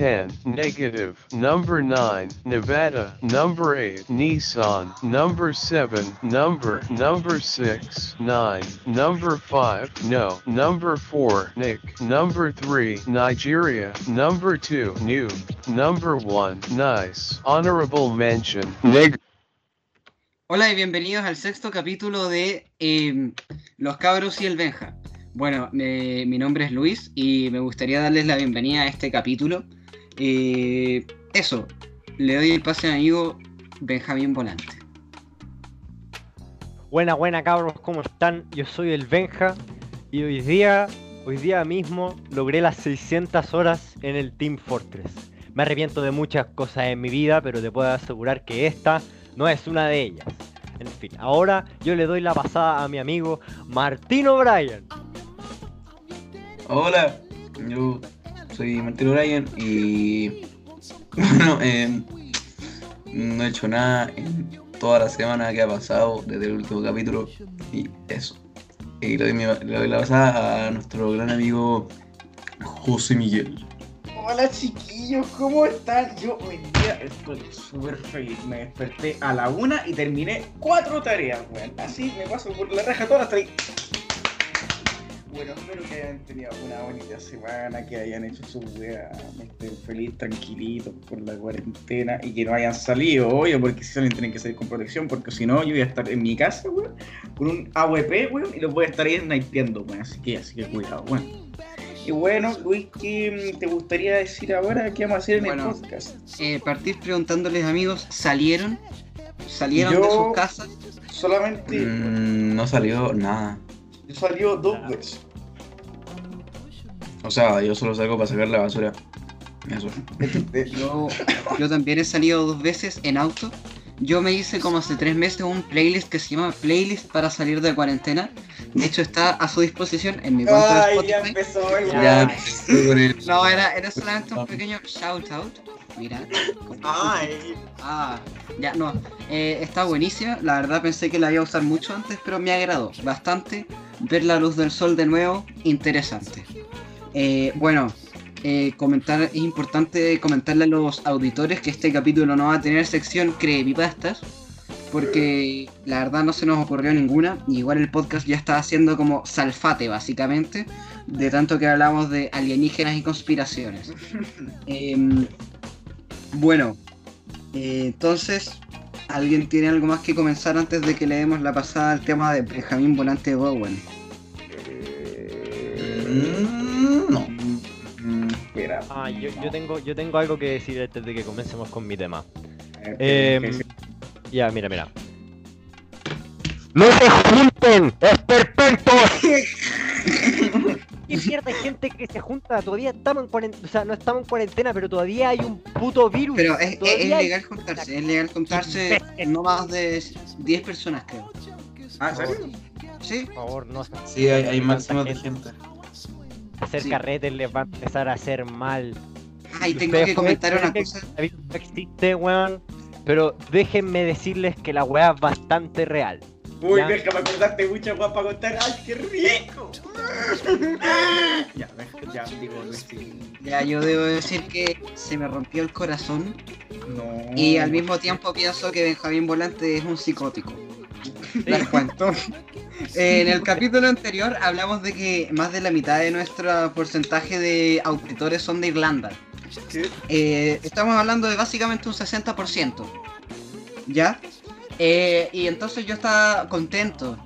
10, negative, number 9, Nevada, number 8, Nissan, number 7, number, number 6, 9, number 5, no, number 4, Nick, number 3, Nigeria, number 2, new, number 1, nice, honorable mention, neg. Hola y bienvenidos al sexto capítulo de eh, Los Cabros y el Benja. Bueno, me- mi nombre es Luis y me gustaría darles la bienvenida a este capítulo. Eh, eso, le doy el pase a mi amigo Benjamín Volante. Buena, buena cabros, ¿cómo están? Yo soy el Benja y hoy día, hoy día mismo logré las 600 horas en el Team Fortress. Me arrepiento de muchas cosas en mi vida, pero te puedo asegurar que esta no es una de ellas. En fin, ahora yo le doy la pasada a mi amigo Martín O'Brien. Hola, yo soy Martín O'Brien y bueno, eh, no he hecho nada en toda la semana que ha pasado desde el último capítulo y eso. Y le doy, la pasada a nuestro gran amigo José Miguel. Hola chiquillos, ¿cómo están? Yo hoy día estoy súper feliz. Me desperté a la una y terminé cuatro tareas, weón. Así me paso por la raja todas las tareas. Bueno, espero que hayan tenido una bonita semana, que hayan hecho su wea, estén feliz, tranquilitos por la cuarentena y que no hayan salido, obvio, porque si salen tienen que salir con protección, porque si no yo voy a estar en mi casa, weón, con un AWP, weón, y los voy a estar ahí snipeando, weón, así que, así que cuidado, weón. Y bueno, Luis, ¿qué te gustaría decir ahora? ¿Qué vamos a hacer en Bueno. el podcast? Eh, partir preguntándoles amigos, ¿salieron? ¿Salieron de sus casas? Solamente Mm, no salió nada. yo salió dos veces. O sea, yo solo salgo para sacar la basura. Eso. Yo, yo también he salido dos veces en auto. Yo me hice como hace tres meses un playlist que se llama Playlist para salir de cuarentena. De hecho está a su disposición en mi cuenta de Ay, ya Spotify. empezó el Ya No, era, era solamente un pequeño shout out. Mira. Ay, Ah, ya no. Eh, está buenísima. La verdad pensé que la iba a usar mucho antes, pero me agradó bastante. Ver la luz del sol de nuevo, interesante. Eh, bueno, eh, comentar, es importante comentarle a los auditores que este capítulo no va a tener sección creepypastas. Porque la verdad no se nos ocurrió ninguna. y Igual el podcast ya está haciendo como salfate, básicamente. De tanto que hablamos de alienígenas y conspiraciones. Em, bueno, eh, entonces, ¿alguien tiene algo más que comenzar antes de que le demos la pasada al tema de Benjamín Volante Bowen? Mm, no. Espera. Ah, yo, yo tengo, yo tengo algo que decir antes de que comencemos con mi tema. Eh, Em, ya, mira, mira. ¡No se junten! ¡Esperpentos! ¿Qué mierda hay gente que se junta? Todavía estamos en cuarentena, o sea, no estamos en cuarentena, pero todavía hay un puto virus. Pero es, es- es Todavía hay- legal juntarse, es legal juntarse no más de 10 personas, creo. Ah, ¿en serio? ¿Sí? Por favor, no se- Sí, hay, hay tanta máximos de gente. Hacer Sí. carretes les va a empezar a hacer mal. Ay, tengo que comentar una cosa. no existe, weón. Pero déjenme decirles que la weá es bastante real. Uy, Ya. déjame acordarte mucha guapa para contar. ¡Ay, qué rico! ya, ya, digo. Ya, yo debo decir que se me rompió el corazón No. y al mismo tiempo pienso que Benjamín Volante es un psicótico. Les cuento. Eh, en el capítulo anterior hablamos de que más de la mitad de nuestro porcentaje de auditores son de Irlanda. Eh, estamos hablando de básicamente un 60%. ¿Ya? Eh, y entonces yo estaba contento,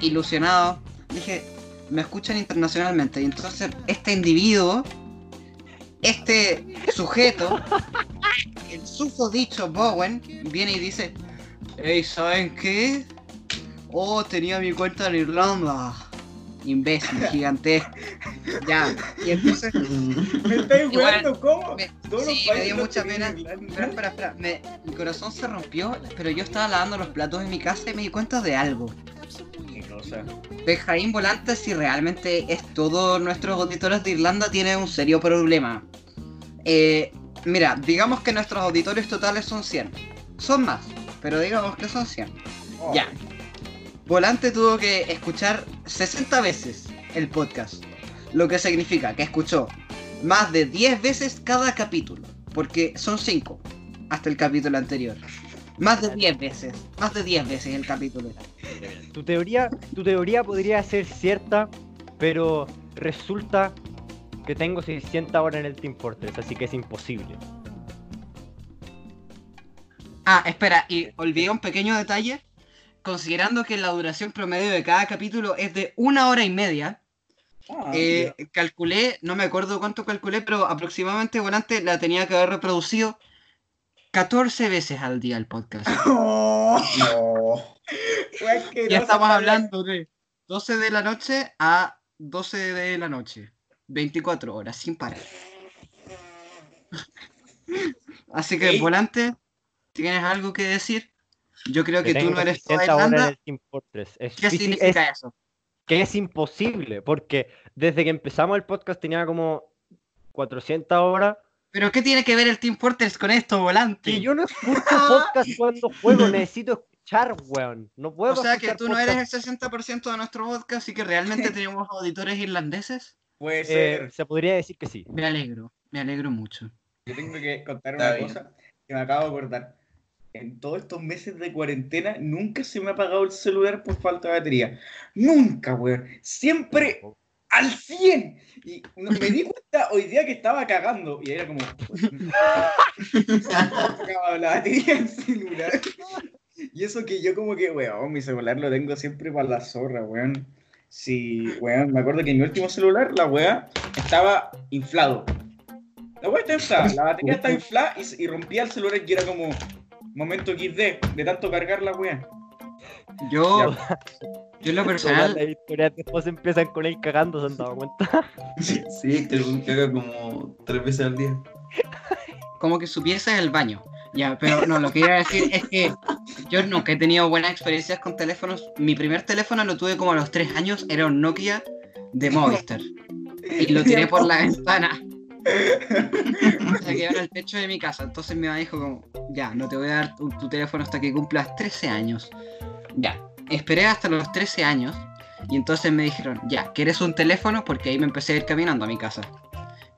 ilusionado. Dije, me escuchan internacionalmente. Y entonces este individuo, este sujeto, el susodicho Bowen, viene y dice, hey, ¿saben qué? Oh, tenía mi cuenta en Irlanda. Imbécil, gigantesco. Ya. Y entonces ¿Me estáis jugando? ¿Cómo? me- sí, me dio mucha pena. Espera, espera, espera. Me- mi corazón se rompió, pero yo estaba lavando los platos en mi casa y me di cuenta de algo. ¿Qué cosa? Benjamín Volante, si realmente es todos nuestros auditores de Irlanda, tiene un serio problema. Eh, mira, digamos que nuestros auditores totales son 100. Son más, pero digamos que son 100. Oh, Ya. Volante tuvo que escuchar 60 veces el podcast. Lo que significa que escuchó más de 10 veces cada capítulo. Porque son 5 hasta el capítulo anterior. Más de 10 veces. Más de 10 veces el capítulo. Tu teoría, tu teoría podría ser cierta, pero resulta que tengo 600 horas en el Team Fortress, así que es imposible. Ah, espera, y olvidé un pequeño detalle. Considerando que la duración promedio de cada capítulo es de una hora y media, Ah, eh, calculé, no me acuerdo cuánto calculé, pero aproximadamente Volante la tenía que haber reproducido 14 veces al día el podcast. No. Asqueroso, Ya estamos hablando de 12 de la noche a 12 de la noche. 24 horas, sin parar. Así que. Volante, ¿tienes algo que decir? Yo creo que tú tengo no eres toda 600 horas en Irlanda. el Team Fortress. Es ¿Qué significa es- eso? que es imposible, porque desde que empezamos el podcast tenía como 400 horas. ¿Pero qué tiene que ver el Team Fortress con esto, Volante? Y yo no escucho podcast cuando juego, necesito escuchar, weón. No puedo O sea que tú no podcast. eres el 60% de nuestro podcast y que realmente tenemos auditores irlandeses. Puede Eh, ser. se podría decir que sí. Me alegro, me alegro mucho. Yo tengo que contar una cosa que me acabo de acordar. En todos estos meses de cuarentena nunca se me ha apagado el celular por falta de batería. Nunca, weón. Siempre al 100. Y me di cuenta hoy día que estaba cagando. Y era como. la batería del celular. Y eso que yo como que, weón, mi celular lo tengo siempre para la zorra, weón. Sí, weón, me acuerdo que en mi último celular la weá estaba inflado. La weá está inflada, la batería está inflada y, y rompía el celular y era como momento XD de tanto cargar la weá. Yo, yo en lo personal, las historias después empiezan con él cagando, ¿se han dado cuenta? Sí, es que el caga como tres veces al día. como que su pieza es el baño. Ya, pero no, lo que iba a decir es que yo nunca he tenido buenas experiencias con teléfonos. Mi primer teléfono lo tuve como a los 3 años, era un Nokia de Movistar. Y lo tiré por la ventana. Se quedó en el techo de mi casa. Entonces mi mamá dijo como, ya, no te voy a dar tu, tu teléfono hasta que cumplas 13 años. Ya, esperé hasta los 13 años. Y entonces me dijeron, ya, ¿quieres un teléfono? Porque ahí me empecé a ir caminando a mi casa.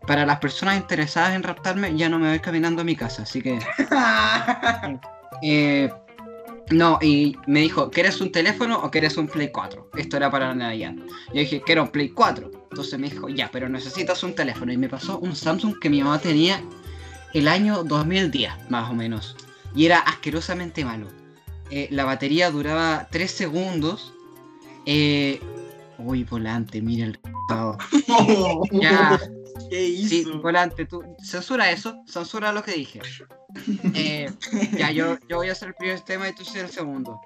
Para las personas interesadas en raptarme, ya no me voy caminando a mi casa, así que... eh, no, y me dijo, ¿quieres un teléfono o quieres un Play 4? Esto era para la Navidad. Yo dije, quiero un Play 4. Entonces me dijo, ya, pero necesitas un teléfono. Y me pasó un Samsung que mi mamá tenía el año 2010, más o menos. Y era asquerosamente malo. Eh, la batería duraba 3 segundos. Eh... Uy, volante, mira el... Ya, ¿Qué Sí, hizo? volante, tú censura eso, censura lo que dije. Eh, ya, yo, yo voy a hacer el primer tema y tú ser el segundo.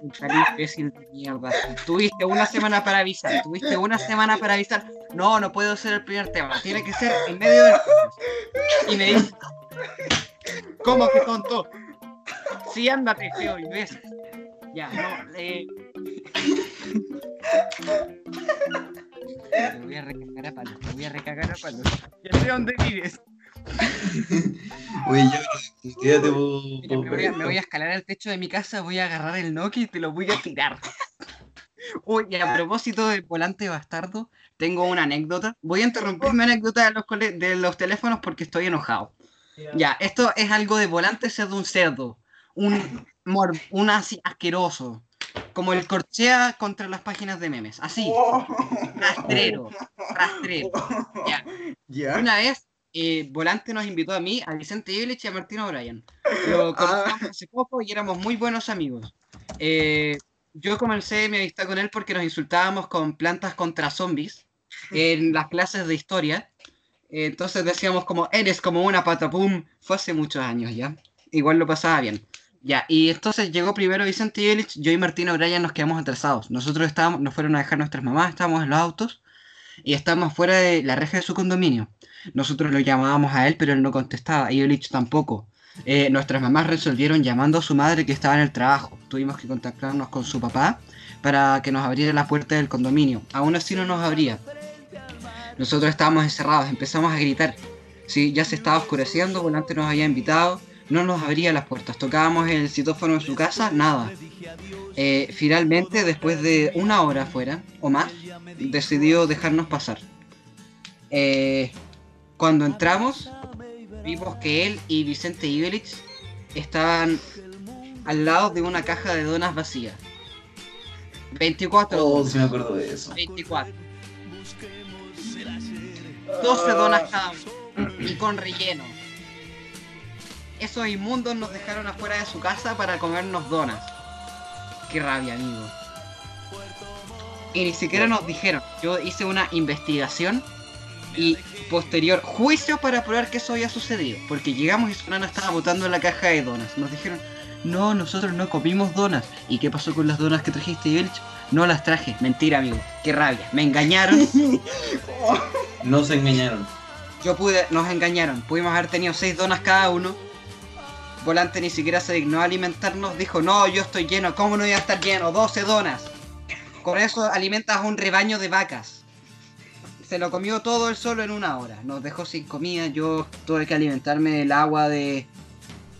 Un tan imbécil de mierda. Tuviste una semana para avisar, tuviste una semana para avisar. No, no puedo ser el primer tema, tiene que ser en medio del. Y me dice, ¿cómo que tonto? Sí, ándate, feo imbécil. Ya, no, eh. Te voy a recagar a palos, te voy a recagar a palos. Ya sé dónde vives. Oye, Mira, me, voy a, me voy a escalar al techo de mi casa, voy a agarrar el Nokia y te lo voy a tirar. Uy, y a propósito de volante bastardo, tengo una anécdota. Voy a interrumpir mi anécdota de los, de los teléfonos porque estoy enojado. Ya, esto es algo de volante ser de un cerdo. Un, mor un así asqueroso. Como el corchea contra las páginas de memes. Así, Oh. rastrero, rastrero. Ya. ¿Ya? Una vez, eh, Volante nos invitó a mí, a Vicente Iblich y a Martín O'Brien. Lo conocimos hace poco y éramos muy buenos amigos. Eh, yo comencé mi amistad con él porque nos insultábamos con plantas contra zombies en las clases de historia. Eh, entonces decíamos como, eres como una patapum. Fue hace muchos años ya. Igual lo pasaba bien. Ya, y entonces llegó primero Vicente Iblich, yo y Martín O'Brien nos quedamos atrasados. Nosotros estábamos, nos fueron a dejar nuestras mamás, estábamos en los autos y estábamos fuera de la reja de su condominio. Nosotros lo llamábamos a él, pero él no contestaba, y Illich tampoco. Eh, nuestras mamás resolvieron llamando a su madre que estaba en el trabajo. Tuvimos que contactarnos con su papá para que nos abriera la puerta del condominio. Aún así no nos abría. Nosotros estábamos encerrados, empezamos a gritar. Sí, ya se estaba oscureciendo, Volante nos había invitado, no nos abría las puertas. Tocábamos el citófono en su casa, nada. Eh, finalmente, después de una hora afuera, o más, decidió dejarnos pasar. Eh, cuando entramos, vimos que él y Vicente Ibelich estaban al lado de una caja de donas vacía. 24 Oh, sí me acuerdo de eso. 24. 12 donas cada uno. Y con relleno. Esos inmundos nos dejaron afuera de su casa para comernos donas. Qué rabia, amigo. Y ni siquiera nos dijeron. Yo hice una investigación y posterior juicio para probar que eso había sucedido. Porque llegamos y su nana estaba botando en la caja de donas. Nos dijeron, no, nosotros no comimos donas. ¿Y qué pasó con las donas que trajiste, Yelch? No las traje. Mentira, amigo. Qué rabia. Me engañaron. No se engañaron. Yo pude, nos engañaron. Pudimos haber tenido seis donas cada uno. Volante ni siquiera se dignó a alimentarnos. Dijo, no, yo estoy lleno. ¿Cómo no voy a estar lleno? 12 donas. Con eso alimentas a un rebaño de vacas. Se lo comió todo él solo en una hora. Nos dejó sin comida. Yo tuve que alimentarme del agua de,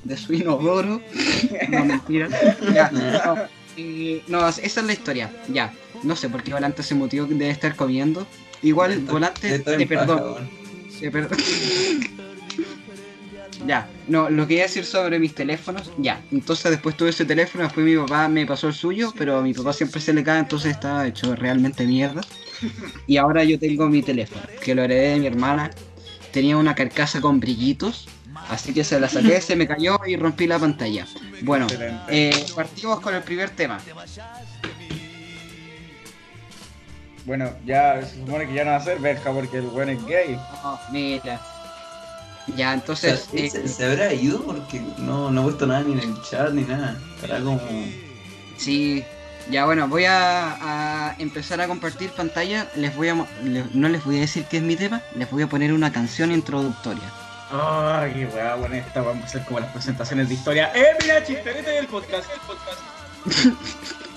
de su inodoro. No, mentira. Ya, no, eh, no, esa es la historia. Ya. No sé por qué Volante se motivó de estar comiendo. Igual, Volante, te weón. Sí, pero- ya, no, lo que iba a decir sobre mis teléfonos, ya. Entonces después tuve ese teléfono, después mi papá me pasó el suyo, pero a mi papá siempre se le cae, entonces estaba hecho realmente mierda. Y ahora yo tengo mi teléfono, que lo heredé de mi hermana. Tenía una carcasa con brillitos, así que se la saqué, se me cayó y rompí la pantalla. Bueno, eh, partimos con el primer tema. Bueno, ya se supone que ya no va a ser verja porque el weón es gay. Oh, mira. Ya, O sea, entonces... ¿se, eh, se- se habrá ido? Porque no, no he puesto nada ni en el chat ni nada. Estará como. Sí, ya bueno, voy a, a empezar a compartir pantalla. Les voy a no les voy a decir qué es mi tema, les voy a poner una canción introductoria. Ay, qué weá, bueno, esta vamos a ser como las presentaciones de historia. ¡Eh, mira, chisterete del podcast! El podcast.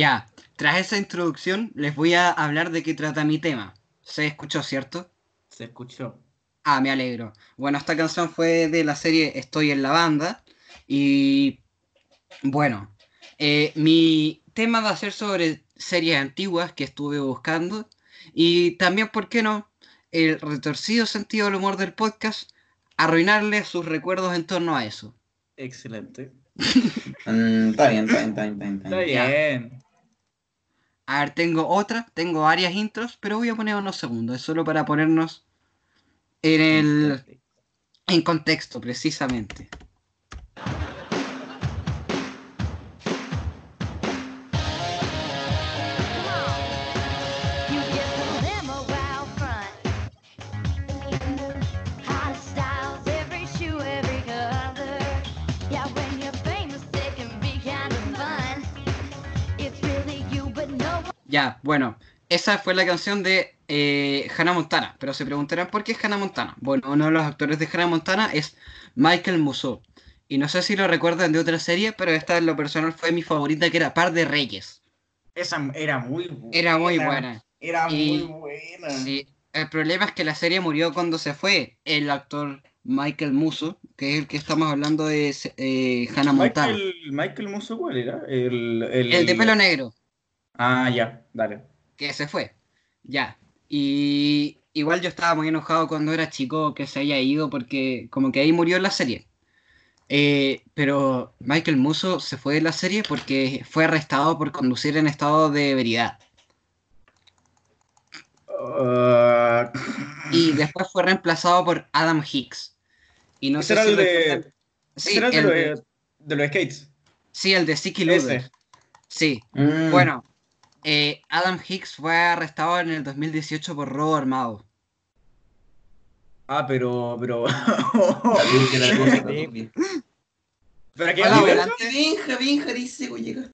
Ya, tras esa introducción les voy a hablar de qué trata mi tema. ¿Se escuchó, cierto? Se escuchó. Ah, me alegro. Bueno, esta canción fue de la serie Estoy en la banda. Y bueno, eh, mi tema va a ser sobre series antiguas que estuve buscando. Y también, ¿por qué no? El retorcido sentido del humor del podcast, arruinarle sus recuerdos en torno a eso. Excelente. Mm, está bien, está bien, está bien, está bien, está Está bien. A ver, tengo otra, tengo varias intros, pero voy a poner unos segundos, es solo para ponernos en el en contexto, precisamente. Ya, bueno, esa fue la canción de eh, Hannah Montana, pero se preguntarán por qué es Hannah Montana. Bueno, uno de los actores de Hannah Montana es Michael Musso. Y no sé si lo recuerdan de otra serie, pero esta en lo personal fue mi favorita, que era Par de Reyes. Esa era muy buena. Era muy buena. Era Y- muy buena. Sí, el problema es que la serie murió cuando se fue el actor Michael Musso, que es el que estamos hablando de eh, Hannah Montana. Michael, Michael Musso, ¿cuál era? El, el, El de pelo negro, Ah, ya, dale. que se fue. Ya. Y igual yo estaba muy enojado cuando era chico que se haya ido porque como que ahí murió la serie. Eh, pero Michael Musso se fue de la serie porque fue arrestado por conducir en estado de ebriedad. Ah, Y después fue reemplazado por Adam Hicks. Y no sé era si el de. Sí, era el de, el los- de- de los skates. Sí, el de Sticky Luder. Sí. Mm, Bueno, eh, Adam Hicks fue arrestado en el 2018 por robo armado. Ah, pero. pero... ¿Pero qué volante. Benja, Benja, dice, güey, llega.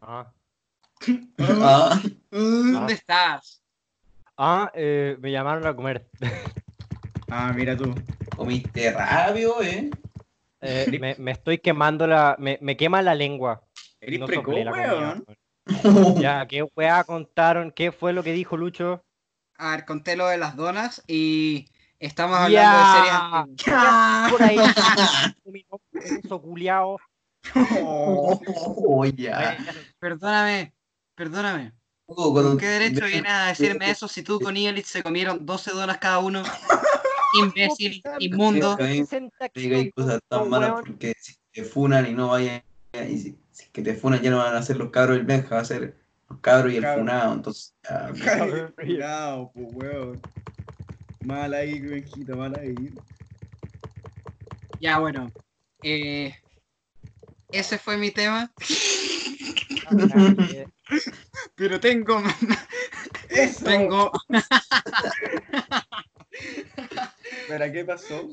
Ah, Ah, ¿Dónde estás? Ah, eh, me llamaron a comer. Ah, mira tú. comiste rabio, eh. Eh, me, me estoy quemando la. Me, me quema la lengua. Eres No precoz, weón. Ya, ¿qué weá contaron? ¿Qué fue lo que dijo Lucho? A ver, conté lo de las donas y estamos hablando Ya. de series antiguas. Por ahí. culiao. Oh, ya. Perdóname, perdóname. Oh, ¿Con qué derecho vienes a decirme eso si tú con Ielich se comieron 12 donas cada uno? Imbécil, inmundo. Sí, a mí 60 me digáis kilos, cosas tan malas porque si te funan y no vayan, y si, si que te funan ya no van a ser los cabros del Benja, va a ser los cabros y el Cabros. funado, entonces ya, Cuidado, pues, weón. Mal ahí, Benjito, mal ahí. Ya, bueno. eh, ese fue mi tema. Pero tengo. más- Eso. Tengo. ¿Pero qué pasó?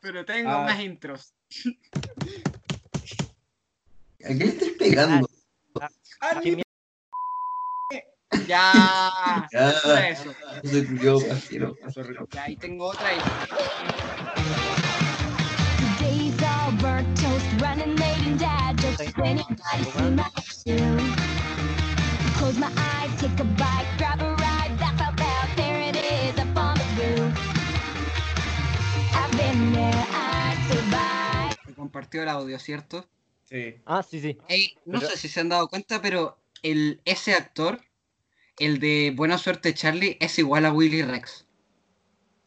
Pero tengo Ah. más intros. ¿A qué le estás pegando? Ah, ¿qué ni- Ya. Eso. yo. Sorry. Ya, ahí tengo otra. y- Days all burnt toast, running late and dad jokes. When it got too much to close my eyes, take a bite, grab a ride. That's how fast there it is up on the roof. I've been there, I survived. Me compartió el audio, ¿cierto? Sí. Ah, sí, sí. No Pero- sé si se han dado cuenta, pero el, ese actor, el de Buena Suerte Charlie, es igual a Willy Rex.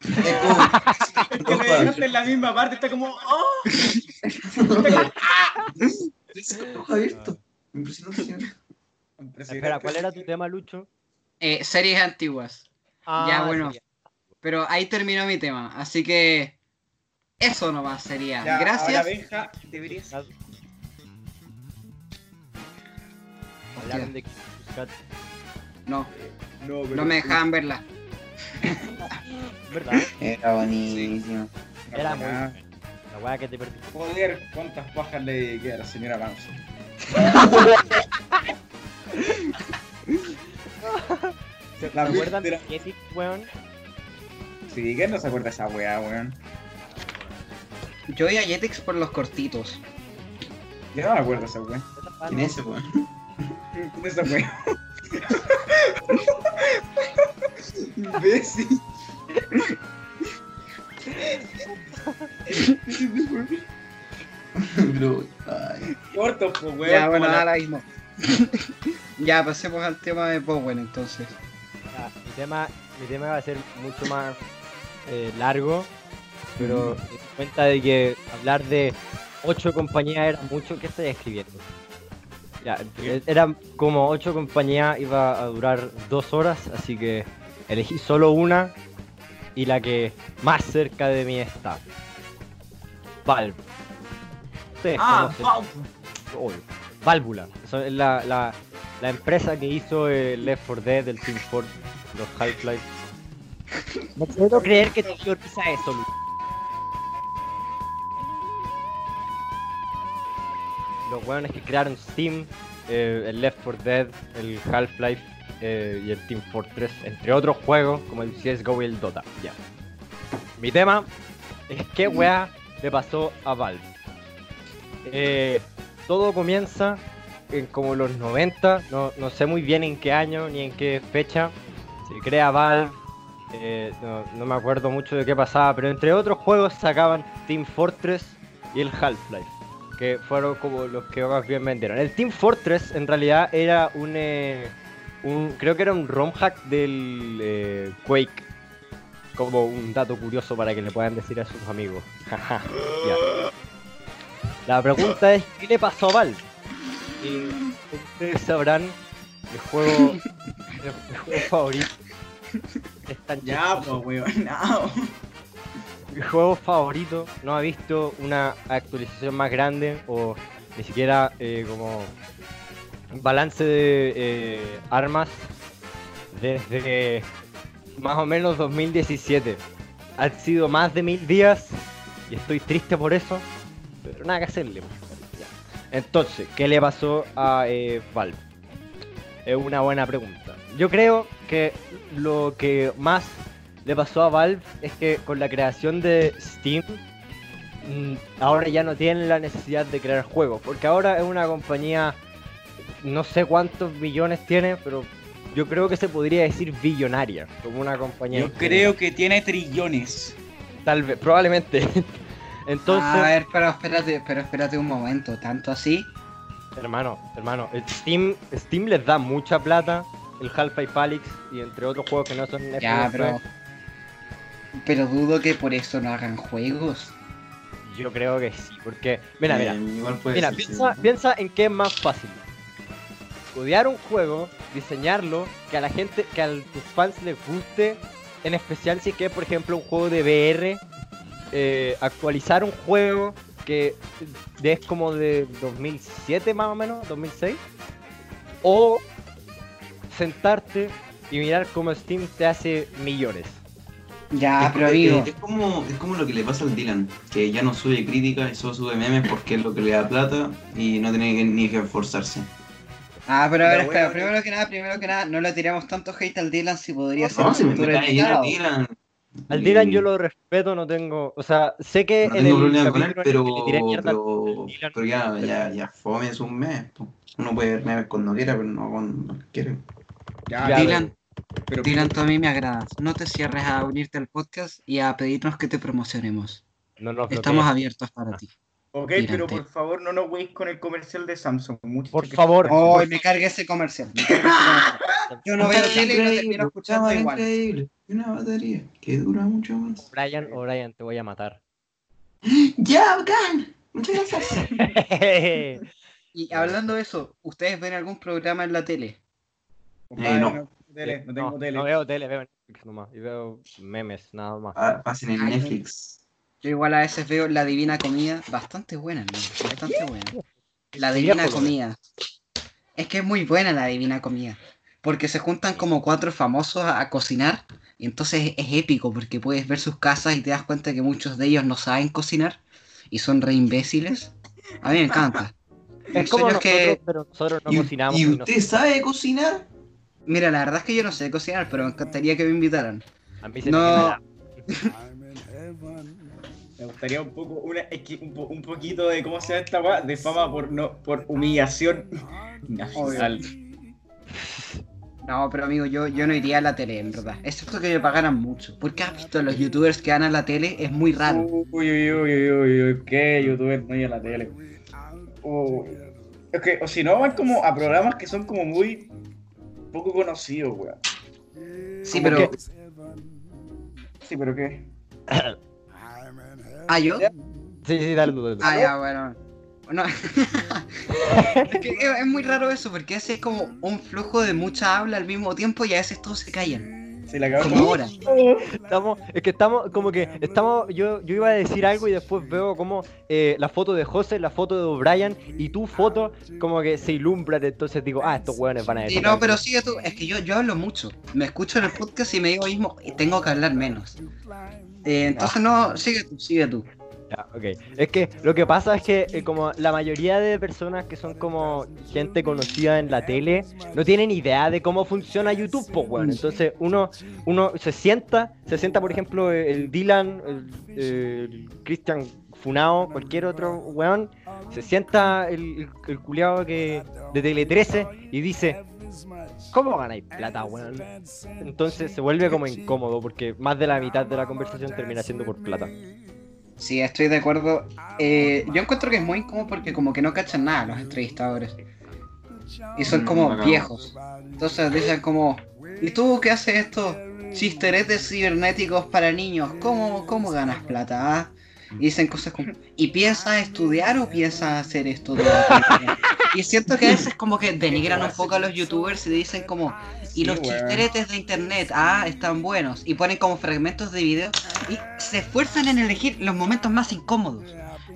En la misma parte, está como. ¡Oh! Impresionante. Espera, ¿cuál era tu tema, Lucho? Eh, series antiguas. Ya, Ah, bueno. sí, Pero ahí terminó mi tema. Así que eso nomás sería. Ya, Gracias. Ahora, Benja, deberías. Hablaron de Kit Kat, No, No, pero- no me dejaban verla. ¿verdad? Era buenísimo. Era muy La weá que te perdí. Joder, cuántas pajas le dediqué a la señora Alonso. ¿Se La acuerdan de Jetix, weón? Sí, ¿quién no se acuerda de esa weá, weón? Yo voy a Jetix por los cortitos. Yo no me acuerdo de esa weá. ¿Quién es ese, weón? ¿Quién es esa weá? Imbécil. Pero, ay, Corto, pues, weón. Ya, bueno, ahora mismo. ya, pasemos al tema de Bowen entonces. Ya, mi, tema, mi tema va a ser mucho más eh, largo, pero di cuenta de que hablar de ocho compañías era mucho que estoy escribiendo. Ya, e- eran como ocho compañías, iba a durar dos horas, así que elegí solo una y la que más cerca de mí está. Valve. Ustedes Ah. Obvio. Válvula. Eso es la, la, la empresa que hizo el Left 4 Dead, el Team Fortress, los Half-Life. No puedo creer que te dio risa eso, Lu. Weones que crearon Steam, eh, el Left 4 Dead, el Half-Life eh, y el Team Fortress, entre otros juegos como el CSGO y el Dota. Ya. Mi tema es qué weá le pasó a Valve. Eh, todo comienza en como los 90, no, no sé muy bien en qué año ni en qué fecha. Se crea Valve, eh, no, no me acuerdo mucho de qué pasaba, pero entre otros juegos sacaban Team Fortress y el Half-Life, que fueron como los que más bien vendieron. El Team Fortress en realidad era un, eh, un creo que era un ROM hack del eh, Quake, como un dato curioso para que le puedan decir a sus amigos. Ya. La pregunta es, ¿qué le pasó a Valve? Y ustedes sabrán, el juego, el juego favorito es tan Ya, pues, weón. No. Mi juego favorito no ha visto una actualización más grande o ni siquiera eh, como balance de eh, armas desde más o menos 2017. Han sido más de mil días y estoy triste por eso, pero nada que hacerle. Ya. Entonces, ¿qué le pasó a eh, Valve? Es una buena pregunta. Yo creo que lo que más le pasó a Valve es que con la creación de Steam mm, ahora ya no tienen la necesidad de crear juegos, porque ahora es una compañía no sé cuántos billones tiene, pero yo creo que se podría decir billonaria, como una compañía. Yo creo que tiene trillones. Tal vez, probablemente. Entonces, A ver, pero espérate, pero espérate un momento, tanto así. hermano, hermano, Steam, Steam les da mucha plata, el Half-Life Alyx y entre otros juegos que no son Ya, pero. Pero dudo que por eso no hagan juegos. Yo creo que sí, porque, mira, mira, Eh, Mira, ser, sí. piensa, piensa en qué es más fácil. Codear un juego, diseñarlo, que a la gente, que a tus fans les guste, en especial si que es, por ejemplo, un juego de VR, eh, actualizar un juego que es como de 2007 más o menos, 2006, o sentarte y mirar cómo Steam te hace millones. Ya, Es pero amigo. Es como, es como lo que le pasa al Dylan, que ya no sube críticas y solo sube memes porque es lo que le da plata y no tiene que, ni que esforzarse. Ah, pero a ver, Pero espera, bueno, primero que nada, primero que nada, no le tiramos tanto hate al Dylan si podría ser No, si me, me cae invitado. Dylan. Al Dylan yo lo respeto, no tengo. O sea, sé que No en tengo el problema con él, pero, que le tiré mierda al pero, Dylan, pero ya, ya, ya fome es un mes. Uno puede ver memes cuando quiera, pero no cuando quiere. Ya, Ya, Dylan, pero Dylan, tú a mí me agradas. No te cierres a unirte al podcast y a pedirnos que te promocionemos. no nos Estamos abiertos para ti. Ok, pero por favor no nos weis con el comercial de Samsung. Mucho Por que- favor. Oh, me cargué ese comercial. me cargué ese comercial. Yo no veo tele y termino escuchando igual. increíble. Una batería que dura mucho más. Brian, o Brian, te voy a matar. ¡Ya, bacán! Muchas gracias. Y hablando de eso, ¿ustedes ven algún programa en la tele? Eh, no. Tele, no tengo tele. no veo tele, veo Netflix nomás. Y veo memes, nada más. Ah, Pasen en Netflix. Yo igual a veces veo La Divina Comida, bastante buena, hermano, bastante buena. La Divina ¿no? Comida. Es que es muy buena la Divina Comida. Porque se juntan como cuatro famosos a, a cocinar. Y entonces es épico porque puedes ver sus casas y te das cuenta que muchos de ellos no saben cocinar. Y son re imbéciles. A mí me encanta. Es En como nosotros, que- pero nosotros no ¿Y, cocinamos. ¿y no- usted sabe cocinar? Mira, la verdad es que yo no sé cocinar, pero me encantaría que me invitaran. a mí se No. me gustaría un poco, una, es que un, po- un poquito de cómo se llama esta weá, de fama por no, por humillación nacional. No, pero amigo, yo, yo no iría a la tele, en verdad. Excepto que me pagaran mucho. Porque has visto los youtubers que van a la tele, es muy raro. Uy, uy, uy, uy, uy, uy, qué youtuber no hay en la tele. Uy. Es que, o si no, van como a programas que son como muy poco conocidos, weón. Sí, pero. que- Sí, pero qué. Ah, yo. Sí, sí, dale tú, dale tú. Ah, ya, bueno. No. es que es es muy raro eso, porque ese es como un flujo de mucha habla al mismo tiempo y a veces todos se callan. Se la acabó. Como ahora. Estamos, es que estamos, como que estamos, yo, yo iba a decir algo y después veo como eh, la foto de José, la foto de O'Brien y tu foto como que se ilumbran, entonces digo, ah, estos hueones van a decir. Sí, no, pero sigue tú. Es que yo, yo hablo mucho. Me escucho en el podcast y me digo mismo, tengo que hablar menos. Eh, entonces no, sigue tú, sigue tú. Ya. Es que lo que pasa es que eh, como la mayoría de personas que son como gente conocida en la tele no tienen idea de cómo funciona YouTube, pues weón. Entonces uno, uno se sienta, se sienta por ejemplo el Dylan, el, el Christian Funao, cualquier otro weón, se sienta el, el, culiao que de Tele 13 y dice, ¿cómo ganáis plata, weón? Entonces se vuelve como incómodo porque más de la mitad de la conversación termina siendo por plata. Sí, estoy de acuerdo. Eh, yo encuentro que es muy incómodo porque como que no cachan nada los entrevistadores. Y son Mm, como viejos. Entonces dicen como, ¿y tú qué haces estos chisteretes cibernéticos para niños? ¿Cómo, cómo ganas plata? ah?". Y dicen cosas como, ¿y piensas estudiar o piensas hacer esto? de la tele?". Y siento que a veces como que denigran un poco a los youtubers y dicen como, y los Sí, weón. chisteretes de internet, ah, están buenos. Y ponen como fragmentos de video y se esfuerzan en elegir los momentos más incómodos.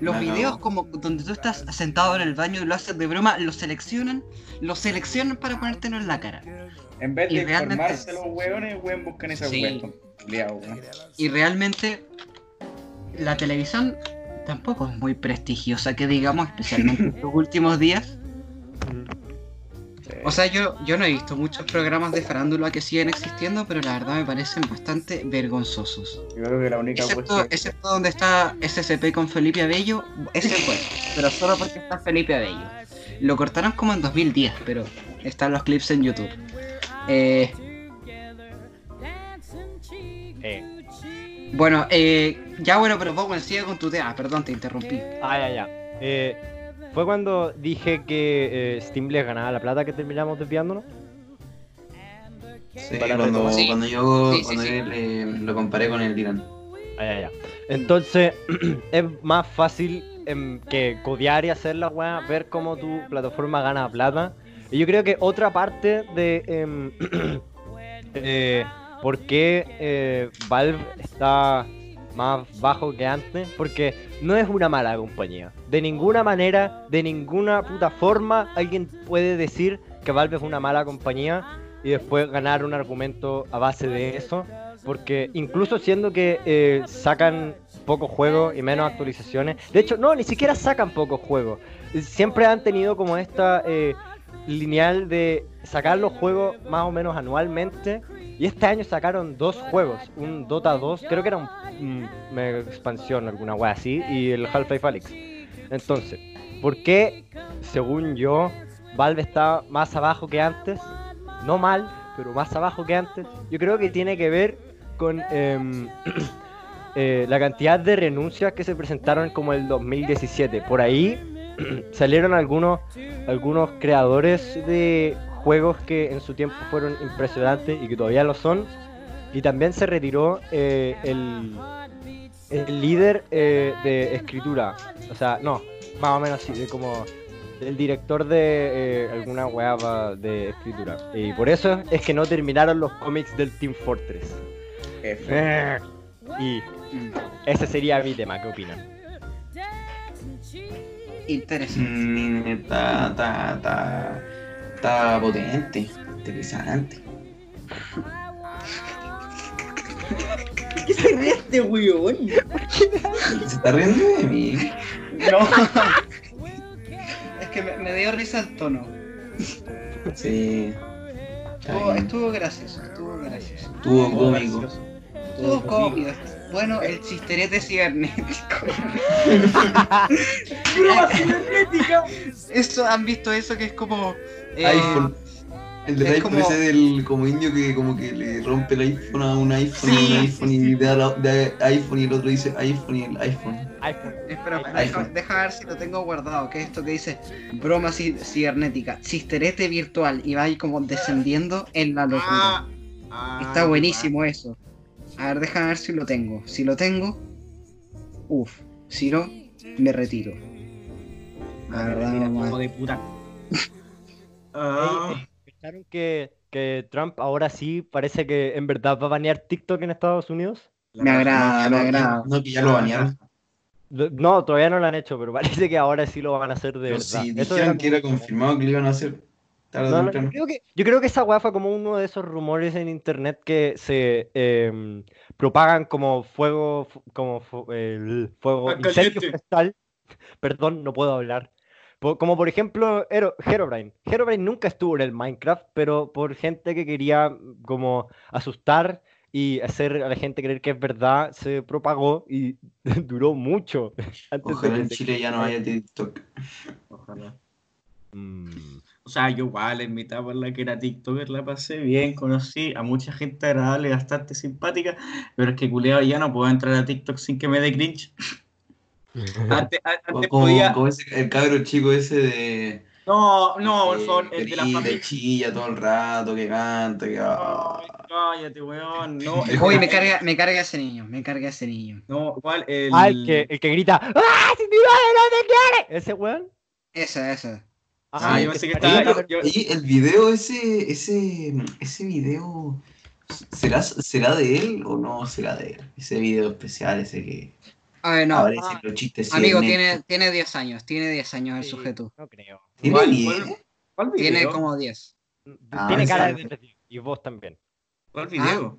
Los Me videos cago. como donde tú estás sentado en el baño y lo haces de broma, los seleccionan, los seleccionan para ponértelo en la cara. En vez Y de realmente- informarse los weones, weón, buscan esa Sí. weón. Y realmente la televisión tampoco es muy prestigiosa, que digamos, especialmente en los últimos días. O sea, yo, yo no he visto muchos programas de farándula que siguen existiendo, pero la verdad me parecen bastante vergonzosos. Yo creo que la única Excepto, cuestión. excepto donde está SCP con Felipe Abello, ese es bueno, pero solo porque está Felipe Abello. Lo cortaron como en 2010, pero están los clips en YouTube. Eh, Eh, bueno, eh, ya bueno, pero Bowen, sigue con tu tema. Perdón, te interrumpí. ah, ya, ya. Eh, fue cuando dije que eh, Steam les ganaba la plata que terminamos desviándonos. Sí, Para cuando. Sí. cuando yo Sí, cuando sí. yo le- lo comparé con el Dylan. Ah, ya, ya. Entonces, es más fácil em, que codear y hacer la weá, ver cómo tu plataforma gana plata. Y yo creo que otra parte de em, eh, por qué eh, Valve está más bajo que antes, porque no es una mala compañía. De ninguna manera, de ninguna puta forma, alguien puede decir que Valve es una mala compañía y después ganar un argumento a base de eso. Porque incluso siendo que eh, sacan pocos juegos y menos actualizaciones, de hecho, no, ni siquiera sacan pocos juegos. Siempre han tenido como esta eh, lineal de sacar los juegos más o menos anualmente. Y este año sacaron dos juegos, un Dota 2, creo que era un, un mega expansión, alguna wea así, y el Half-Life Alyx. Entonces, ¿por qué, según yo, Valve está más abajo que antes? No mal, pero más abajo que antes. Yo creo que tiene que ver con em, eh, la cantidad de renuncias que se presentaron como el 2017. Por ahí salieron algunos, algunos creadores de juegos que en su tiempo fueron impresionantes y que todavía lo son. Y también se retiró eh, el, el líder eh, de escritura. O sea, no, más o menos así, de como el director de eh, alguna pa- de escritura. Y por eso es que no terminaron los cómics del Team Fortress. Y ese sería mi tema, ¿qué opinan? Interesante. Mm, está, está, está, está potente, interesante. ¿Qué se ríe este weón? Se está riendo de mí. No. Es que me, me dio risa el tono. Sí. Estuvo, estuvo gracioso, estuvo gracioso. Estuvo cómico. Estuvo cómico. Bueno, el chisterete cibernético. ¡Prueba cibernética! Eso, ¿han visto eso que es como... eh, iPhone. El del es iPhone como- ese del como indio que como que le rompe el iPhone a un iPhone Sí, y un iPhone sí, y sí. da la, de iPhone y el otro dice iPhone y el iPhone. iPhone. Espera, iPhone. deja, deja ver si lo tengo guardado, que es esto que dice broma ci- cibernética, chisterete virtual y va ahí como descendiendo en la locura. Ah, ah, Está buenísimo eso. A ver, déjame ver si lo tengo. Si lo tengo, uff. Si no, me retiro. La verdad, Mira, no, de puta. Ah, ey, ¿Escucharon que, que Trump ahora sí parece que en verdad va a banear TikTok en Estados Unidos? me agrada, me agrada. No, que ya lo banearon. No, todavía no lo han hecho, pero parece que ahora sí lo van a hacer de Pero verdad. sí, dijeron que era confirmado que lo iban a hacer No, yo, creo que, yo creo que esa weá fue como uno de esos rumores en internet que se em, propagan como fuego, fu- como el fuego, incendio forestal. Perdón, no puedo hablar. Como por ejemplo Hero- Herobrine. Herobrine nunca estuvo en el Minecraft, pero por gente que quería mm, como asustar y hacer a la gente creer que es verdad, se propagó y duró mucho. Antes de Ojalá que en se- Chile ya no haya TikTok. Ojalá. Mm. O sea, yo igual en mi etapa en la que era TikToker la pasé bien, conocí a mucha gente agradable, bastante simpática, pero es que culeado ya no puedo entrar a TikTok sin que me dé cringe. Antes, antes Como, podía... como ese, el cabro chico ese de. No, no, por favor, el de la familia. chilla todo el rato, que canta, que. Ay, cállate, weón. No, el- Uy, me carga, me carga ese niño, me carga ese niño. No, ¿cuál? El... Ah, el que, el que grita ¡Ah! ¡Si tu madre no te quiere! ¿Ese weón? Esa, esa. Ah, el yo pensé que estaba- yo- Oye, el video ese, ese, ese video, ¿será, ¿será de él o no será de él? Ese video especial, ese que A ver, no. aparece ah, los chistes. amigo, tiene, tiene 10 años, tiene 10 años el Sí, sujeto. No creo. ¿Tiene ¿Cuál- diez? cuál- ¿Cuál Tiene video? como 10. Ah, Tiene cara de depresivo. Y vos también. ¿Cuál video?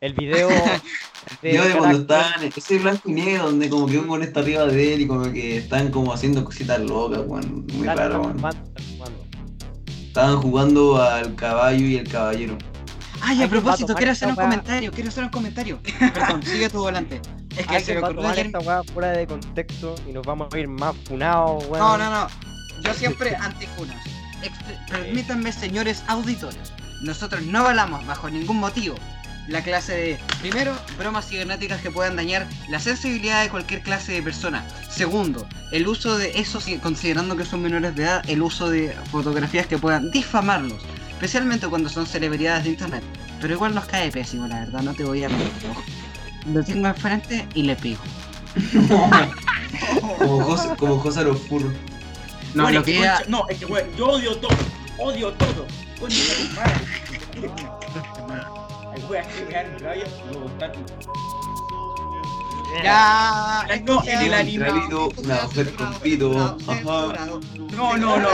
El video de Video de cuando estaban, ese blanco y negro donde como que un güey está arriba de él y como que están como haciendo cositas locas, weón. Muy Están raro, weón. Estaban jugando al caballo y el caballero. Ay, a propósito, tomar quiero hacer un comentario, quiero hacer un comentario. Perdón, sigue tu volante. Es que se Alguien me ocurrió tomar ayer. esta weá fuera de contexto y nos vamos a ir más funados, weón. No, no, no. yo siempre antifunas. Ex- Permítanme, señores auditores, nosotros no hablamos bajo ningún motivo la clase de, primero, bromas cibernéticas que puedan dañar la sensibilidad de cualquier clase de persona. Segundo, el uso de eso, si- considerando que son menores de edad, el uso de fotografías que puedan difamarlos, especialmente cuando son celebridades de internet. Pero igual nos cae pésimo, la verdad, no te voy a mentir. Lo tengo enfrente y le pico. Como José, como José los furros. No, Bueno, lo que ella- No, es que weón, yo odio todo. Odio todo. Madre. Hay weas que me dan rabia y luego están. Ya, en el anime. Trabito, una mujer con pito. Ajá. Censurado. No, no, no.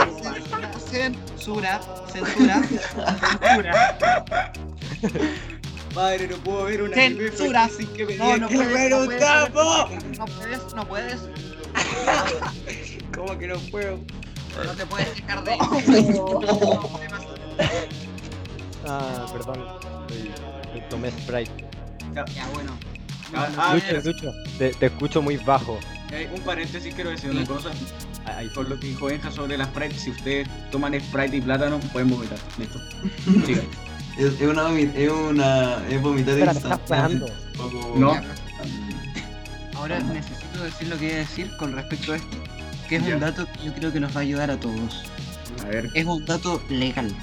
Censura, censura, censura. Padre, no puedo ver una Censura. sin que me No, digan no que puedes, no un puedes. tapo. No puedes, no puedes, ¿Cómo que no puedo? no te puedes dejar de. Ah, perdón. Tomé Sprite. Ya, bueno. Ah, ah, Lucho, Lucho, te, te escucho muy bajo. eh, un paréntesis, quiero decir una cosa. Ahí, Con lo que dijo Benja sobre las Sprite, si ustedes toman Sprite y plátano, pueden vomitar. Listo. Sigan. Es, es una es una es vomitar instantáneo. poco- No. Ahora necesito decir lo que iba a decir con respecto a esto, que es un dato que yo creo que nos va a ayudar a todos. A ver. Es un dato legal.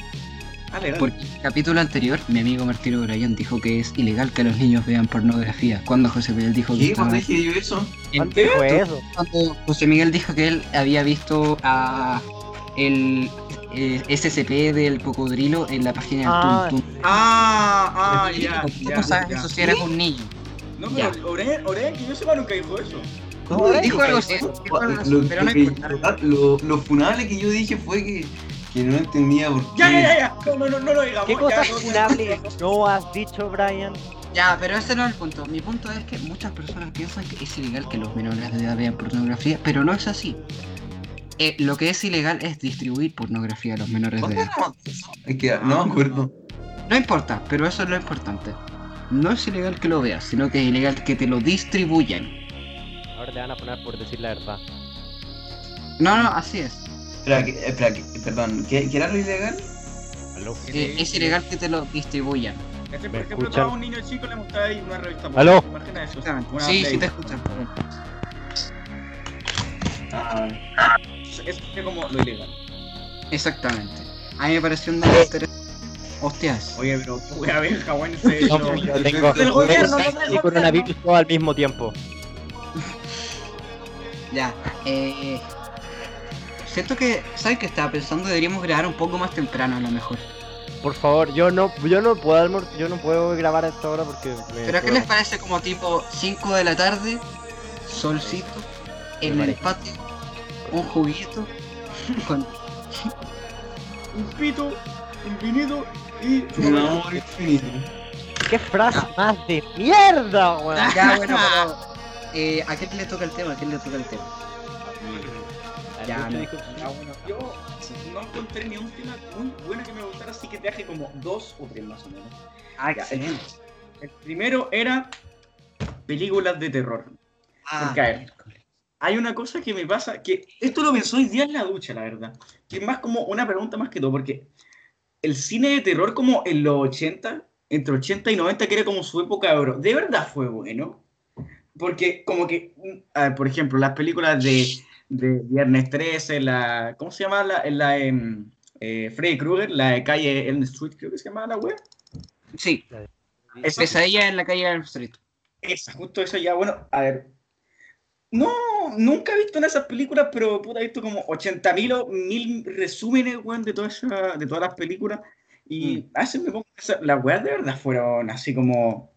Dale, dale. Porque en el capítulo anterior, mi amigo Martino Bryan dijo que es ilegal que los niños vean pornografía. Cuando José Miguel dijo que ¿Cuándo dije yo eso? ¿Cuánto fue eso? Cuando José Miguel dijo que él había visto a el eh, SCP del cocodrilo en la página del Ah, Tum Tum. Ah, ah, ya. ¿Cómo ya, sabes ya. eso si eres un niño? No, pero Oren, Oren, que yo sepa nunca dijo eso. ¿Cómo No, dijo algo eso? así, Lo, pero no lo lo- lo funable que yo dije fue que, que no entendía por qué. Ya, ya, ya, ya. No, no, no, no lo digamos. ¿Qué ya, cosas no, has dicho, Brian? Ya, pero ese no es el punto. Mi punto es que muchas personas piensan que es ilegal que los menores de edad vean pornografía, pero no es así. Eh, lo que es ilegal es distribuir pornografía a los menores de ¿Dónde edad. Es que no me acuerdo. No importa, pero eso es lo importante. No es ilegal que lo veas, sino que es ilegal que te lo distribuyan. Ahora te van a poner por decir la verdad. No, no, así es. Espera, que, espera, perdón, ¿qué, qué era lo ilegal? Eh, es ilegal que te lo distribuyan. Este, por ¿Me ejemplo, escuchan? a un niño chico le mostraba ahí una revista. ¿Aló? Margen a eso. Exactamente. Una Sí, Play. sí te escuchan. Ah, Eso es como lo ilegal. Exactamente. A mí me pareció un dato interesante. Hostias. Oye, pero voy a ver, Hawái, ese. No, no. yo tengo Del gobierno, y coronavirus todo al mismo tiempo. Ya. Eh, siento que, ¿sabes qué estaba pensando? Deberíamos grabar un poco más temprano a lo mejor. Por favor, yo no, yo no puedo almor- yo no puedo grabar a esta hora porque me ¿Pero qué les parece como tipo 5 de la tarde? Solcito, en el patio, un juguito, con... Un pito, un vinito y. un amor infinito. ¿Qué frase más de mierda, weón? Ya, bueno, pero... Eh, ¿A quién le toca el tema? ¿A quién le toca el tema? Ya, Lucho no. dijo- Ah, yo no encontré ni un tema muy bueno que me gustara, así que traje como dos o tres más o menos. Ah, Ya, excelente. El primero era películas de terror. Ah, hay una cosa que me pasa, que esto lo pensó hoy día en la ducha, la verdad. Que es más como una pregunta más que todo, porque el cine de terror como en los 80, entre 80 y 90, que era como su época de oro, ¿de verdad fue bueno? Porque como que, mm, a ver, por ejemplo, las películas de, de Viernes 13, la, ¿cómo se llama? La, la em, eh, Freddy Krueger, la de calle Elm Street, creo que se llama la web. Sí, Esa, pesadilla en la calle Elm Street. esa, justo eso ya, bueno, a ver. No, nunca he visto en esas películas, pero puta, he visto como 80.000 o 1000 resúmenes, weón, de, toda esa- de todas las películas. Y a veces me pongo las weas de verdad fueron así como.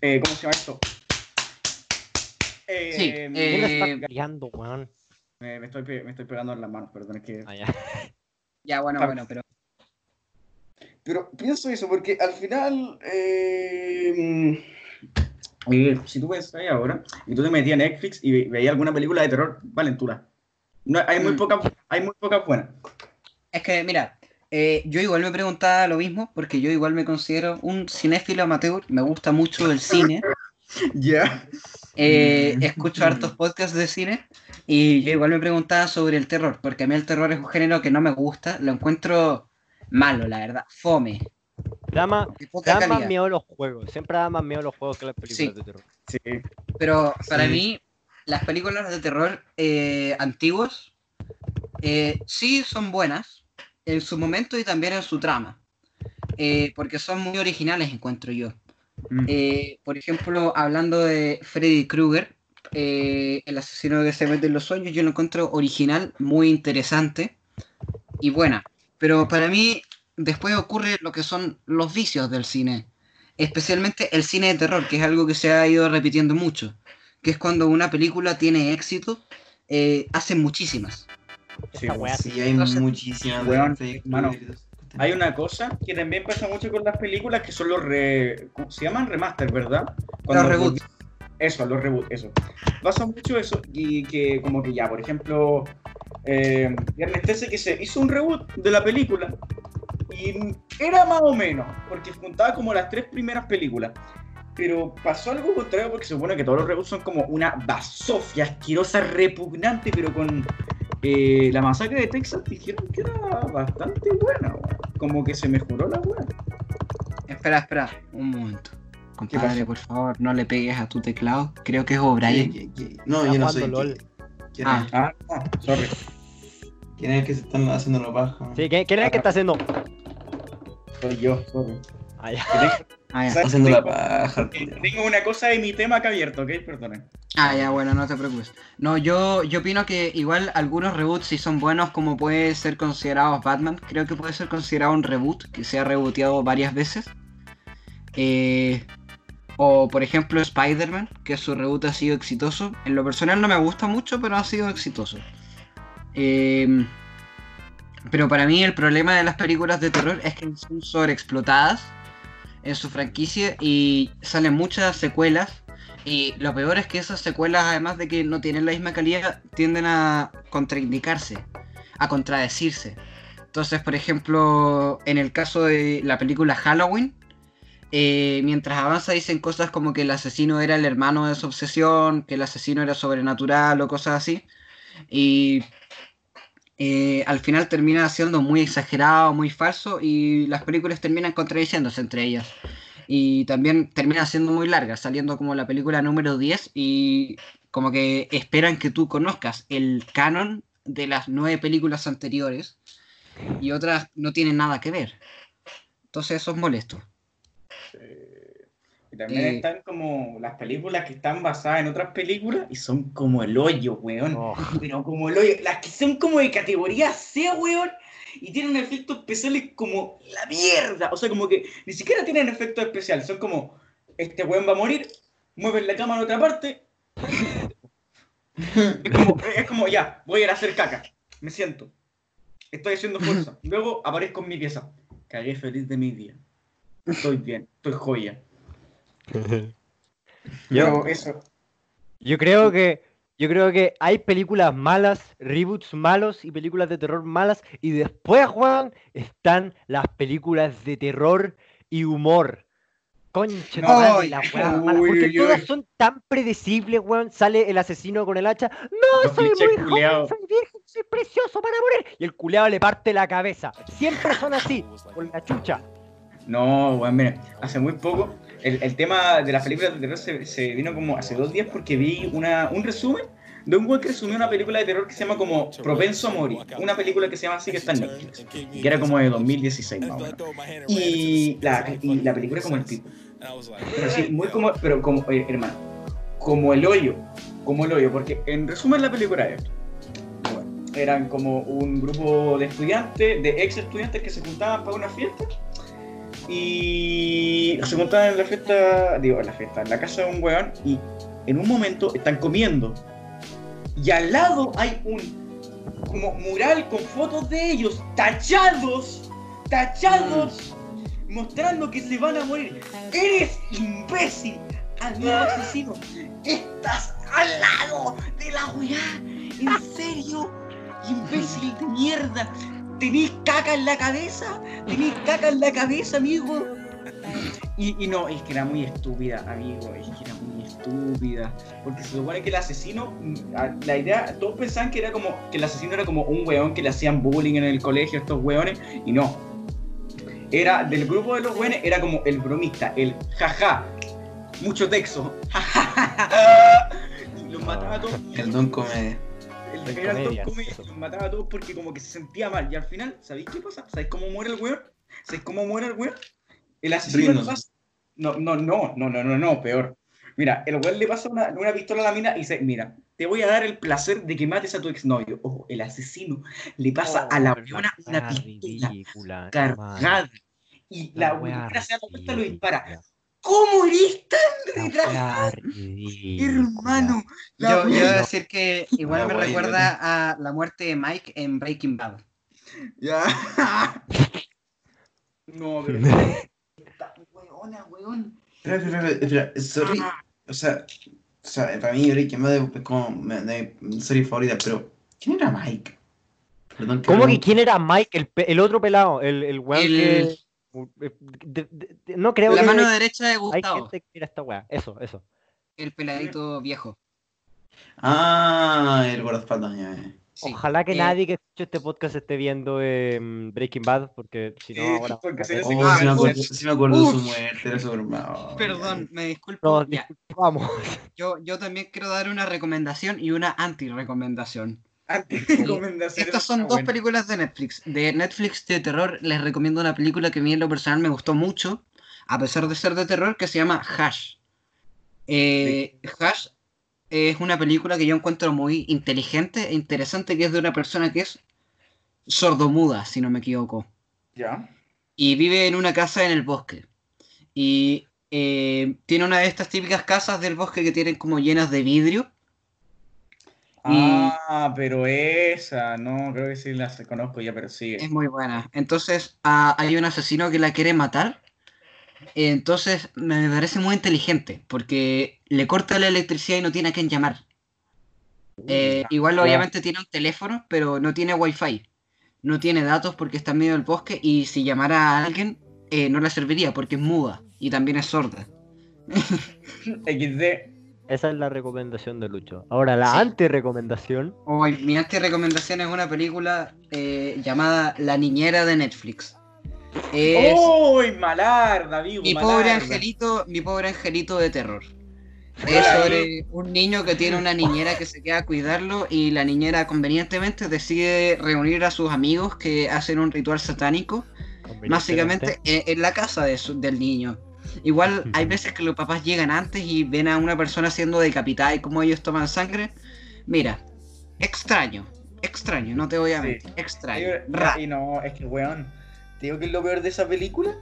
eh, ¿Cómo se llama esto? Eh, Sí, ¿Quién eh, está peleando, weón? me, me estoy, me estoy pegando en las manos, perdón, es que. Ah, ya. Ya, bueno, Ah. bueno, pero... Pero pienso eso, porque al final. eh, eh, si tú ves ahí ahora, y tú te metías en Netflix y ve- veías alguna película de terror, Valentura. No, hay muy Mm. pocas, hay muy pocas buenas. Es que, mira, eh, yo igual me preguntaba lo mismo, porque yo igual me considero un cinéfilo amateur, me gusta mucho el cine, Ya. eh, Mm. escucho hartos podcasts de cine, Y yo igual me preguntaba sobre el terror, porque a mí el terror es un género que no me gusta, lo encuentro malo, la verdad, fome, Da más, de poca da más miedo los juegos. Siempre da más miedo los juegos que las películas Sí. de terror. Sí. Pero para Sí. mí, las películas de terror eh, antiguas eh, sí son buenas en su momento y también en su trama. Eh, porque son muy originales, encuentro yo. Mm. Eh, por ejemplo, hablando de Freddy Krueger, eh, el asesino que se mete en los sueños, yo lo encuentro original, muy interesante y buena. Pero para mí, después ocurre lo que son los vicios del cine, especialmente el cine de terror, que es algo que se ha ido repitiendo mucho, que es cuando una película tiene éxito, eh, hacen muchísimas. Sí, Sí, hay muchísimas. mano, Hay una cosa que también pasa mucho con las películas que son los re... ¿cómo se llaman remaster, ¿verdad? Los reboots. Eso, los reboots, eso. Pasa mucho eso y que como que ya, por ejemplo, eh, Viernes 13 que se hizo un reboot de la película y era más o menos, porque juntaba como las tres primeras películas. Pero pasó algo contrario porque se supone que todos los reboots son como una basofia asquerosa, repugnante, pero con eh, la masacre de Texas dijeron que era bastante buena, weón. Como que se mejoró la weá. Espera, espera, un momento. ¿Qué Compadre, por favor, no le pegues a tu teclado. Creo que es O'Brien. No, yo no soy. LOL. ¿Quién Ah. es? Ah, no, sorry. ¿Quién es el que se están haciendo la paja? Sí, ¿quién, quién es el que está haciendo? Soy yo, sorry. Ah, ya. Que tengo- Ah, ya. Está haciendo la tengo- paja. que culiao. Tengo una cosa de mi tema acá abierto, ¿ok? Perdonen. Ah, ya, bueno, no te preocupes. No, yo, yo opino que igual algunos reboots si son buenos como puede ser considerado Batman. Creo que puede ser considerado un reboot, que se ha rebooteado varias veces. Eh, o por ejemplo Spider-Man, que su reboot ha sido exitoso. En lo personal no me gusta mucho, pero ha sido exitoso. Eh, pero para mí el problema de las películas de terror es que son sobreexplotadas en su franquicia y salen muchas secuelas y lo peor es que esas secuelas, además de que no tienen la misma calidad, tienden a contraindicarse, a contradecirse. Entonces, por ejemplo, en el caso de la película Halloween, eh, mientras avanza dicen cosas como que el asesino era el hermano de su obsesión, que el asesino era sobrenatural o cosas así. Y eh, al final termina siendo muy exagerado, muy falso y las películas terminan contradiciéndose entre ellas. Y también termina siendo muy larga, saliendo como la película número 10 y como que esperan que tú conozcas el canon de las nueve películas anteriores y otras no tienen nada que ver. Entonces eso es molesto. Y también Eh. están como las películas que están basadas en otras películas y son como el hoyo, weón. Oh, Pero como el hoyo. Las que son como de categoría C, weón. Y tienen efectos especiales como la mierda. O sea, como que ni siquiera tienen efectos especiales. Son como, este weón va a morir, mueven la cámara a otra parte. es, como, es como, ya, voy a ir a hacer caca. Me siento. Estoy haciendo fuerza. Luego aparezco en mi pieza. Cagué feliz de mi día. Estoy bien, estoy joya. Yo- eso. Yo creo que yo creo que hay películas malas, reboots malos y películas de terror malas y después, Juan, están las películas de terror y humor. Concha Ay, la weá mala, uy, porque uy, todas uy. son tan predecibles, weón. Sale el asesino con el hacha. No, soy muy joven, soy virgen, soy precioso para morir. Y el culeado le parte la cabeza. Siempre son así, con la chucha. No, weón, mira, hace muy poco el, tema de las películas de terror se, vino como hace dos días porque vi una, un resumen de un weón que resumió una película de terror que se llama como Propenso a Morir. Una película que se llama así que está en Netflix. Que era como de 2016 más o menos. Y la, y la película como el tipo. Pero sí, muy como, pero como, eh, hermano, como el hoyo, como el hoyo, porque en resumen la película es eran como un grupo de estudiantes, de ex estudiantes que se juntaban para una fiesta y se juntaban en la fiesta, digo, en la fiesta, en la casa de un weón y en un momento están comiendo y al lado hay un como mural con fotos de ellos tachados, tachados, mostrando que se van a morir. ¡Eres imbécil! Amigo asesino, estás al lado de la weá. ¿En serio? Imbécil de mierda. ¿Tenís caca en la cabeza? ¿Tenís caca en la cabeza, amigo? Y, y no, es que era muy estúpida, amigo, es que era muy estúpida. Porque se supone que el asesino, mm, la idea, todos pensaban que era como, que el asesino era como un weón que le hacían bullying en el colegio estos weones, y no. Era, del grupo de los weones, era como el bromista, el jaja, mucho texto, y los mataba a todos. El don comedia. El De era el comedia, Tom eso. los mataba a todos porque como que se sentía mal. Y al final, ¿sabéis qué pasa? ¿Sabéis cómo muere el weón? ¿Sabéis cómo muere el weón? El asesino le Riéndose. pasa. No, no, no, no, no, no, no, peor. Mira, el weón le pasa una, una pistola a la mina y dice, mira, te voy a dar el placer de que mates a tu exnovio. Ojo, el asesino le pasa a la weona una pistola ridícula. cargada. Y la weona se da la vuelta y lo dispara. ¿Cómo eres tan retrasado? Hermano, la Yo, yo iba a decir que igual La me recuerda a la muerte de Mike en Breaking Bad. Ya. No, pero. Weona, weón. Espera, espera, espera, espera, sorry. O sea, o sea, para mí Breaking Bad es como mi, serie favorita, pero ¿quién era Mike? Perdón ¿Cómo que quién era Mike? El, el otro pelado, el, el weón El- que. De- de- de- no creo la que mano derecha de hay Gustavo, gente que mira esta weá. Eso, eso. el peladito viejo. Ah, el guardaespaldas, ya. Sí. Ojalá que Eh, nadie que escuche este podcast esté viendo eh, Breaking Bad, porque si no, ahora. porque se Oh, como me acuerdo, me acuerdo de su muerte, era súper malo. Perdón, me disculpo. No, Ya, vamos. yo, yo también quiero dar una recomendación y una anti-recomendación. Anti-recomendaciones. Estas son Ah, dos películas de Netflix. De Netflix de terror les recomiendo una película que a mí en lo personal me gustó mucho, a pesar de ser de terror, que se llama Hash. Eh, Hash es una película que yo encuentro muy inteligente e interesante, que es de una persona que es sordomuda, si no me equivoco. Ya. y vive en una casa en el bosque. Y eh, tiene una de estas típicas casas del bosque que tienen como llenas de vidrio. Ah, pero esa, no, creo que sí la conozco ya, pero sigue. Es muy buena. Entonces ah, hay un asesino que la quiere matar. Entonces me parece muy inteligente porque le corta la electricidad y no tiene a quién llamar. Eh, igual obviamente tiene un teléfono, pero no tiene wifi. No tiene datos porque está en medio del bosque y si llamara a alguien eh, no le serviría porque es muda y también es sorda. XD. Esa es la recomendación de Lucho. Ahora, la Sí. anti-recomendación. Hoy, mi anti-recomendación es una película eh, llamada La Niñera de Netflix. Es ¡Uy, malarda, amigo! mi malarda! pobre angelito, mi pobre angelito de terror. Es sobre un niño que tiene una niñera que se queda a cuidarlo y la niñera convenientemente decide reunir a sus amigos que hacen un ritual satánico, básicamente en, en la casa de su- del niño. Igual hay veces que los papás llegan antes y ven a una persona siendo decapitada y cómo ellos toman sangre. Mira, extraño, extraño, no te voy a Sí. mentir, extraño. Y no, es que, weón, te digo que es lo peor de esa película.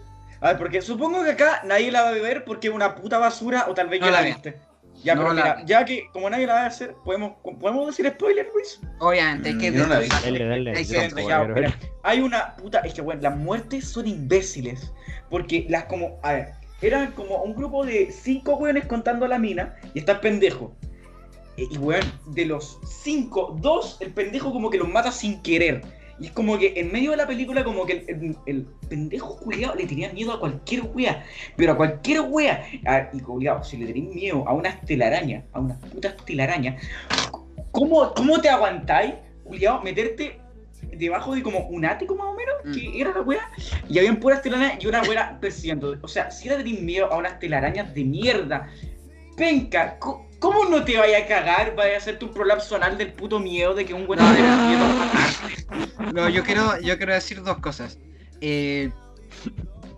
A ver, porque supongo que acá nadie la va a ver porque es una puta basura o tal vez No ya la viste. Ya, No pero la mira, ya que como nadie la va a hacer, ¿podemos, ¿podemos decir spoiler, Luis? Obviamente, hay que Mm, no la vi. desglosar. Dale, dale. Hay que ya, mira, hay una puta. Es que, bueno, las muertes son imbéciles. Porque las como. A ver, eran como un grupo de cinco weones contando la mina y está el pendejo. Y weón, de los cinco, dos, el pendejo como que los mata sin querer. Y es como que en medio de la película, como que el, pendejo culiado le tenía miedo a cualquier wea. Pero a cualquier wea. A- y culiado, si le tenéis miedo a unas telarañas, a unas putas telarañas, ¿cómo, cómo te aguantáis, culiado, meterte debajo de como un ático más o menos? Mm. Que era la wea. Y habían puras telarañas y una wea persiguiendo. O sea, si le tenéis miedo a unas telarañas de mierda, penca, ¿cómo no te vaya a cagar? Vaya a hacerte un prolapso anal del puto miedo de que un weón No, no. No, yo quiero, yo quiero decir dos cosas. Eh,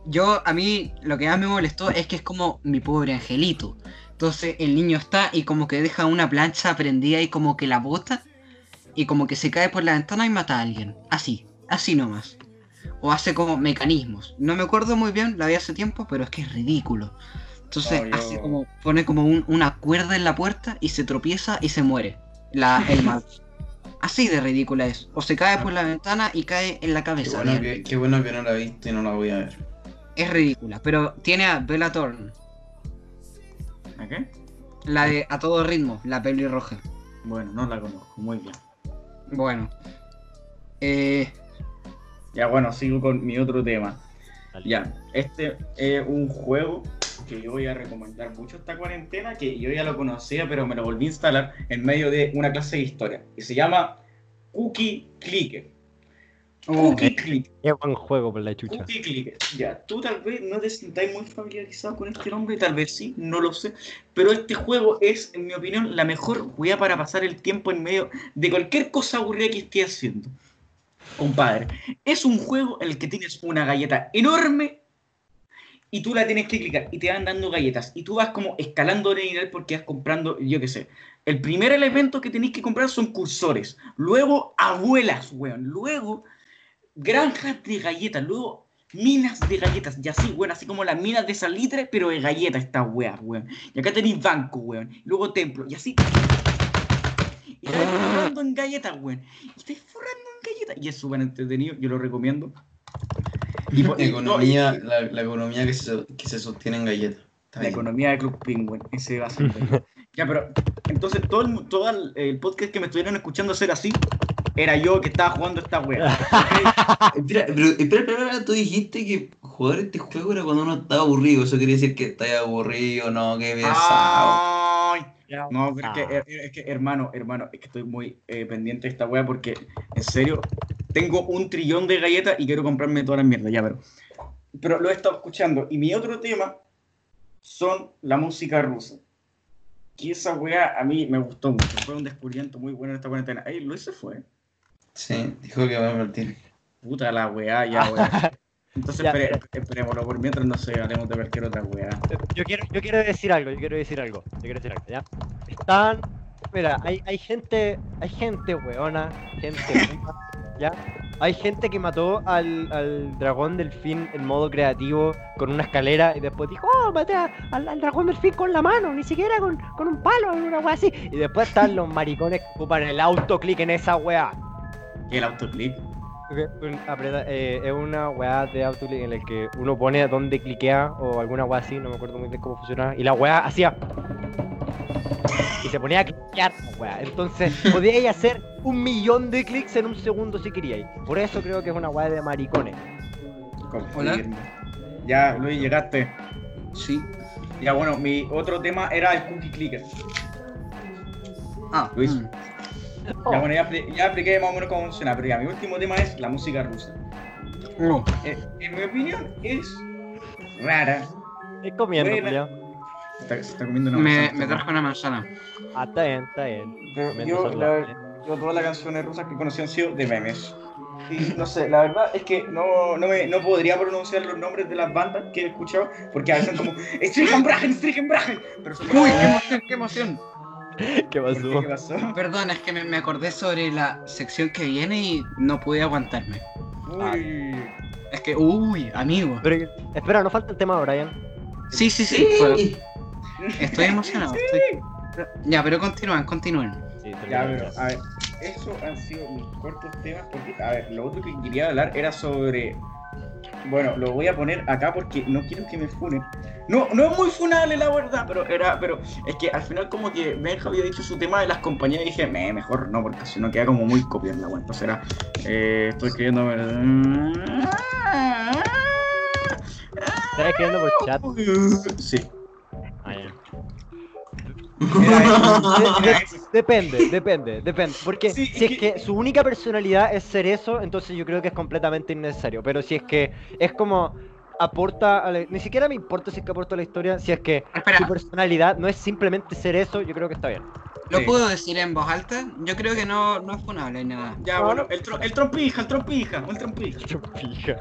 yo, a mí, lo que más me molestó es que es como mi pobre angelito. Entonces el niño está y como que deja una plancha prendida y como que la bota y como que se cae por la ventana y mata a alguien. Así, así nomás. O hace como mecanismos. No me acuerdo muy bien, la vi hace tiempo, pero es que es ridículo. Entonces hace como, pone como un- una cuerda en la puerta y se tropieza y se muere. La, el mal. Así de ridícula es. O se cae por la ventana y cae en la Qué cabeza. bueno, bien. que, qué bueno que no la he visto y no la voy a ver. Es ridícula. Pero tiene a Bella Thorne. ¿A qué? La de A Todo Ritmo, la pelirroja. Bueno, no la conozco, muy bien. Bueno. Eh, Ya bueno, sigo con mi otro tema. Ya, este es un juego que yo voy a recomendar mucho esta cuarentena, que yo ya lo conocía, pero me lo volví a instalar en medio de una clase de historia. Y se llama Cookie Clicker. Clicker. Qué buen juego por la chucha. Ya, tú tal vez no te sintáis muy familiarizado con este nombre, tal vez sí, no lo sé. Pero este juego es, en mi opinión, la mejor wea para pasar el tiempo en medio de cualquier cosa aburrida que esté haciendo. Compadre, es un juego en el que tienes una galleta enorme y tú la tienes que clicar y te van dando galletas y tú vas como escalando de nivel porque vas comprando, yo qué sé. El primer elemento que tenéis que comprar son cursores, luego abuelas, weón, luego granjas de galletas, luego minas de galletas, y así, weón, así como las minas de salitre, pero de galletas estas weas, weón. Y acá tenéis banco, weón, luego templo, y así. Y estáis forrando en galletas, weón. Y estáis forrando en galletas. Y es súper entretenido, yo lo recomiendo. Y, no, economía, y- la, la economía que se, que se sostiene en galletas. La bien. economía de Club Penguin, ese va a ser. ya, pero entonces todo el, todo el, el podcast que me estuvieron escuchando hacer así, era yo que estaba jugando esta wea. Espera, pero, espera, espera, espera, tú dijiste que jugar este juego era cuando uno estaba aburrido. Eso quiere decir que estás aburrido, no, qué pesado. Ay, No, pero es que, es que, hermano, hermano, es que estoy muy eh, pendiente de esta wea porque, en serio, tengo un trillón de galletas y quiero comprarme todas las mierdas, ya, pero. Pero lo he estado escuchando. Y mi otro tema son la música rusa. Que esa wea a mí me gustó mucho. Fue un descubrimiento muy bueno en esta cuarentena. Ey, Luis se fue. Sí, dijo que va a invertir. Puta la weá, ya weá. Entonces Ya, espere- esperémoslo por mientras no sé, hablemos de cualquier otra weá. Yo quiero, yo quiero decir algo, yo quiero decir algo, yo quiero decir algo, ¿ya? Están, mira, hay, hay gente, hay gente weona, gente ¿ya? Hay gente que mató al, al dragón delfín en modo creativo con una escalera y después dijo, oh, maté a- al, al dragón delfín con la mano, ni siquiera con, con un palo, una wea así. Y después están los maricones que ocupan el autoclick en esa wea. ¿Qué el autoclick? Ok, un- aprieta- eh, es una weá de autoclick en el que uno pone dónde cliquea o alguna weá así, no me acuerdo muy bien cómo funcionaba, y la weá hacía. Y se ponía a cliquear la weá. Entonces podíais hacer un millón de clics en un segundo si queríais. Por eso creo que es una weá de maricones. Confirmo. Ya, Luis, llegaste. Sí. Ya, bueno, mi otro tema era el cookie clicker. Ah, Luis. mm. Ya, bueno, ya, ya expliqué más o menos cómo funciona, pero ya, mi último tema es la música rusa. Oh. Eh, en mi opinión, es rara. Estoy comiendo, culiao. Está- se está comiendo una Me, manzana. me trajo una manzana. Ah, está bien, está bien. Pero yo, la- yo todas las canciones rusas que conocí han sido de memes. Y no sé, la verdad es que no, no, me, no podría pronunciar los nombres de las bandas que he escuchado, porque a veces son como Strichenbrachen, Strichenbrachen. Pero son Uy, qué emoción, qué emoción. ¿Qué pasó? ¿Qué pasó? Perdón, es que me, me acordé sobre la sección que viene y no pude aguantarme. Uy. Es que, uy, amigo. Pero, espera, ¿no falta el tema, Brian? Sí, sí, sí. pero estoy emocionado. estoy- Ya, pero continúen, continúen. Sí, Ya, pero, a ver, esos han sido mis cortos temas, porque, a ver, lo otro que quería hablar era sobre... Bueno, lo voy a poner acá porque no quiero que me funen. No, no es muy funable la verdad, pero era, pero es que al final como que Benja había dicho su tema de las compañías y dije, me mejor no, porque si no queda como muy copia en la web. Entonces era, eh, estoy escribiendo... ¿Estás escribiendo por chat? Sí. Ah, ya. De- de- eso. depende, depende, depende. Porque Sí, si es que su única personalidad es ser eso, entonces yo creo que es completamente innecesario. Pero si es que es como aporta a la- Ni siquiera me importa si es que aporta a la historia, si es que Espera, su personalidad no es simplemente ser eso, yo creo que está bien. ¿lo Sí. puedo decir en voz alta? Yo creo que no, no es funable ni nada. Ya, No, bueno, no. el, tro- el trompija, el trompija, el trompija. Fija.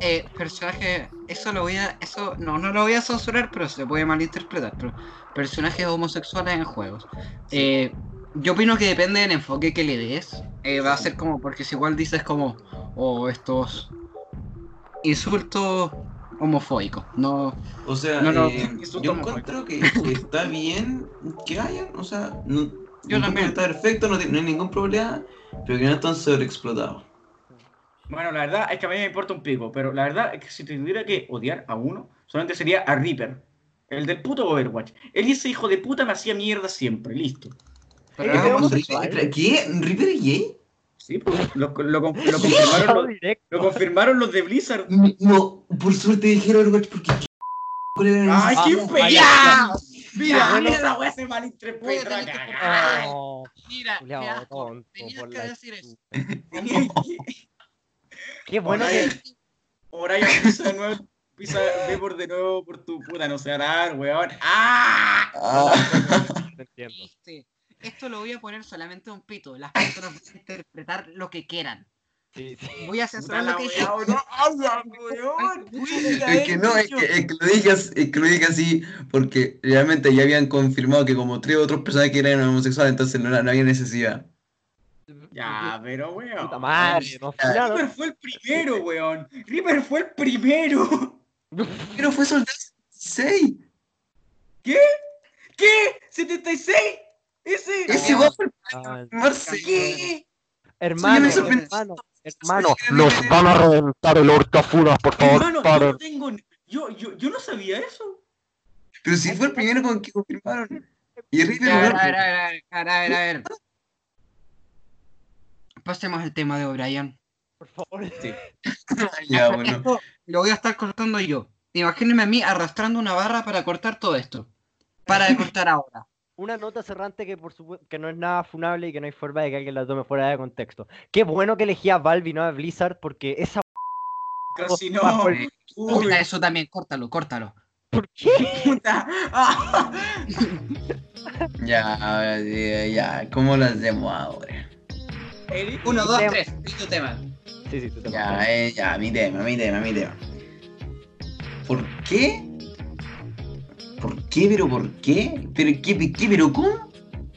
Eh, personaje, eso lo voy a, eso no, no lo voy a censurar, pero se puede malinterpretar. Pero personajes homosexuales en juegos. Eh, yo opino que depende del enfoque que le des. Eh, va a ser como, porque si igual dices como, o estos insultos homofóbicos, no, O sea, No, no, eh, eso yo encuentro que, está bien que hayan, o sea, no, Yo también. está perfecto, no, no hay ningún problema, pero que no están sobreexplotados. Bueno, la verdad es que a mí me importa un pico, pero la verdad es que si tuviera que odiar a uno, solamente sería a Reaper. El del puto Overwatch. Él y ese hijo de puta me hacía mierda siempre, listo. pero ¿Es es de homosexual. homosexual? ¿Qué? ¿Reaper es gay? Sí, pues, lo, lo, lo confirmaron los, directo. lo confirmaron los de Blizzard. No, por suerte dijeron Overwatch porque. ¡Ay, qué ya. Mira, bueno. mira la weá se Voy a malinterpreta. Mira, culiao qué asco. tonto Tenías que decir eso. Qué bueno Orion, que. Pisa de nuevo, pisa, ve por de nuevo por tu puta, no sé hablar, weón. ¡Ah! Ah. No entiendo. Viste, Esto lo voy a poner solamente un pito. Las personas van a interpretar lo que quieran. Sí, sí. Voy a censurar la lo que weón. Es que no, es que, es que lo dije, es que lo dije así porque realmente ya habían confirmado que como tres otros personajes que eran homosexuales, entonces no, no había necesidad. Ya, pero weón. Puta madre, no. Reaper fue el primero, weón. Reaper fue el primero. Pero fue Soldado 6. ¿Qué? ¿Qué? ¿76? Ese. Ese igual fue el Ah, Marce. ¿Qué? Hermano, sorprendí. hermano, hermano, Los van a reventar el orto a funas, por Hermano, yo no tengo. Yo, yo, yo no sabía eso. Pero si fue el primero con que confirmaron. Y Reaper A ver, igual. a ver, a ver, a ver, a ver, a ver. Pasemos al tema de O'Brien. Por favor. Ya, bueno. Esto lo voy a estar cortando yo. Imagínense a mí arrastrando una barra para cortar todo esto. Para de cortar ahora. Una nota cerrante que por supuesto que no es nada funable y que no hay forma de que alguien la tome fuera de contexto. Qué bueno que elegí a Valve y no a Blizzard porque esa Pero si no. bajo Uy, Puta, eso también, córtalo, córtalo. ¿Por qué? puta. Ya, ya, ya. ¿Cómo lo hacemos ahora? Uno, dos, Tema. tres. Di tu tema. Sí, sí, Ya, eh, ya, mi tema, mi tema, mi tema. ¿Por qué? ¿Por qué, pero por qué? ¿Pero qué, qué, pero cómo?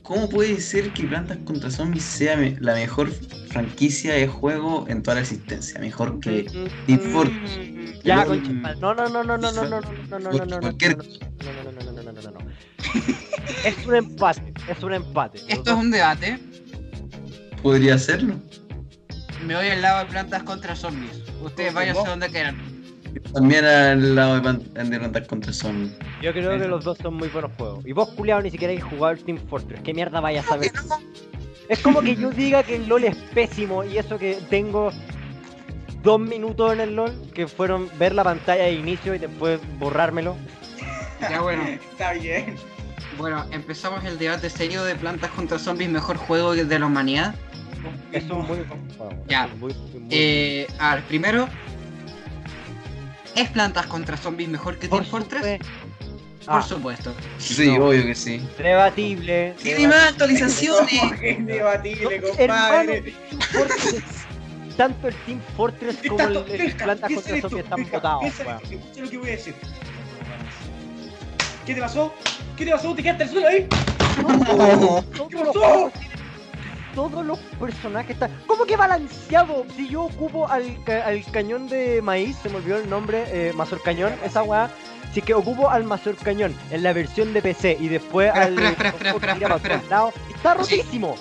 ¿Cómo puede ser que Plantas contra Zombies sea me- la mejor franquicia de juego en toda la existencia? Mejor que Fortress. Ya, No, concha. mm, No, no, no, no, no, no, no, no, no, no, no, no, no, Cualquier- no, no, no, no, no, no, no, no, no. Es un empate, es un empate. Los Esto es dos- un debate. Podría hacerlo. Me voy al lado de plantas contra zombies. Ustedes váyanse donde quieran. También al lado de, Plantas contra Zombies. Yo creo que los dos son muy buenos juegos. Y vos, culiao, ni siquiera hay jugado el Team Fortress. ¿Qué mierda vayas a saber? Es como que yo diga que el LOL es pésimo y eso que tengo dos minutos en el LOL, que fueron ver la pantalla de inicio y después borrármelo. Ya bueno. Está bien. Bueno, empezamos el debate serio de plantas contra zombies, mejor juego de la humanidad. Es un muy. Ya. muy, muy, muy Eh, a ver, primero, ¿es plantas contra zombies mejor que Team Fortress? Por Ah, supuesto. Sí, No. obvio que sí. debatible. Tiene más actualizaciones. ¿Cómo que es debatible, compadre? Tanto el Team Fortress como el, el Pesca, Plantas ¿qué contra es Zombies están botados. Escucha lo que voy a decir. ¿Qué te pasó? ¿Qué te pasó? ¿Te quedaste al suelo ahí? ¿Qué pasó? Todos los personajes están. ¿Cómo que balanceado? Si yo ocupo al, ca- al cañón de maíz, se me olvidó el nombre, eh, Mazor Cañón, esa weá. Si que ocupo al Mazor Cañón en la versión de PC y después Espera, al. espera, espera, espera, espera, espera, Está Sí. rotísimo.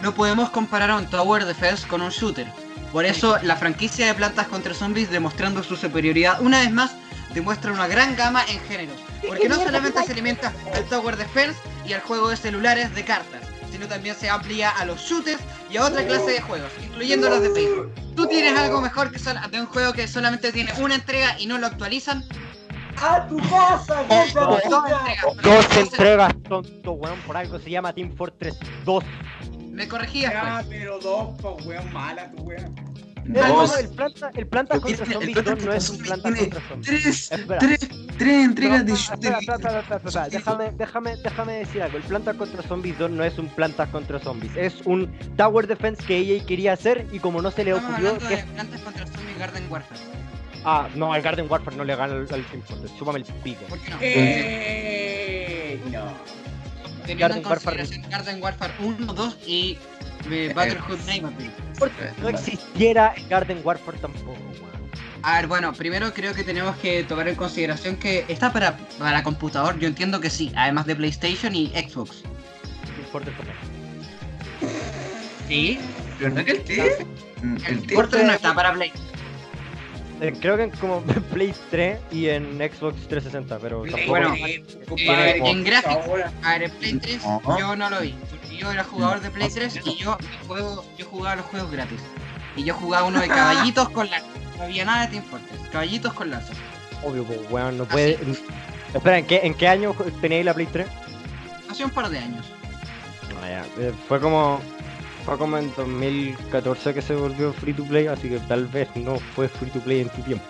No podemos comparar a un Tower Defense con un shooter. Por eso la franquicia de Plantas contra Zombies, demostrando su superioridad, una vez más, demuestra una gran gama en géneros. Porque no solamente se alimenta al Tower Defense y al juego de celulares de cartas, sino también se amplía a los shooters y a otra clase de juegos, incluyendo los de Facebook. ¿Tú tienes algo mejor que sol- de un juego que solamente tiene una entrega y no lo actualizan? ¡A tu casa, vieja Dos Dos entregas. Dos entregas, tonto weón, por algo se llama Team Fortress 2. Me corregías, pues. pero dos, pa' weón, mala tu weón. Dos. el planta, el planta contra El zombies Plantas 2 no es un planta tiene contra zombies. Tres, Espera. tres, tres entregas de No, shooter. espera, espera, espera, espera, espera, Déjame, déjame, déjame decir algo. El Planta contra Zombies 2 no es un Planta contra Zombies. Es un Tower Defense que EA quería hacer y como no se le ocurrió que... de Plantas contra Zombies Garden Warfare. Ah, no, el Garden Warfare no le gana al, al Team Fortress. Súmame el pico. ¿Por qué no? Eh, no. Teniendo en Garden Warfare. consideración Garden Warfare 1, 2 y eh, Battlehood Neighborhood. No existiera Garden Warfare tampoco, weón. A ver, bueno, primero creo que tenemos que tomar en consideración que está para, para computador, yo entiendo que sí, además de PlayStation y Xbox. Sí, ¿Verdad que el T? el El T. No está para Play. Eh, creo que en como Play 3 y en Xbox 360, pero tampoco. Bueno, Eh, eh, en gráficos, a ver, en Play 3 Ajá. yo no lo vi, porque yo era jugador de Play 3 y yo, juego, yo jugaba los juegos gratis. Y yo jugaba uno de caballitos con lanza. No había nada de Team Fortress, caballitos con lanza. obvio, pues, weón, no puede. Espera, ¿en qué, ¿en qué año teníais la Play 3? Hace un par de años. Ah, ya, eh, Fue como. Fue como en 2014 que se volvió free to play, así que tal vez no fue free to play en tu tiempo.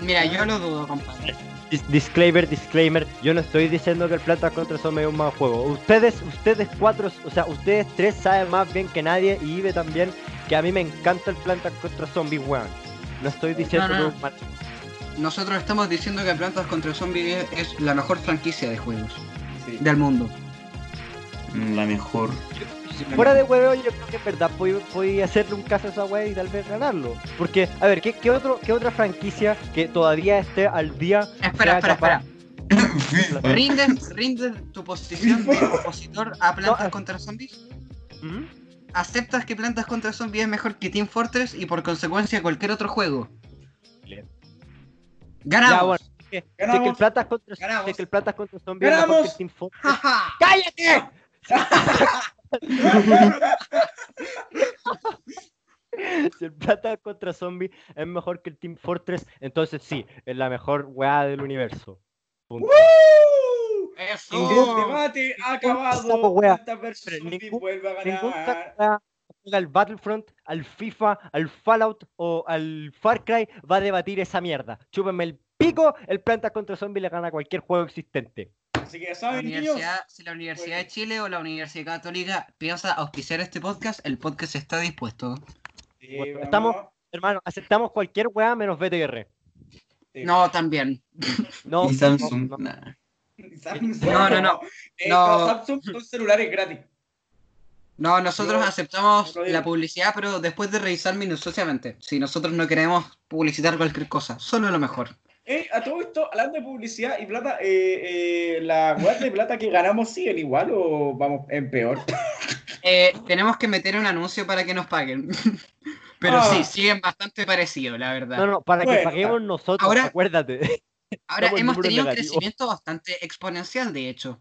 Mira, yo lo dudo, compadre. Dis- disclaimer, disclaimer, yo no estoy diciendo que el Plantas contra Zombies es un mal juego. Ustedes, ustedes cuatro, o sea, ustedes tres saben más bien que nadie y Ibe también que a mí me encanta el Plantas contra Zombies, weón. No estoy diciendo No, no, que no. es un mal- Nosotros estamos diciendo que Plantas contra Zombies es la mejor franquicia de juegos Sí. del mundo. La mejor. Fuera de huevo, yo creo que en verdad podía, hacerle un caso a esa wea y tal vez ganarlo. Porque, a ver, ¿qué, qué, otro, ¿qué otra franquicia que todavía esté al día? Espera, sea espera, capaz- espera. ¿Rindes, rindes tu posición de opositor a Plantas No, contra Zombies? ¿Mm? ¿Aceptas que Plantas contra Zombies es mejor que Team Fortress y por consecuencia cualquier otro juego? ¡Ganamos! Ya, bueno. Si es que el Ganamos. Plantas contra, si Ganamos. es que el Plantas contra Zombies es mejor que el Ganamos. Team Fortress. ¡Cállate! Si el plata contra zombie es mejor que el Team Fortress, entonces sí, es la mejor weá del universo. Punto. ¡Woo! ¡Eso! El debate ha acabado. Zombies ningún- vuelve a Ningún ganar. al Battlefront, al FIFA, al Fallout o al Far Cry va a debatir esa mierda. Chúpenme el pico, el planta contra zombie le gana a cualquier juego existente. Así que La saben, niños. universidad, si la Universidad de Chile o la Universidad Católica piensa auspiciar este podcast, el podcast está dispuesto. Sí, Bueno, vamos. estamos- Hermano, aceptamos cualquier weá menos BTR. Sí. No, también. No, Y Samsung. no, no. nah. Samsung. No, no, no. Eh, No. Samsung son celulares gratis. No, nosotros Yo- aceptamos la publicidad, pero después de revisar minuciosamente. Si nosotros no queremos publicitar cualquier cosa, solo lo mejor. Eh, a todo esto, hablando de publicidad y plata, eh, eh, ¿la web de plata que ganamos siguen igual o vamos en peor? Eh, tenemos que meter un anuncio para que nos paguen. Pero Ah. sí, siguen bastante parecidos, la verdad. No, no, para que paguemos nosotros, ahora- acuérdate. Ahora hemos tenido un crecimiento bastante exponencial, de hecho.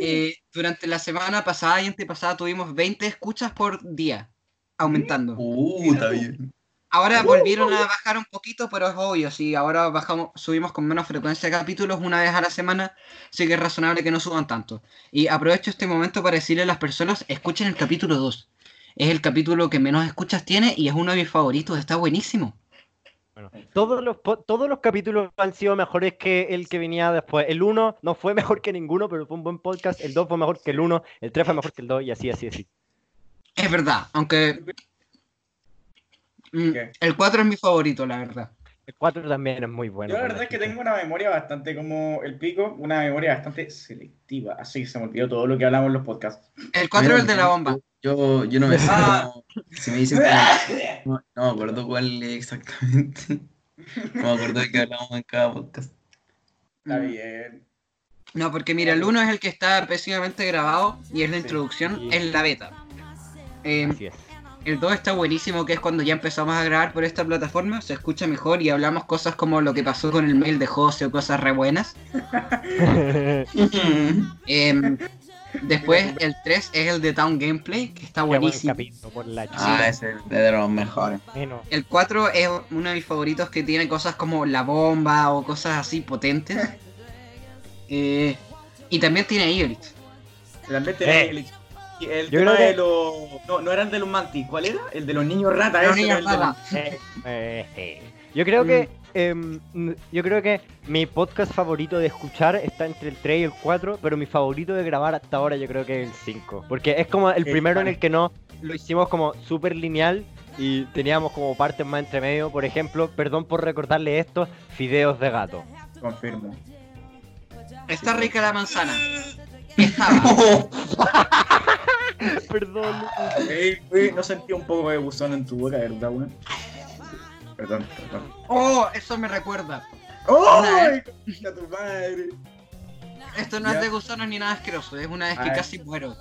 Eh, durante la semana pasada y antepasada tuvimos 20 escuchas por día, aumentando. Uh, está bien. Ahora volvieron a bajar un poquito, pero es obvio, si ahora bajamos, subimos con menos frecuencia de capítulos una vez a la semana, sí que es razonable que no suban tanto. Y aprovecho este momento para decirle a las personas, escuchen el capítulo 2. Es el capítulo que menos escuchas tiene y es uno de mis favoritos, está buenísimo. Bueno, todos los, todos los capítulos han sido mejores que el que venía después. El 1 no fue mejor que ninguno, pero fue un buen podcast. El 2 fue mejor que el 1, el 3 fue mejor que el 2 y así, así, así. Es verdad, aunque... Mm, ¿Qué? El 4 es mi favorito, la verdad. El 4 también es muy bueno. Yo la verdad es que tengo una memoria bastante como el pico, una memoria bastante selectiva, así que se me olvidó todo lo que hablamos en los podcasts. El 4 es el de la bomba. Yo, yo no me sé. Ah. si me dicen no, no me acuerdo cuál es exactamente. No me acuerdo de qué hablamos en cada podcast. Está Mm. bien. No, porque mira, el 1 es el que está pésimamente grabado y es la Sí. introducción, Sí. es la beta. Eh, Así es. El 2 está buenísimo, que es cuando ya empezamos a grabar por esta plataforma, se escucha mejor y hablamos cosas como lo que pasó con el mail de José o cosas re buenas. Em, después el 3 es el de Town Gameplay, que está buenísimo. capítulo, por la Ah, es de los mejores. El 4 es uno de mis favoritos que tiene cosas como la bomba o cosas así potentes. Eh, y también tiene Ibrit. Realmente Eh. El, Yo tema creo que- de los. No, no eran de los mantis, ¿cuál era? El de los niños rata, Los ese niños era el de los- rata. eh, eh, eh. Yo creo que em, n- yo creo que mi podcast favorito de escuchar está entre el 3 y el 4, pero mi favorito de grabar hasta ahora yo creo que es el 5, porque es como el primero en el que no lo hicimos como súper lineal y teníamos como partes más entre medio, por ejemplo, perdón por recordarle esto, fideos de gato. Confirmo. Está rica la manzana. Perdón. Ey, ey, ¿No sentí un poco de buzón en tu boca, verdad, weón? Perdón, perdón. Oh, eso me recuerda. ¡Ay! concha tu madre! Esto no Ya. es de gusanos ni nada asqueroso, es una vez que Ay. casi muero.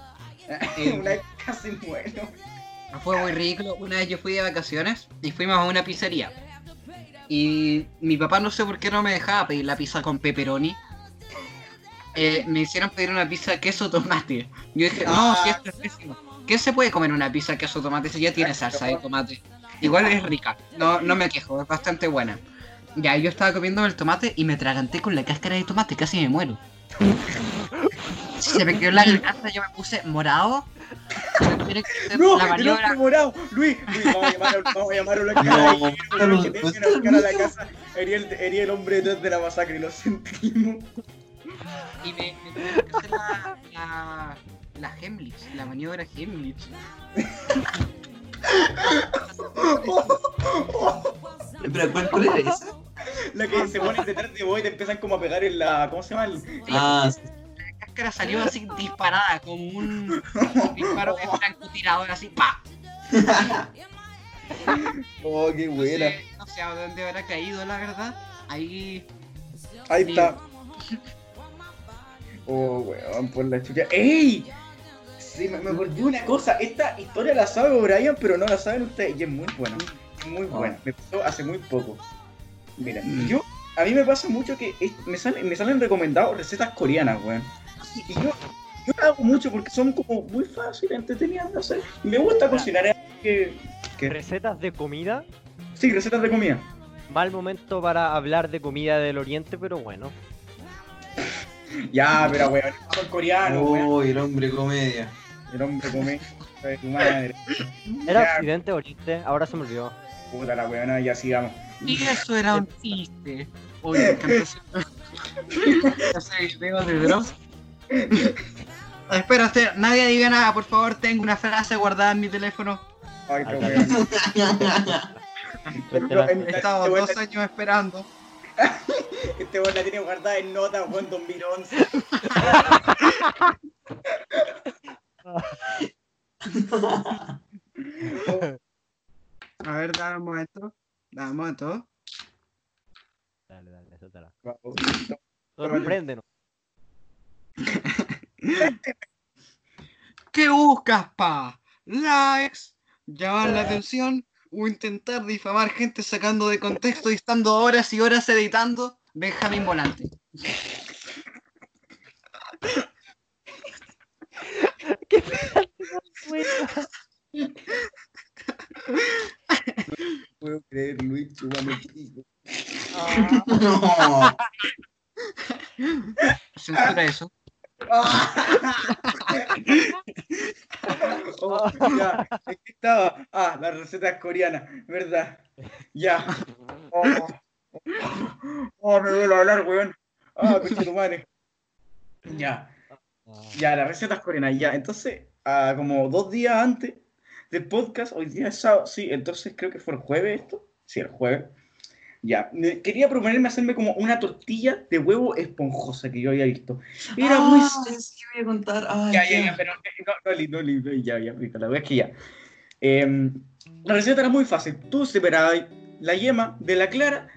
Una vez casi muero. Fue muy ridículo. Una vez yo fui de vacaciones y fuimos a una pizzería. Y mi papá no sé por qué no me dejaba pedir la pizza con pepperoni. Eh, me hicieron pedir una pizza queso tomate. Yo dije, no, Ah. si esto es pésimo. ¿Qué se puede comer una pizza queso tomate si ya tiene salsa de tomate? Igual es rica, no, no me quejo, es bastante buena. Ya, yo estaba comiendo el tomate y me atraganté con la cáscara de tomate, casi me muero. Se me quedó la garganta, yo me puse morado. No, la el maniobra. hombre morado. Luis, Luis, vamos a llamar a, vamos a, llamar a una No, cara de no, que no, tengan no, a buscar a la no. casa. Hería el, hería el hombre detrás de la masacre, lo sentimos. Y me, me tuve que hacer la, la, la Hemlich, la maniobra Hemlich. Espera, ¿cuál, cuál era esa? La que se ponen detrás de vos y te empiezan como a pegar en la. ¿Cómo se llama? El- Ah, La cáscara salió así disparada, como un disparo de francotirador, así ¡pa! Oh, qué buena. No sé, no sé a dónde habrá caído, la verdad. Ahí. Ahí está. Oh, weón, por la chucha. ¡Ey! Sí, me, me acordé una cosa. Esta historia la sabe Brian, pero no la saben ustedes. Y es muy buena. Muy buena. Me pasó hace muy poco. Mira, yo. A mí me pasa mucho que es- me, salen, me salen recomendados recetas coreanas, weón. Y yo, yo la hago mucho porque son como muy fáciles, entretenidas de hacer. Y me gusta cocinar. Que, que- Recetas de comida. sí, recetas de comida. Mal momento para hablar de comida del oriente, pero bueno. Ya, pero weón, coreanos, weón. oh, el hombre comedia. El hombre come. de tu madre. Era Ya. occidente oriente, ahora se me olvidó. Puta la weona, ya sigamos. Y eso era un chiste. Oye, me encanta ese- de Dross. Espérate, nadie diga nada, por favor, tengo una frase guardada en mi teléfono. Ay, qué weón. He estado dos años esperando. Este weón la tiene guardada en nota, weón, 2011. A ver, dame un momento. Dame un momento. Dale, dale, suéltala. Sorpréndenos. ¿Qué buscas, pa? ¿Likes? ¿Llamar la atención? ¿O intentar difamar gente sacando de contexto y estando horas y horas editando? Benjamín Volante. ¿Qué pedazo de buena? puedo creer, Luis, chupame el pico. Ah, No. Censura eso. Oh, ya, estaba. Ah, las recetas coreanas, ¿verdad? Ya. Oh, oh me duele hablar, weón. Ah, coche tu madre. Ya, ya, las recetas coreanas, ya. Entonces, ah, como dos días antes del podcast, hoy día es sábado, sí, entonces creo que fue el jueves esto. Sí, el jueves. Ya, quería proponerme hacerme como una tortilla de huevo esponjosa que yo había visto. Era muy Ah, sí, voy a contar. Ay, ya, ya, ya, pero no, no, Li, no, Li, no, ya, ya, la wea es que ya. Em, la receta era muy fácil. Tú separabas la yema de la clara,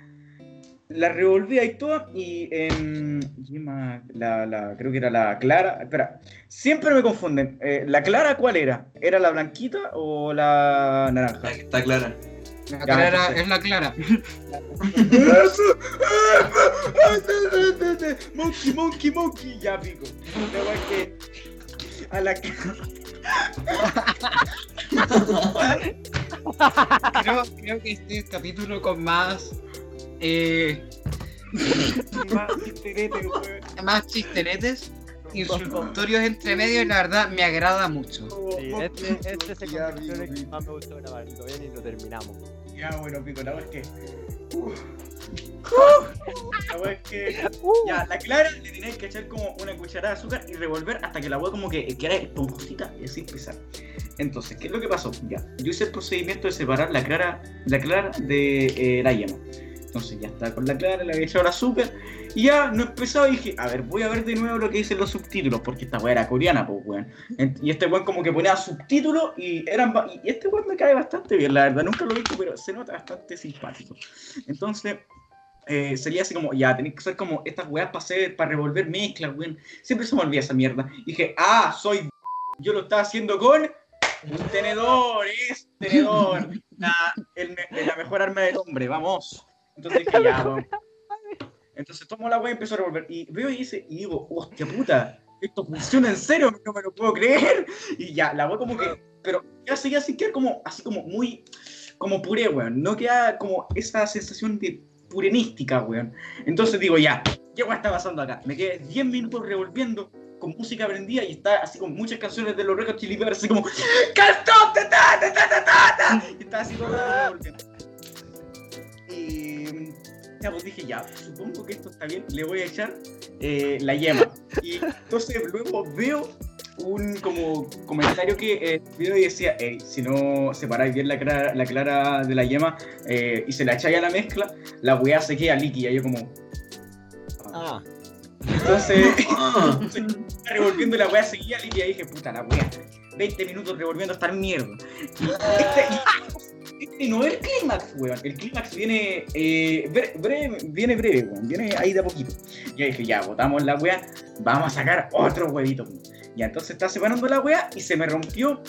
la revolvías y toda, y en. Yema, la, la, creo que era la clara. Espera, siempre me confunden. Eh, ¿La clara cuál era? ¿Era la blanquita o la naranja? Está, está clara. La clara es la clara. monkey, monkey, monkey. Ya, pico. La es que. A la Creo, creo que este es el capítulo con más. Eh, más chisterete, weón. más chisteretes, insultorios entre medio y la verdad me agrada mucho. Sí, este, este se convirtió en el que más me gustó grabar. Bien y lo terminamos. Ya, bueno, pico, la wea es que. La wea es que. Ya, la clara le tenéis que echar como una cucharada de azúcar y revolver hasta que la wea como que quede esponjosita y así empezar. Entonces, ¿qué es lo que pasó? Ya, yo hice el procedimiento de separar la clara, la clara de eh, la yema. Entonces ya está con la clara, le había echado el azúcar y ya no empezaba y dije, a ver, voy a ver de nuevo lo que dicen los subtítulos, porque esta weá era coreana, pues weón. Y este weón como que ponía subtítulos y eran y este weón me cae bastante bien, la verdad, nunca lo he visto, pero se nota bastante simpático. Entonces, eh, sería así como, ya, tenéis que hacer como estas weas para hacer, para revolver mezclas, weón. Siempre se me olvida esa mierda. Y dije, ah, soy yo lo estaba haciendo con Un tenedor, es tenedor. La mejor arma del hombre, vamos. Entonces dije, ya, vamos. Entonces tomo la weá y empiezo a revolver. Y veo y, dice, y digo, hostia puta, esto funciona en serio, no me lo puedo creer. Y ya, la weá como que. Pero ya seguía sin quedar como, así como muy. Como puré, weón. No queda como esa sensación de purenística, weón. Entonces digo, ya, ¿qué weá está pasando acá? Me quedé 10 minutos revolviendo con música prendida y está así con muchas canciones de los Red Hot así como ¡Can't stop the ta, ta, ta, ta, ta, ta! Y estaba así todo revolviendo. Y ya, pues dije, ya, supongo que esto está bien, le voy a echar eh, la yema. Y entonces luego veo un como comentario que eh, video y decía, hey, si no separáis bien la clara, la clara de la yema eh, y se la echáis a la mezcla, la weá se queda líquida. Y yo como, Ah, entonces, Ah, revolviendo la weá seguía líquida y dije, puta la weá. 20 minutos revolviendo esta mierda. Y este, y este no es el clímax, weón. El clímax viene, eh, bre- breve, viene breve, weón. Viene ahí de a poquito. Y yo dije, ya, botamos la weá, vamos a sacar otro huevito. Ya, entonces está separando la weá y se me rompió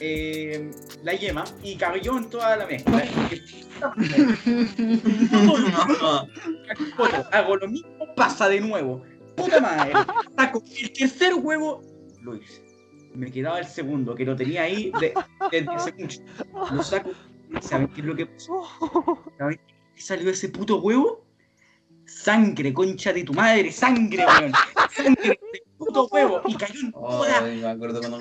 eh, la yema y cayó en toda la mezcla. Y hago lo mismo, pasa de nuevo. Puta madre. Saco el tercer huevo, lo hice. Me quedaba el segundo, que lo tenía ahí de- desde hace mucho. Lo saco. ¿Saben qué es lo que pasó? ¿Saben qué salió ese puto huevo? Sangre, concha de tu madre, sangre, weón. Sangre de puto huevo. Y cayó en toda Ay, me acuerdo cuando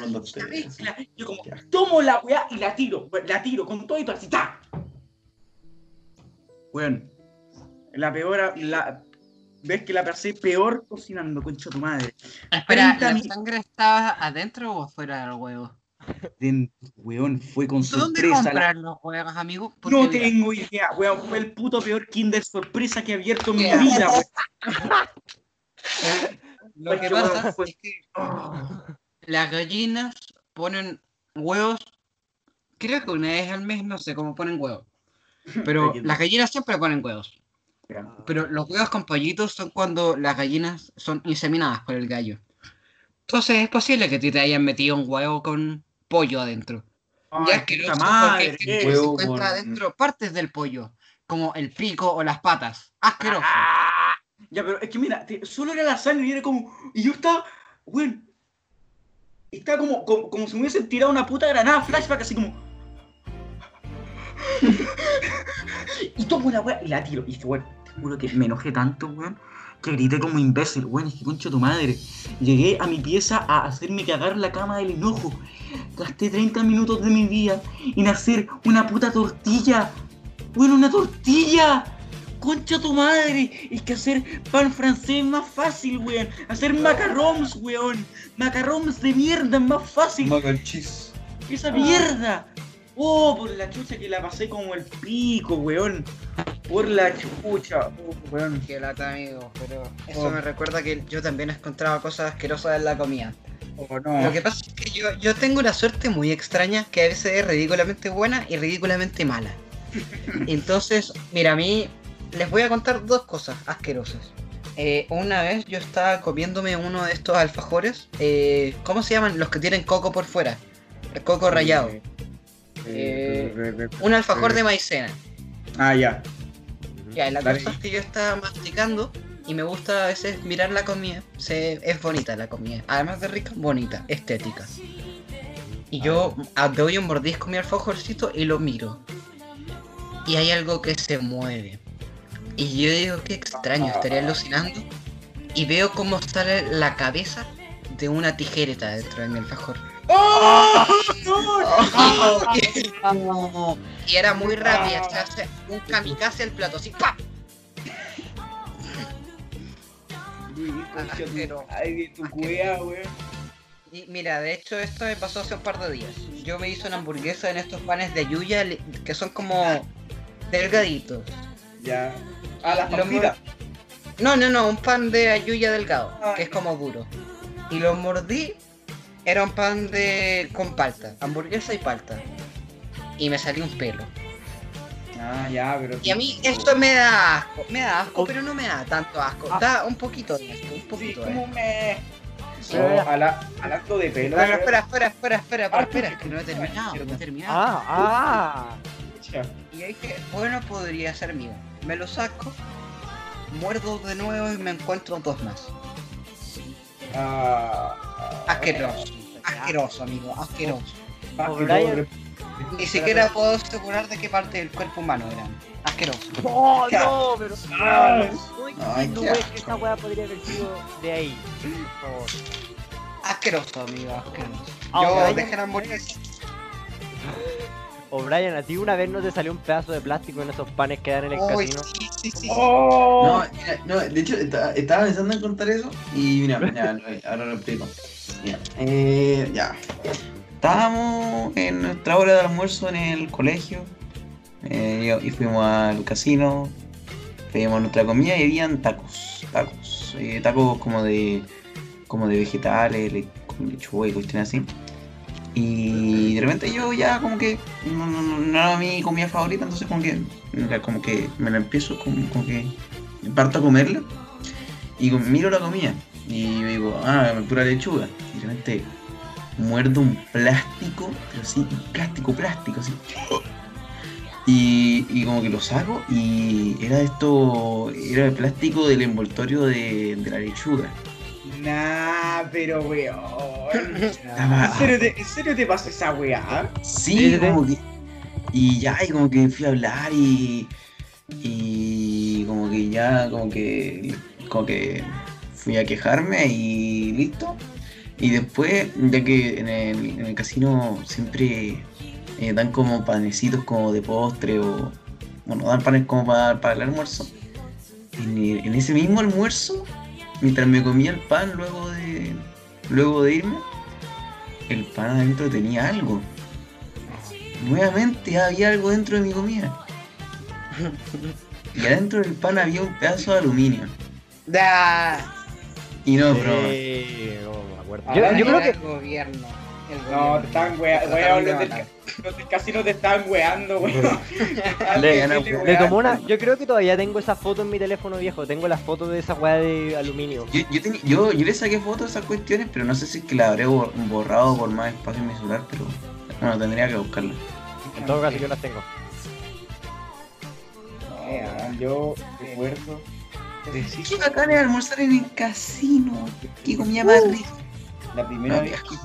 mezcla. Yo como, tomo la weá y la tiro. La tiro con todo y todo así, ¡ta! Weón. La peor, la... ¿Ves que la pasé peor cocinando, concha de tu madre? Espera, 30 ¿la mi- sangre estaba adentro o afuera del huevo? Weón, fue con ¿Dónde sorpresa. comprar los? Porque, No mira, tengo idea, weón. Fue el puto peor Kinder sorpresa que he abierto en mi vida, weón. Lo que pasa es que las gallinas ponen huevos, creo que una vez al mes, no sé cómo ponen huevos. Pero las gallinas siempre ponen huevos. Pero los huevos con pollitos son cuando las gallinas son inseminadas por el gallo. Entonces es posible que te hayan metido un huevo con pollo adentro. Ay, ya asqueroso puta porque madre, se. Huevo encuentra adentro partes del pollo, como el pico o las patas. Asqueroso. Ah, Ya, pero es que mira, solo era la sangre y era como. Y yo estaba. Weón. Estaba como, como, como si me hubiesen tirado una puta granada flashback así como. y tomo la weá y la tiro. Y dije, weón, te juro que me enojé tanto, weón. Que grité como imbécil, weón, es que concho tu madre. Llegué a mi pieza a hacerme cagar la cama del enojo. Gasté 30 minutos de mi vida en hacer una puta tortilla. Weón, una tortilla. Concha tu madre, es que hacer pan francés es más fácil, weón. Hacer macarons, weón. Macarons de mierda es más fácil Mac and cheese. que esa mierda. Oh, por la chucha que la pasé como el pico, weón. Por la chucha, oh, weón. Qué lata, amigo, pero eso Oh. me recuerda que yo también he encontrado cosas asquerosas en la comida. Oh, no. Lo que pasa es que yo, yo tengo una suerte muy extraña que a veces es ridículamente buena y ridículamente mala. Entonces, mira, a mí les voy a contar dos cosas asquerosas. Eh, una vez yo estaba comiéndome uno de estos alfajores. eh, ¿Cómo se llaman? Los que tienen coco por fuera. El coco rallado. Eh, Un alfajor de maicena. Ah, ya. Ya, la Dale. cosa es que yo estaba masticando y me gusta a veces mirar la comida. Se, es bonita la comida. Además de rica, bonita, estética. Y yo ah, doy un mordisco mi alfajorcito y lo miro. Y hay algo que se mueve. Y yo digo, qué extraño, estaría alucinando. Y veo cómo sale la cabeza de una tijereta dentro de mi alfajor. ¡Oh! ¡Oh! Y era muy rápida, se hace un kamikaze al plato, así ¡pa! Pero- Ay, de tu. Y mira, de hecho esto me pasó hace un par de días. Yo me hice una hamburguesa en estos panes de ayuya li- que son como delgaditos. Ya. Ah, las papitas. No, no, no, un pan de ayuya delgado, Ah. que es como duro. Y lo mordí, era un pan de con palta, hamburguesa y palta. Y me salió un pelo. Ah, ya, pero. Y a mí esto me da asco, me da asco, pero no me da tanto asco. Da un poquito de asco, un Sí, poquito de como asco. me. Oh, ala- hablando de pelo. Espera, espera, espera, espera, espera, Ah, espera, es que no he terminado, no he terminado. Ah, ah. Y ahí dije, bueno, podría ser mío. Me lo saco, muerdo de nuevo y me encuentro dos más. Ah, Asqueroso, asqueroso, amigo, asqueroso. O'Brien. Ni siquiera puedo asegurar de qué parte del cuerpo humano eran. Asqueroso. Oh, no, pero. No Ay, que esa weá podría haber sido de ahí. Por favor. Asqueroso, amigo, asqueroso. Yo la hamburguesa. O'Brien, ¿a ti una vez no te salió un pedazo de plástico en esos panes que dan en el casino? sí, sí, sí. Oh, No, mira, no, de hecho estaba, estaba pensando en contar eso y mira, ya, lo- ahora lo explico. Mira, eh, ya. Estábamos en nuestra hora de almuerzo en el colegio eh, y fuimos al casino, pedimos nuestra comida y habían tacos, tacos, eh, tacos como de como de vegetales, le- con lechuga y cuestiones así. Y de repente yo ya como que no, no- no- era mi comida favorita, entonces como que, como que me la empiezo, como, como que parto a comerla y miro la comida y yo digo, ah, pura lechuga. Y de repente muerdo un plástico, pero sí, un plástico, plástico, así. Y, y como que lo saco y era esto, era el plástico del envoltorio de la lechuga. Nah, pero weón. ¿En serio, te, ¿En serio te pasa esa weá? Sí, como que. Y ya, y como que fui a hablar y. Y como que ya, como que. Como que fui a quejarme y listo. Y después, ya que en el, en el casino siempre eh, dan como panecitos como de postre o. Bueno, dan panes como para, para el almuerzo. En, el- en ese mismo almuerzo, mientras me comía el pan luego de. Luego de irme, el pan adentro tenía algo. Nuevamente había algo dentro de mi comida. Y adentro del pan había un pedazo de aluminio. Da. Y no, bro. Sí, no. Ah, Yo, creo que el gobierno. No, te están wea, Trataron weón, de los del, casino te estaban weando, weón. Le tomó una. Yo creo que todavía tengo esa foto en mi teléfono viejo. Tengo la foto de esa weá de aluminio. Yo, yo, yo, yo le saqué fotos a esas cuestiones, pero no sé si es que la habré bor- borrado por más espacio en mi celular, pero bueno, tendría que buscarla. En todo caso, yo las tengo. Eh, yo recuerdo. Qué bacán era almorzar en el casino. Qué comida más rica. La primera No, vez que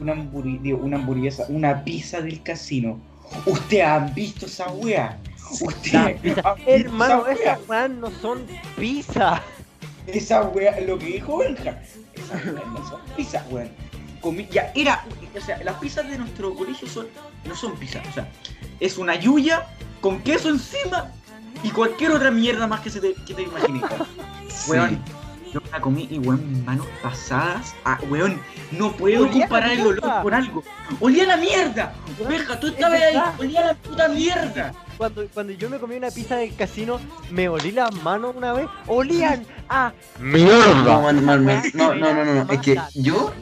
una, digo, una hamburguesa, una pizza del casino. ¿Ustedes han visto esa wea? ¿Ustedes La han pizza. visto Hermano, esas weas no son pizza. Esa wea, lo que dijo Benja. Esas weas no son pizzas, weón. Ya, era, o sea, las pizzas de nuestro colegio son, no son pizzas, o sea, es una yuya con queso encima y cualquier otra mierda más que se te, que te imagines. Weón, yo me la comí y weón, mis manos pasadas a, weón, no puedo Olía comparar el mierda. olor con algo. ¡Olía a la mierda! Benja, tú estabas ahí, olía a la puta mierda. Cuando, cuando yo me comí una pizza del casino, me olí las manos una vez. Olían a No, man, man, no, no, no, no, no, es que yo,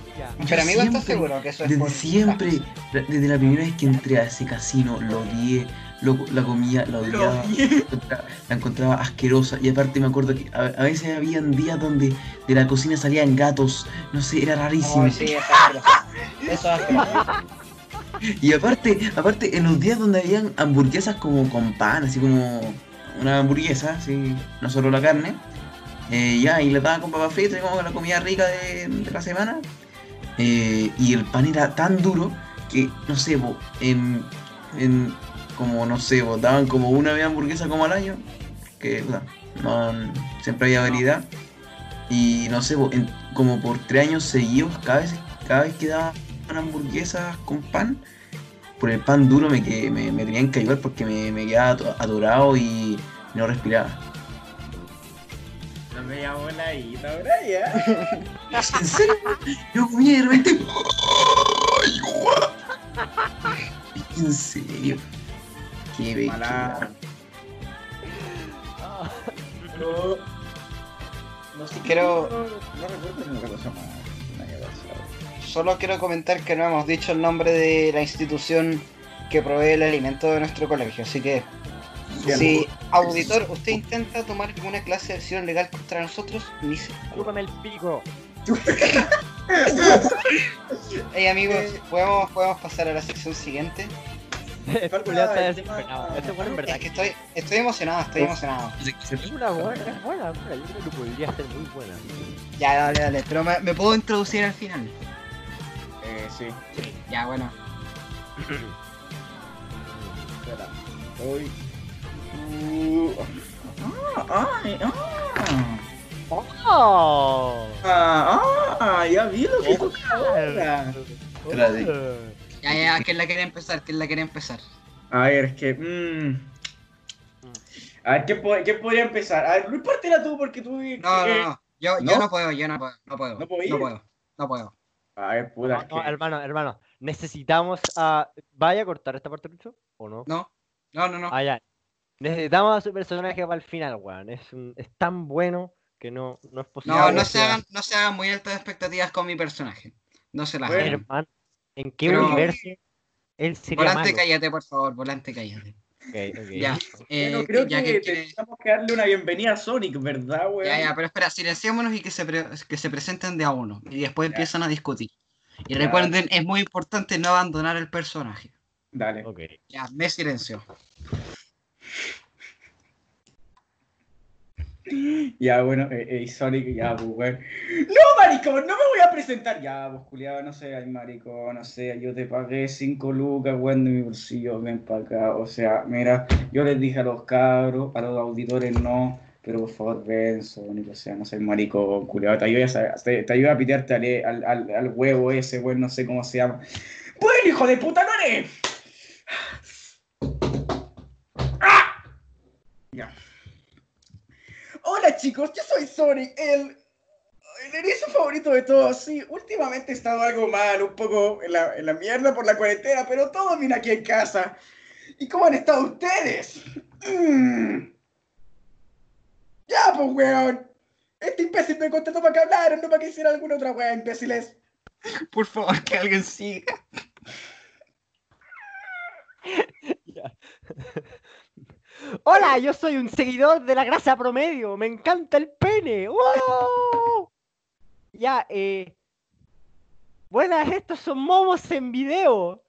Pero amigo, ¿estás seguro que eso es Desde por- siempre, desde la primera vez que entré a ese casino, lo odié, lo- la comida, la odiaba, la encontraba, la encontraba asquerosa. Y aparte me acuerdo que a, a veces habían días donde de la cocina salían gatos, no sé, era rarísimo. Ay, sí, es. Eso es. Y aparte, aparte, en los días donde habían hamburguesas como con pan, así como una hamburguesa, así, no solo la carne, eh, ya, y la daban con papas fritas, y como la comida rica de, de la semana. eh, y el pan era tan duro que, no sé, en como, no sé, po, daban como una vez hamburguesa como al año, que, puta, no, siempre había variedad. Y no sé, po, en- como por tres años seguidos, cada vez, cada vez que daban hamburguesas con pan, por el pan duro me, que, me, me tenían que ayudar porque me, me quedaba ato- atorado y no respiraba. No me llamo voladita, Brian. ¿En serio? Yo comía de repente. ¿En serio? Qué. Mala. No, no sé Quiero- No, no recuerdo ni otra cosa más. que me haya pasado. Solo quiero comentar que no hemos dicho el nombre de la institución que provee el alimento de nuestro colegio, así que Bien. si auditor usted intenta tomar alguna clase de acción legal contra nosotros, ni se Chúpame el pico. Hey amigos, ¿podemos, podemos pasar a la sección siguiente. Es que estoy, estoy emocionado, estoy emocionado. es una buena, es buena, buena. Yo creo que podría ser muy buena. Ya, dale, dale, pero me, me puedo introducir al final. Eh, sí. Ya, bueno. Espera. Hoy. Uh, ah, ay, ah. ¡Oh! Ah, ah, ya vi lo que toca ahora. Espérate. Ya, ya, ¿quién la quiere empezar? ¿Quién la quiere empezar? A ver, es que. mm. A ver, ¿qué, po- qué podría empezar? A ver, Luis, partela tú porque tú. No, eh, no, no. Yo, yo ¿No? no puedo, yo no puedo, no puedo. ¿No puedo ir? No puedo, no puedo. A ver, puta. No, es no, hermano, hermano. Necesitamos a. ¿Vaya a cortar esta parte, Lucho? ¿O no? No, no, no, no. Ah, ya. Necesitamos a su personaje para el final, weón. Es, un- es tan bueno que no, no es posible. No, no se hagan, no se hagan muy altas expectativas con mi personaje. No se las Bueno. hagan. Hermano, ¿en qué Pero- universo él sería Volante, malo? cállate, por favor, volante, cállate. Ok, ok. Ya, eh, Bueno, creo ya que, que quiere- tenemos que darle una bienvenida a Sonic, ¿verdad, weón? Ya, ya, pero espera, silenciémonos y que se, pre- que se presenten de a uno. Y después Ya. empiezan a discutir. Y Ya. recuerden, es muy importante no abandonar el personaje. Dale. Ok. Ya, me silencio. Ya, bueno, eh, eh, Sonic, ya, pues, weón. ¡No, maricón! ¡No me voy a presentar! Ya, pues, culiado, no sé, ay, maricón, no sé, yo te pagué 5 lucas, weón, de mi bolsillo, ven para acá. O sea, mira, yo les dije a los cabros, a los auditores no, pero por favor, ven, Sonic, o sea, no soy maricón, culiado, te ayuda, a- te, te ayuda a pitearte al, al, al, al huevo ese, weón, no sé cómo se llama. ¡Bueno, hijo de puta, no eres! ¡Ah! Ya. Hola chicos, yo soy Sonic, el, el erizo favorito de todos. Sí, últimamente he estado algo mal, un poco en la, en la mierda por la cuarentena, pero todo viene aquí en casa. ¿Y cómo han estado ustedes? Mm. Ya, pues, weón. Este imbécil me contestó para que hablaran, no para que hiciera alguna otra weá, imbéciles. Por favor, que alguien siga. Ya. Hola, yo soy un seguidor de la grasa promedio. Me encanta el pene. ¡Wow! Ya, eh. Buenas, estos son momos en video.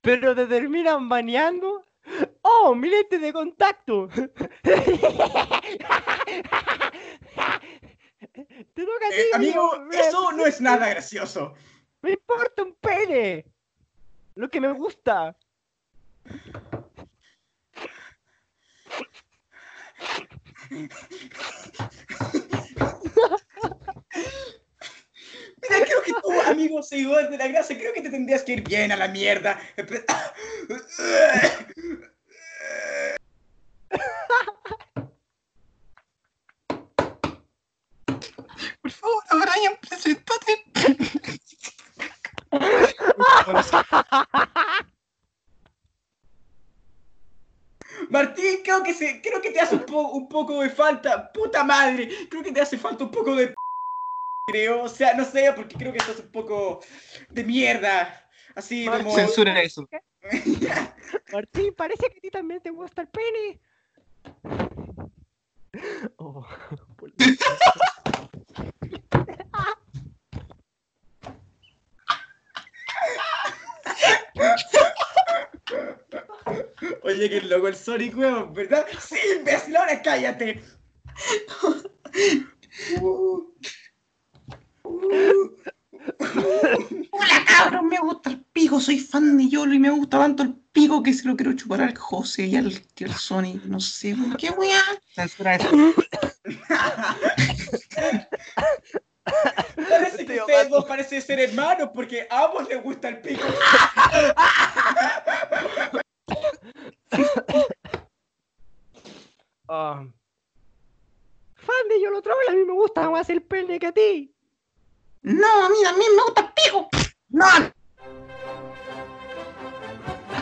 Pero te terminan baneando. ¡Oh, mi lente de contacto! Te toca a ti, Eh, amigo, eso no es nada gracioso. Me importa un pene. Lo que me gusta. Mira, creo que tú, amigo seguidor de la grasa, creo que te tendrías que ir bien a la mierda. Por favor, Brian, preséntate. Martín, creo que, se, creo que te hace un, po- un poco de falta. Puta madre, creo que te hace falta un poco de... Creo, o sea, no sé, porque creo que estás un poco de mierda. Así como... Censura eso. Martín, parece que a ti también te gusta el pene. Oh, por- Oye, qué loco el Sonic, weón, ¿verdad? Sí, imbécil, ahora cállate. Uh, uh, Hola cabros, me gusta el pico, soy fan de Yolo y me gusta tanto el pico que se lo quiero chupar al José y al, y al Sonic, no sé, ¿por qué weá? Censura eso. Parece que Tío, ustedes dos parecen ser hermanos porque a ambos les gusta el pico. Ah. Fan de yo lo troll, a mí me gusta más el pene que a ti. No, a mí también me gusta el pico. No,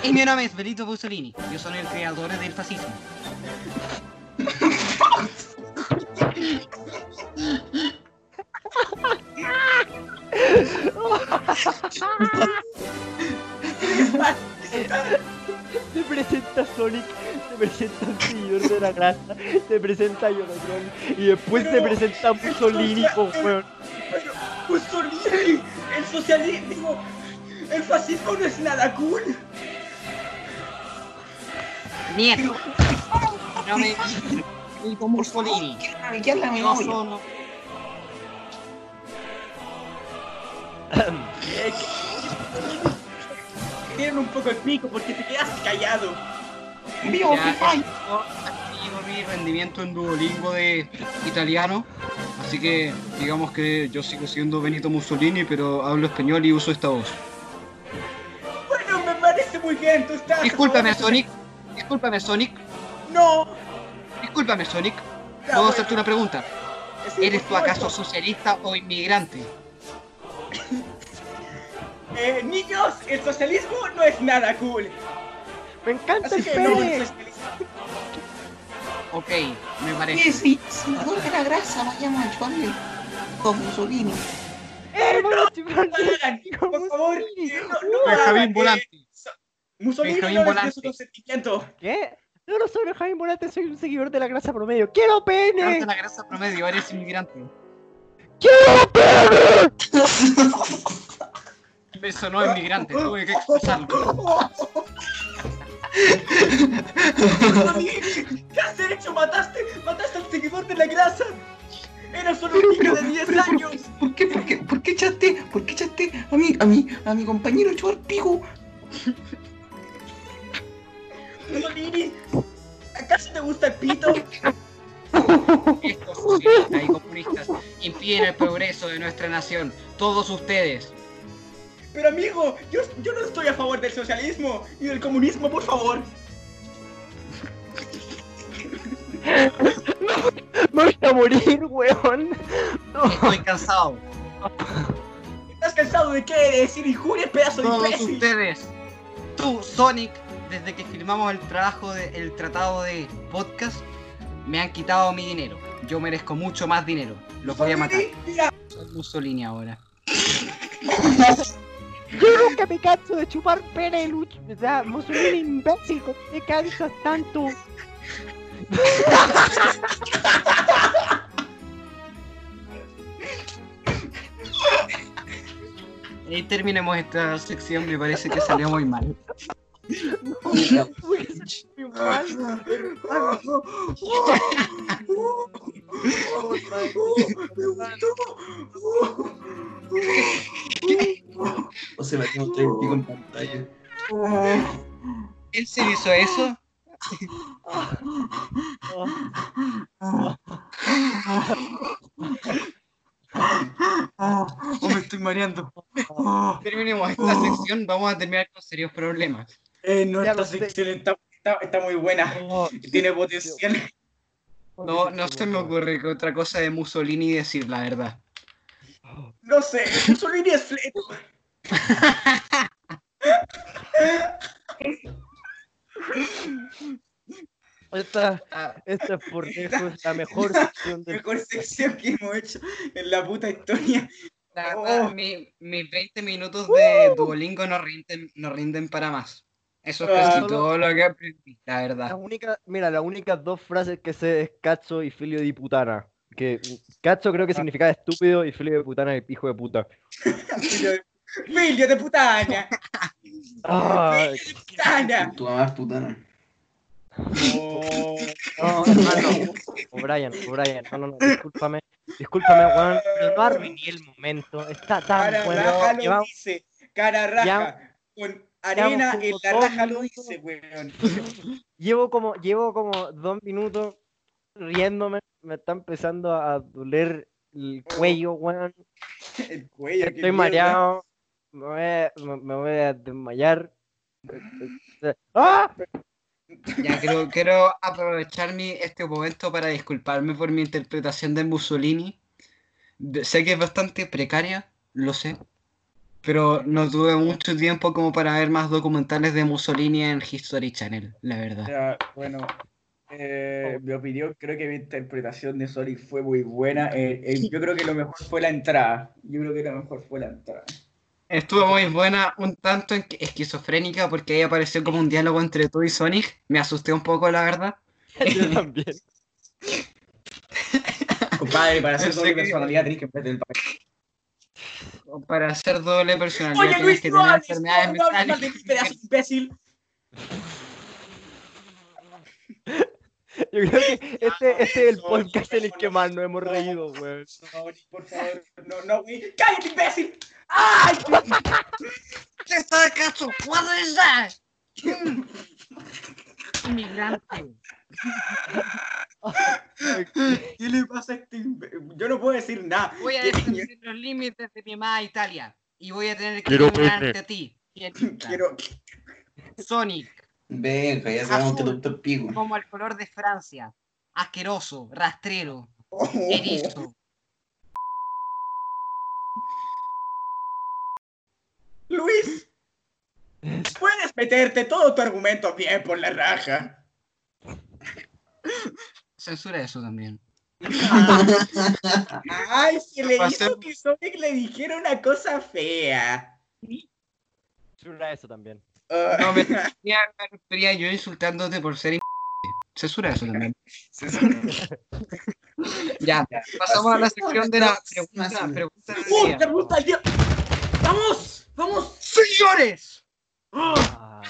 Y mi nombre es Benito Mussolini. Yo soy el creador del fascismo. presenta Sonic, se presenta el seguidor de la grasa, se presenta Yolotron y después Pero, presenta Mussolini, weón. Pero, Mussolini, el socialismo, el fascismo no es nada cool. Nieto. No me Mussolini. Quiero la Yo memoria. Tienen un poco el pico porque te quedas callado. Vivo mi rendimiento en Duolingo de italiano. Así que digamos que yo sigo siendo Benito Mussolini, pero hablo español y uso esta voz. Bueno, me parece muy bien, tú estás. Discúlpame, Sonic. Discúlpame, Sonic. No. Discúlpame, Sonic. Ya, ¿Puedo bueno, hacerte una pregunta? ¿Eres por tú acaso socialista o inmigrante? Eh, niños, el socialismo no es nada cool. Me encanta Así el que no. Ok, me parece. Sí, de la grasa, vayamos a chuparle con Mussolini. Por favor, Mussolini. eh, no, no Benjamín hagan, eh, Volante. so- Mussolini no es de. ¿Qué? No, no soy Jaime Volante, soy un seguidor de la grasa promedio. ¡Quiero pene! la grasa promedio, eres inmigrante. ¡Quiero pene! Me sonó inmigrante, tuve que expresarlo. Mussolini, ¿qué has hecho? Mataste, mataste al seguidor de la grasa. Era solo un niño de 10 años. ¿Por qué, por qué, por qué echaste, por qué echaste a mi, a mi, a mi compañero a chupar pico? ¿acaso te gusta el pito? Estos socialistas y comunistas impiden el progreso de nuestra nación. Todos ustedes. Pero amigo, yo, yo no estoy a favor del socialismo y del comunismo, por favor. Me voy a morir, weón. No. Estoy cansado. ¿Estás cansado de qué? De decir injurias, pedazo de Todos imbécil. ustedes. Tú, Sonic, desde que firmamos el trabajo de- el tratado de podcast, me han quitado mi dinero. Yo merezco mucho más dinero. Los voy a matar. Soy Mussolini ahora. Yo nunca me canso de chupar pene, Luch. O sea, Mussolini imbécil, ¿cómo te cansas tanto? Y terminemos esta sección, me parece que salió muy mal. Soy muy mal. O se me tengo el pico en pantalla. ¿Él se hizo eso? Oh, me estoy mareando. Terminemos esta sección, vamos a terminar con serios problemas. Eh, no, Ya esta sección está, está, está muy buena. Oh, Tiene potencial. No, no se me ocurre que otra cosa de Mussolini decir, la verdad. No sé, Mussolini es fleto. Esta, Ah, esta es por lejos la mejor sección del Mejor sección que hemos hecho en la puta historia. la Oh. mi- mis 20 minutos de Duolingo no rinden, no rinden para más. Eso es Ah. casi Solo- todo lo que aprendí, la La verdad. única, mira, las únicas dos frases que sé es cacho y filio de putana. Que cacho creo que significa estúpido y filio de putana es hijo de puta. Filho de, filho de putaña. Ay, Putaña. Tu mamá es putana. Oh. no, hermano. O'Brien, O'Brien, no, no, no, discúlpame. Discúlpame, weón, pero no arruiné el momento. Está tan Cara bueno. raja lo Llevamos- dice. Cara raja. Con arena en la raja lo dice, weón. Llevo como, llevo como dos minutos riéndome. Me está empezando a doler el cuello, weón. El cuello. Estoy mareado. Me voy a, me, me voy a desmayar. ¡Ah! Ya, quiero, quiero aprovechar mi, este momento para disculparme por mi interpretación de Mussolini. Sé que es bastante precaria, lo sé, pero no tuve mucho tiempo como para ver más documentales de Mussolini en History Channel, la verdad. Ya, bueno, eh, mi opinión, creo que mi interpretación de Sonic fue muy buena. Eh, eh, yo creo que lo mejor fue la entrada. Yo creo que lo mejor fue la entrada. Estuvo muy buena, un tanto en- esquizofrénica, porque ahí apareció como un diálogo entre tú y Sonic. Me asusté un poco, la verdad. Yo también. Compadre, para doble que- personalidad tenés que meter el papel. Para hacer doble personalidad Oye, tienes Luis, que no tener hables, enfermedades no, hables mal de mí, pedazo imbécil. Yo creo que este, este es el podcast en el que no, más nos hemos no. reído, weón. No, por favor, no, no, güey. ¡Cállate, imbécil! ¡Ay! ¿Qué está acaso? ¿Puede ser? Inmigrante. ¿Qué le pasa a este? Yo no puedo decir nada. Voy a ¿Qué- descubrir los límites de mi amada Italia. Y voy a tener que Quiero nombrarte pene. a ti. Quiero. Sonic, Venga, ya sabemos que Azul. Doctor Pico. como el color de Francia. Asqueroso, rastrero, Oh. erizo. Luis, puedes meterte todo tu argumento bien por la raja. Censura eso también. Ay, se le hizo que Sonic le dijera una cosa fea. Censura eso también. Ah, No, me refería, yo insultándote por ser Censura eso también. Ya, pasamos a la sección de la pregunta, pregunta del ¡Uh, pregunta al día! ¡Vamos! ¡Vamos! ¡Señores! Ah,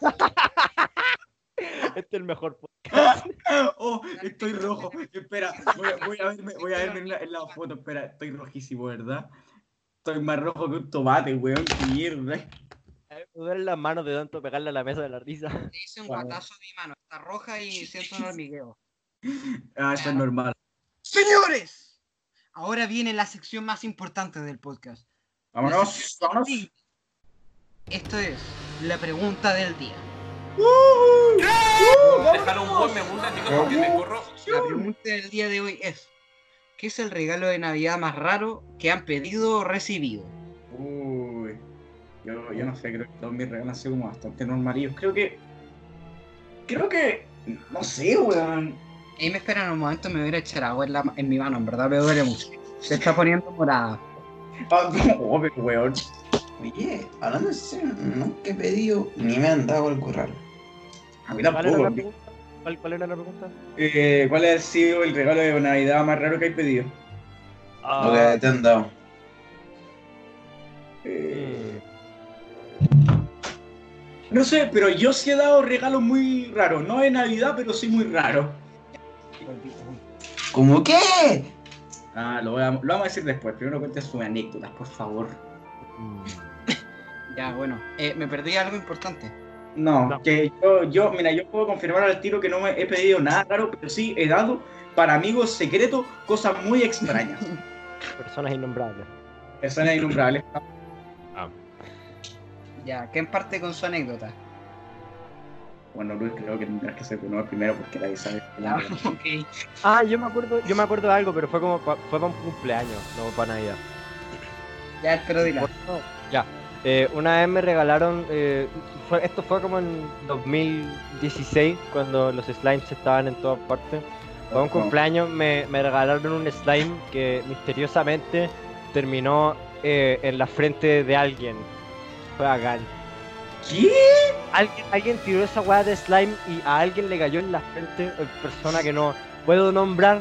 este es el mejor podcast. ¡Oh, estoy rojo! Espera, voy a, voy a verme, voy a verme en, la, en la foto. Espera, estoy rojísimo, ¿verdad? Estoy más rojo que un tomate, weón. ¡Qué mierda! Me duelen las manos de tanto pegarle a la mesa de la risa. Le hice un Wow. guatazo a mi mano. Está roja y siento un hormigueo. Ah, eso es normal. ¡Señores! Ahora viene la sección más importante del podcast. ¡Vámonos! ¡Vámonos! Esto es la pregunta del día. Dejar un buen me gusta, chicos, porque me corro. La pregunta del día de hoy es: ¿Qué es el regalo de Navidad más raro que han pedido o recibido? Uy. Yo, yo no sé, creo que todos mis regalos han sido como bastante normalillos. Creo que. Creo que. No sé, weón. Ahí me esperan un momento, me voy a echar agua en, la- en mi mano, en verdad me duele mucho. Se está poniendo morada. Ah, no, pero weón. Oye, hablando en serio, nunca he pedido ni me han dado algo raro. A mí ¿Cuál era tampoco. la pregunta? ¿Cuál, cuál era la pregunta? Eh, ¿Cuál ha sido el regalo de Navidad más raro que hay pedido? Lo que te han dado. Eh, Mm. no sé, pero yo sí he dado regalos muy raros. No de Navidad, pero sí muy raros. ¿Cómo qué? Ah, lo, voy a- lo vamos a decir después. Primero cuenten sus anécdotas, por favor. Ya, bueno, eh, me perdí algo importante. No, No. que yo, yo, mira, yo puedo confirmar al tiro que no me he pedido nada raro, pero sí he dado para amigos secretos cosas muy extrañas. Personas innombrables. Personas innombrables. Ya, ¿quién parte con su anécdota? Bueno, Luis, creo que tendrás que ser uno primero porque nadie sabe. Ya, ok. Ah, yo me acuerdo, yo me acuerdo de algo, pero fue como pa- fue para un cumpleaños, no para Navidad. Ya, espero dila. Ya. Eh, una vez me regalaron, eh, fue- esto fue como en 2016, cuando los slimes estaban en todas partes. Para un cumpleaños me, me regalaron un slime que misteriosamente terminó eh, en la frente de alguien. Fue bacán. ¿Qué? Alguien, alguien tiró esa weá de slime y a alguien le cayó en la frente, eh, persona que no puedo nombrar,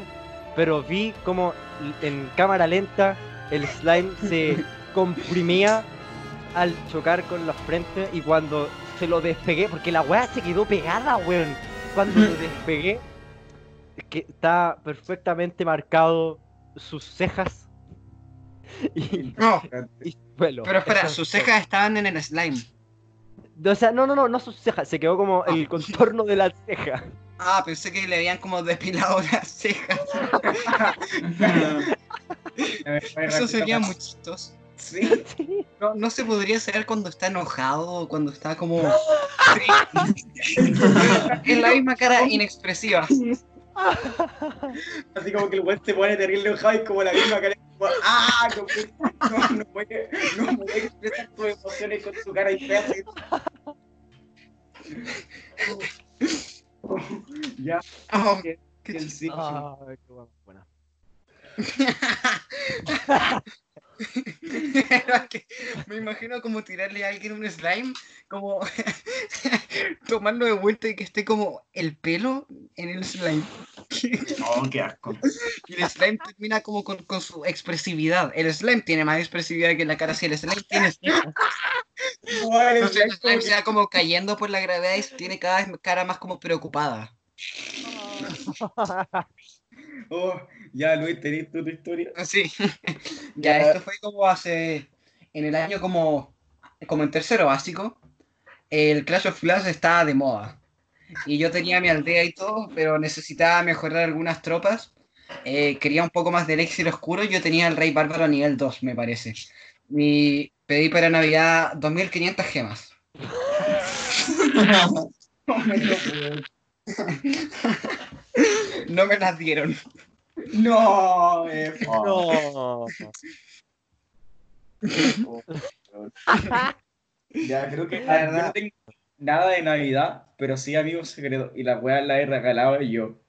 pero vi como en cámara lenta el slime se comprimía al chocar con la frente y cuando se lo despegué, porque la weá se quedó pegada, weón. Cuando lo despegué, es que está perfectamente marcado sus cejas y, No, y pelo. pero espera, sus cejas estaban en el slime. O sea, no, no, no, no sus cejas, se quedó como el contorno de la ceja. Ah, pensé que le habían como depilado las cejas. Eso sería muy chistoso. Sí. No, no se podría saber cuando está enojado o cuando está como. es la misma cara inexpresiva. Así como que el weón se pone terrible enojado y como la misma cara. ¡Ah! No, puede- no, no puede, no puede expresar sus emociones con su cara y fea. Ya, Oh, que sí. Ay, qué buena. Me imagino como tirarle a alguien un slime, como tomarlo de vuelta y que esté como el pelo en el slime. No, qué asco. Y el slime termina como con, con su expresividad. El slime tiene más expresividad que la cara, si el slime tiene. No, el Entonces el slime se va como cayendo por la gravedad y tiene cada vez cara más como preocupada. Oh, ya, Luis, ¿tenés tu historia? Sí. Ya, esto fue como hace. En el año como. Como en tercero básico. El Clash of Clans estaba de moda. Y yo tenía mi aldea y todo, pero necesitaba mejorar algunas tropas. Eh, quería un poco más del Elixir Oscuro. Yo tenía el Rey Bárbaro a nivel 2, me parece. Y pedí para Navidad 2500 gemas. No me las dieron. No, eh, No. Ya, creo que La verdad. no tengo nada de Navidad, pero sí amigos secretos. Y la weá la he regalado yo.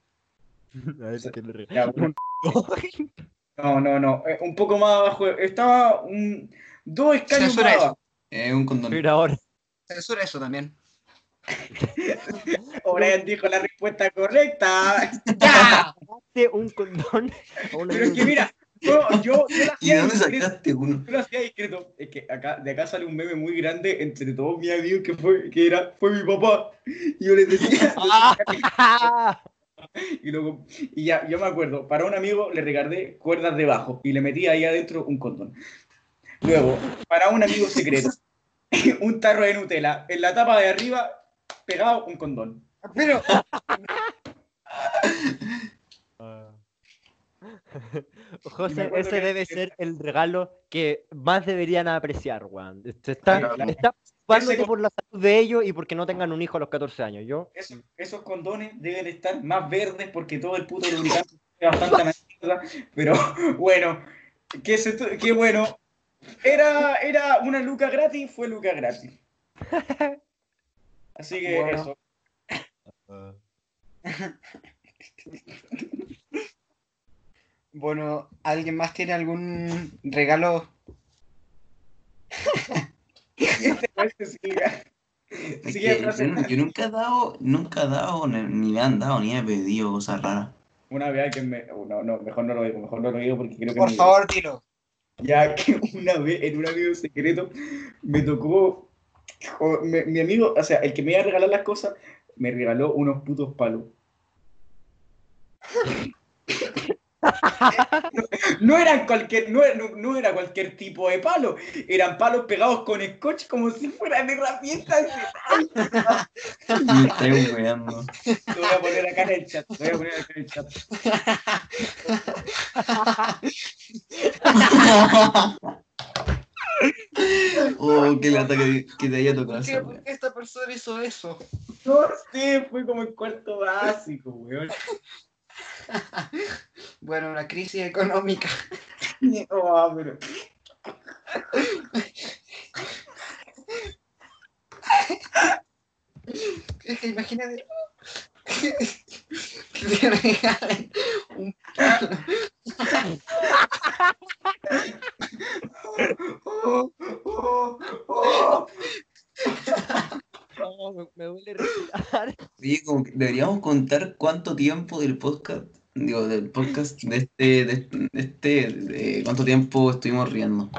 A ver si le Ya, regalo. No, no, no. eh, un poco más abajo. Estaba un, dos escaños Censura más eso. abajo. Es un condón. Mira ahora. Censura eso también. Brian dijo la respuesta correcta. ¡Ya! Date un condón. Pero es que mira, yo, yo, yo lo ¿Y de dónde sacaste uno? Yo lo hacía discreto. Es que acá, de acá sale un meme muy grande entre todos mis amigos que fue, que era, fue mi papá. Y yo les decía, y luego, y ya, yo me acuerdo, para un amigo le regalé cuerdas de bajo y le metí ahí adentro un condón. Luego, para un amigo secreto, un tarro de Nutella, en la tapa de arriba, pegado un condón. Pero, José, Me acuerdo ese que- debe ser el regalo que más deberían apreciar, weón. Se está, Claro, está por la salud de ellos y porque no tengan un hijo a los 14 años. Yo, Esos, esos condones deben estar más verdes porque todo el puto lubricante es bastante mierda, Pero bueno, que, se que bueno. Era, era una luca gratis, fue luca gratis. Así que Bueno. eso. Bueno, ¿alguien más tiene algún regalo? Es que yo, yo nunca he dado, nunca he dado, ni me han dado, ni he pedido cosas raras. Una vez que me. oh, no, no, mejor no lo digo, mejor no lo digo porque creo que Por me- favor, dilo. Ya que una vez en un amigo secreto me tocó. o me- mi amigo, o sea, el que me iba a regalar las cosas, me regaló unos putos palos. No eran cualquier, no, era- no, no era cualquier tipo de palo, eran palos pegados con scotch como si fueran herramientas. Me estoy weando. Lo voy a poner acá en el chat, lo voy a poner acá en el chat. oh, qué lata que, que te haya tocado ¿Por qué, por esta persona hizo eso? No sé, fue como el cuarto básico, weón. Bueno, una crisis económica. Oh, pero... Es que imagínate que te regalen un. Oh, oh, oh. no, me, me duele respirar. Oye, como que deberíamos contar cuánto tiempo del podcast, digo, del podcast de este, de, de este, de cuánto tiempo estuvimos riendo.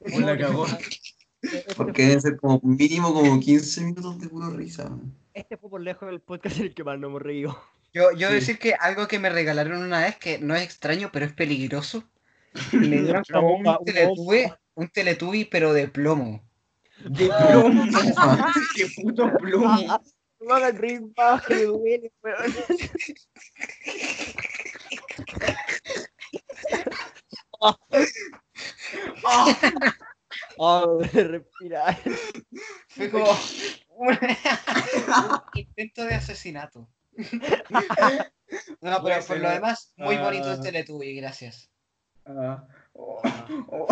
La cagó. Este Porque fue, deben ser como mínimo como 15 minutos de puro risa. man. Este fue por lejos el podcast en el que más nos hemos reído. Yo, yo Sí. decir que algo que me regalaron una vez que no es extraño, pero es peligroso. Me dieron como un teletubby, pero de plomo. De plomo. Qué puto plomo. No me hagan reír más, que me duele, weón. Oh, respirar. Fue como un intento de asesinato. No, pero por lo demás, muy bonito Ah. Teletubby, gracias. Ah, oh, oh,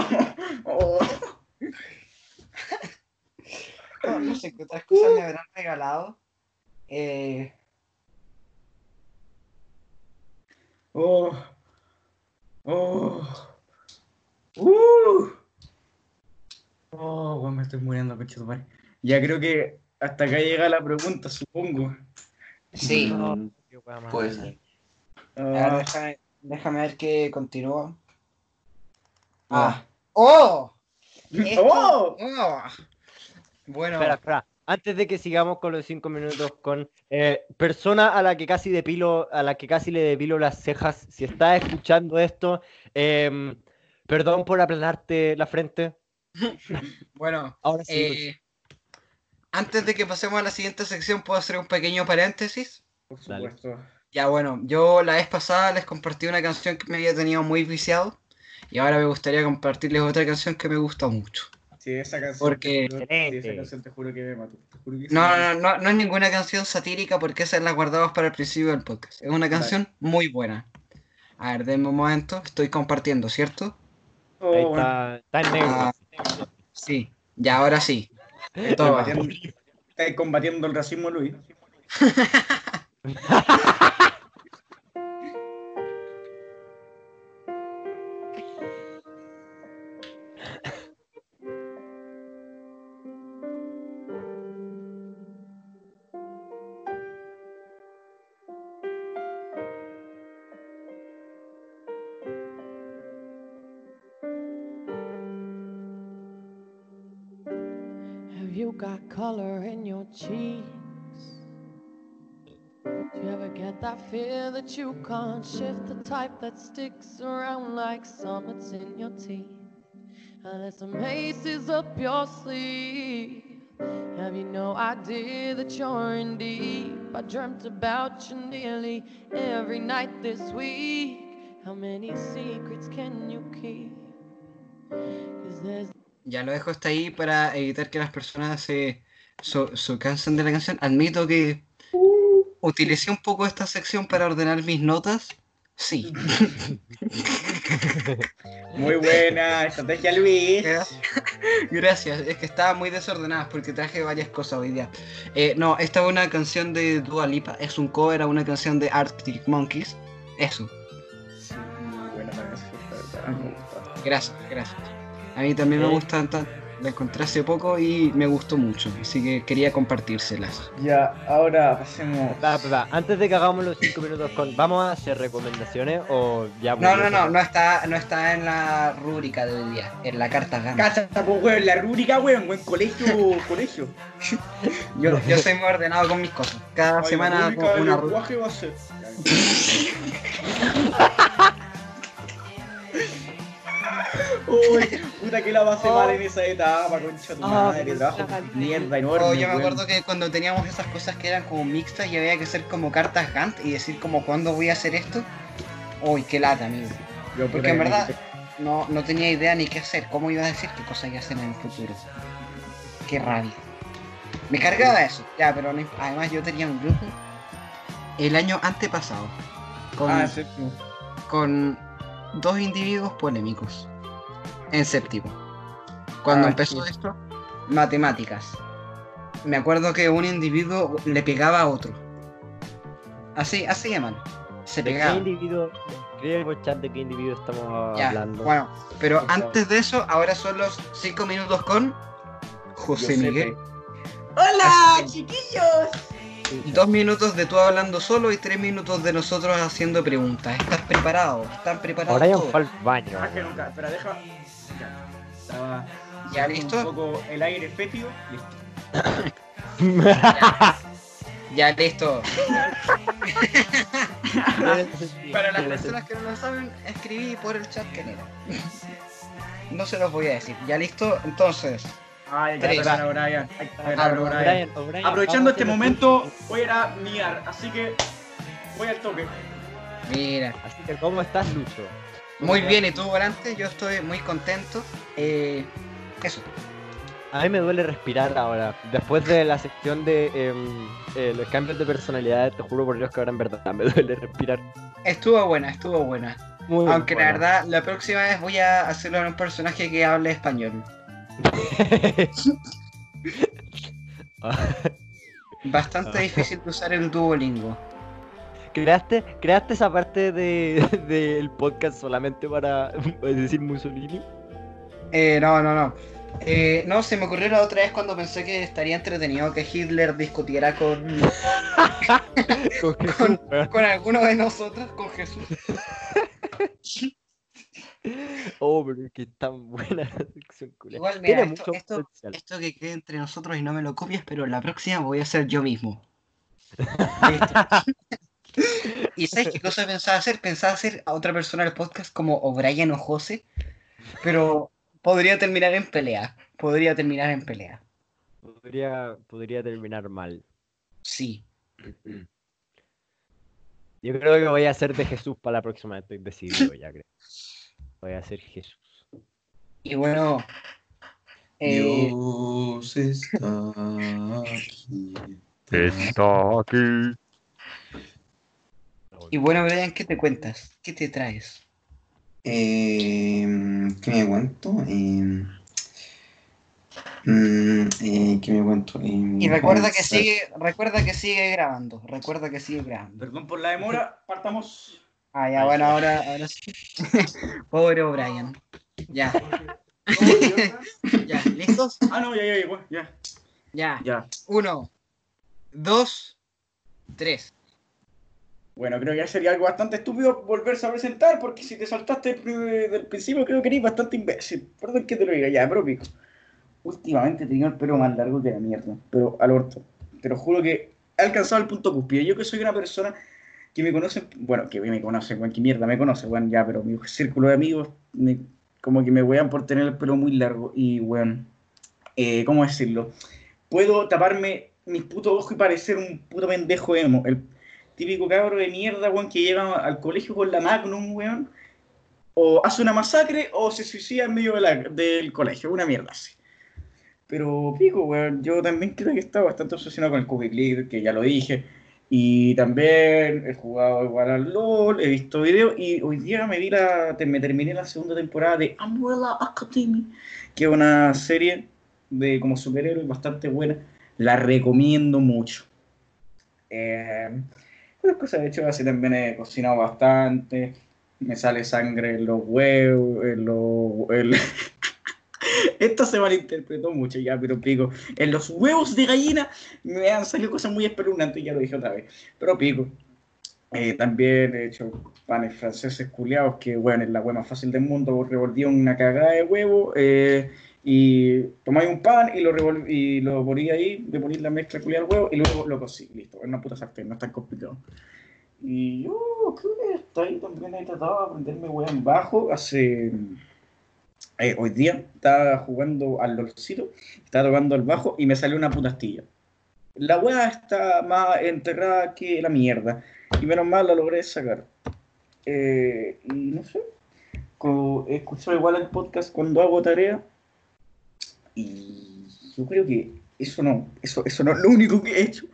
oh. No, no sé qué otras cosas me habrán regalado. Eh, Oh, oh. Uh. Oh, weón, me estoy muriendo, madre. Ya creo que hasta acá llega la pregunta, supongo. Sí. Mm, wea más. Puede ser. Ver, Ah, déjame, déjame ver qué continúa. Ah. Ah. ¡Oh! Esto- ¡Oh! ¡Oh! Bueno, Espera, espera. Antes de que sigamos con los cinco minutos con eh, persona a la que casi depilo, a la que casi le depilo las cejas, si estás escuchando esto, em, perdón por aplanarte la frente. bueno, Ahora sí. pues. eh, antes de que pasemos a la siguiente sección, ¿puedo hacer un pequeño paréntesis? Por Dale. supuesto. Ya bueno, yo la vez pasada les compartí una canción que me había tenido muy viciado y ahora me gustaría compartirles otra canción que me gusta mucho. Sí, esa canción. Porque- te juro- sí, Excelente. esa canción te juro que me mató. Te juro que No, no, no, no, es ninguna canción satírica porque esas las guardamos para el principio del podcast. Es una canción muy buena. A ver, denme un momento, estoy compartiendo, ¿cierto? Oh, Ahí bueno. está, está en negro. Ah, sí, ya ahora sí. Estáis Toma. combatiendo, estáis combatiendo el racismo, Luis. cheeks? Do you ever get that fear that you can't shift the type that sticks around like summits in your teeth? And there's some aces up your sleeve. Have you no idea that you're in deep? I dreamt about you nearly every night this week. How many secrets can you keep? 'Cause there's Ya lo dejo hasta ahí para evitar que las personas se, so- se cansen de la canción. Admito que utilicé un poco esta sección para ordenar mis notas. Sí. Muy buena estrategia, Luis. Gracias, es que estaba muy desordenada porque traje varias cosas hoy día. Eh, no, esta es una canción de Dua Lipa, es un cover a una canción de Arctic Monkeys. Eso, Sí, muy buena canción, gracias, gracias. A mí también me Eh. gustan, tan- la encontré hace poco y me gustó mucho, así que quería compartírselas. Ya, ahora pasemos. Va, va, va. Antes de que hagamos los cinco minutos con. ¿Vamos a hacer recomendaciones o ya No, no, no, no está, no está en la rúbrica de hoy día, en la carta gana. Cacha, pues, weón, la rúbrica, weón, buen colegio, colegio. Yo, yo soy muy ordenado con mis cosas. Cada Ay, semana la del una rúbrica. lenguaje va a ser. Uy, puta que la pasé mal en esa etapa, concha tu Ah, madre, pero trabajo mierda enorme. Oh, yo me acuerdo que cuando teníamos esas cosas que eran como mixtas y había que hacer como cartas Gantt y decir como cuándo voy a hacer esto. Uy, qué lata, amigo. Yo, Porque en verdad no, no tenía idea ni qué hacer, cómo iba a decir qué cosas iba a hacer en el futuro. Qué rabia. Me cargaba eso, ya, pero no además yo tenía un grupo el año antepasado con, Ah, sí, con dos individuos polémicos en séptimo. Cuando Ah, empezó sí. esto, matemáticas. Me acuerdo que un individuo le pegaba a otro. Así, así llaman. Se ¿De qué pegaba. individuo? Por chat de qué individuo estamos Ya, hablando. bueno, pero Por favor. antes de eso, ahora son los 5 minutos con José. Miguel. ¡Hola, chiquillos! Dos minutos de tú hablando solo y tres minutos de nosotros haciendo preguntas. ¿Estás preparado? ¿Están preparados? Todos? fue al baño. Más que nunca, espera, deja. Ya. Estaba. ¿Ya Un listo? poco el aire fétido. Listo. Ya listo. Para las personas que no lo saben, escribí por el chat quién era. No se los voy a decir. ¿Ya listo? Entonces, Ay, hay que Tres. atacar a Brian. Que Aprovechando este momento, voy a ir a miar, así que voy al toque. mira. Así que, ¿cómo estás, Lucho? Muy bien, ¿y tú, Volante? Yo estoy muy contento. Eh, eso. A mí me duele respirar ahora. Después de la sección de em, eh, los cambios de personalidad, te juro por Dios que ahora en verdad me duele respirar. Estuvo buena, estuvo buena. Muy Aunque la verdad, la próxima vez voy a hacerlo en un personaje que hable español. Bastante difícil de usar el Duolingo. ¿Creaste, ¿Creaste esa parte de- del podcast solamente para decir Mussolini? Eh, no, no, no. Eh, no, se me ocurrió la otra vez cuando pensé que estaría entretenido que Hitler discutiera con, Con Jesús, con, weón. con alguno de nosotros, con Jesús. Oh, pero es que es tan buena la sección culia. Igual, mira, esto, esto, esto que quede entre nosotros y no me lo copies, pero la próxima voy a ser yo mismo. Listo. ¿Y sabes qué cosa pensaba hacer? Pensaba hacer a otra persona el podcast como O'Brien o José, pero podría terminar en pelea. Podría terminar en pelea. Podría, podría terminar mal. Sí. Yo creo que voy a hacer de Jesús para la próxima, estoy decidido ya, creo. Voy a ser Jesús. Y bueno. eh, Dios está aquí. Está aquí. Y bueno, Brian, ¿qué te cuentas? ¿Qué te traes? Eh, ¿Qué me cuento? Eh, mm, eh, ¿Qué me cuento? Eh, Y recuerda que sigue, recuerda que sigue grabando. Recuerda que sigue grabando. Perdón por la demora, partamos. Ah, ya, bueno, ahora, ahora sí. Pobre O'Brien. Ya, ya, ¿listos? Ah, no, ya, ya, ya. Ya. Ya. Uno, dos, tres. Bueno, creo que ya sería algo bastante estúpido volverse a presentar, porque si te saltaste del del principio, creo que eres bastante imbécil. Perdón que te lo diga, ya, pero pico. Últimamente tenía el pelo más largo que la mierda, pero al orto. Te lo juro que he alcanzado el punto cúspide. Yo que soy una persona que me conoce, bueno, que me conoce, weón, que mierda me conoce, weón, ya, pero mi círculo de amigos me- como que me wean por tener el pelo muy largo y, weón, eh, ¿cómo decirlo? Puedo taparme mis putos ojos y parecer un puto pendejo emo. Típico cabro de mierda, weón, que llega al colegio con la Magnum, weón, o hace una masacre o se suicida en medio del colegio, una mierda así. Pero, pico, weón, yo también creo que estaba bastante obsesionado con el Cookie Click, que ya lo dije. Y también he jugado igual al LOL, he visto videos y hoy día me vi la, me terminé la segunda temporada de Umbrella Academy, que es una serie de como superhéroes bastante buena. La recomiendo mucho. Eh, otras cosas, de hecho, así también he cocinado bastante. Me sale sangre en los huevos, en los... en- Esto se malinterpretó mucho ya, pero pico. En los huevos de gallina me han salido cosas muy espeluznantes, ya lo dije otra vez. Pero pico. Eh, también he hecho panes franceses culiados, que bueno, es la hueá más fácil del mundo. Revolví una cagada de huevo eh, y tomáis un pan y lo y lo poní ahí, le ponéis la mezcla culiada al huevo y luego lo cocí. Listo, es una puta sartén, no es tan complicado. Y yo creo que hasta ahí también he tratado de aprenderme en bajo. Hace. eh, hoy día estaba jugando al LOLcito, estaba tocando el bajo y me salió una puta astilla. La hueá está más enterrada que la mierda. Y menos mal la logré sacar. Eh, y no sé. escuchado igual el podcast cuando hago tarea. Y yo creo que eso no, eso, eso no es lo único que he hecho.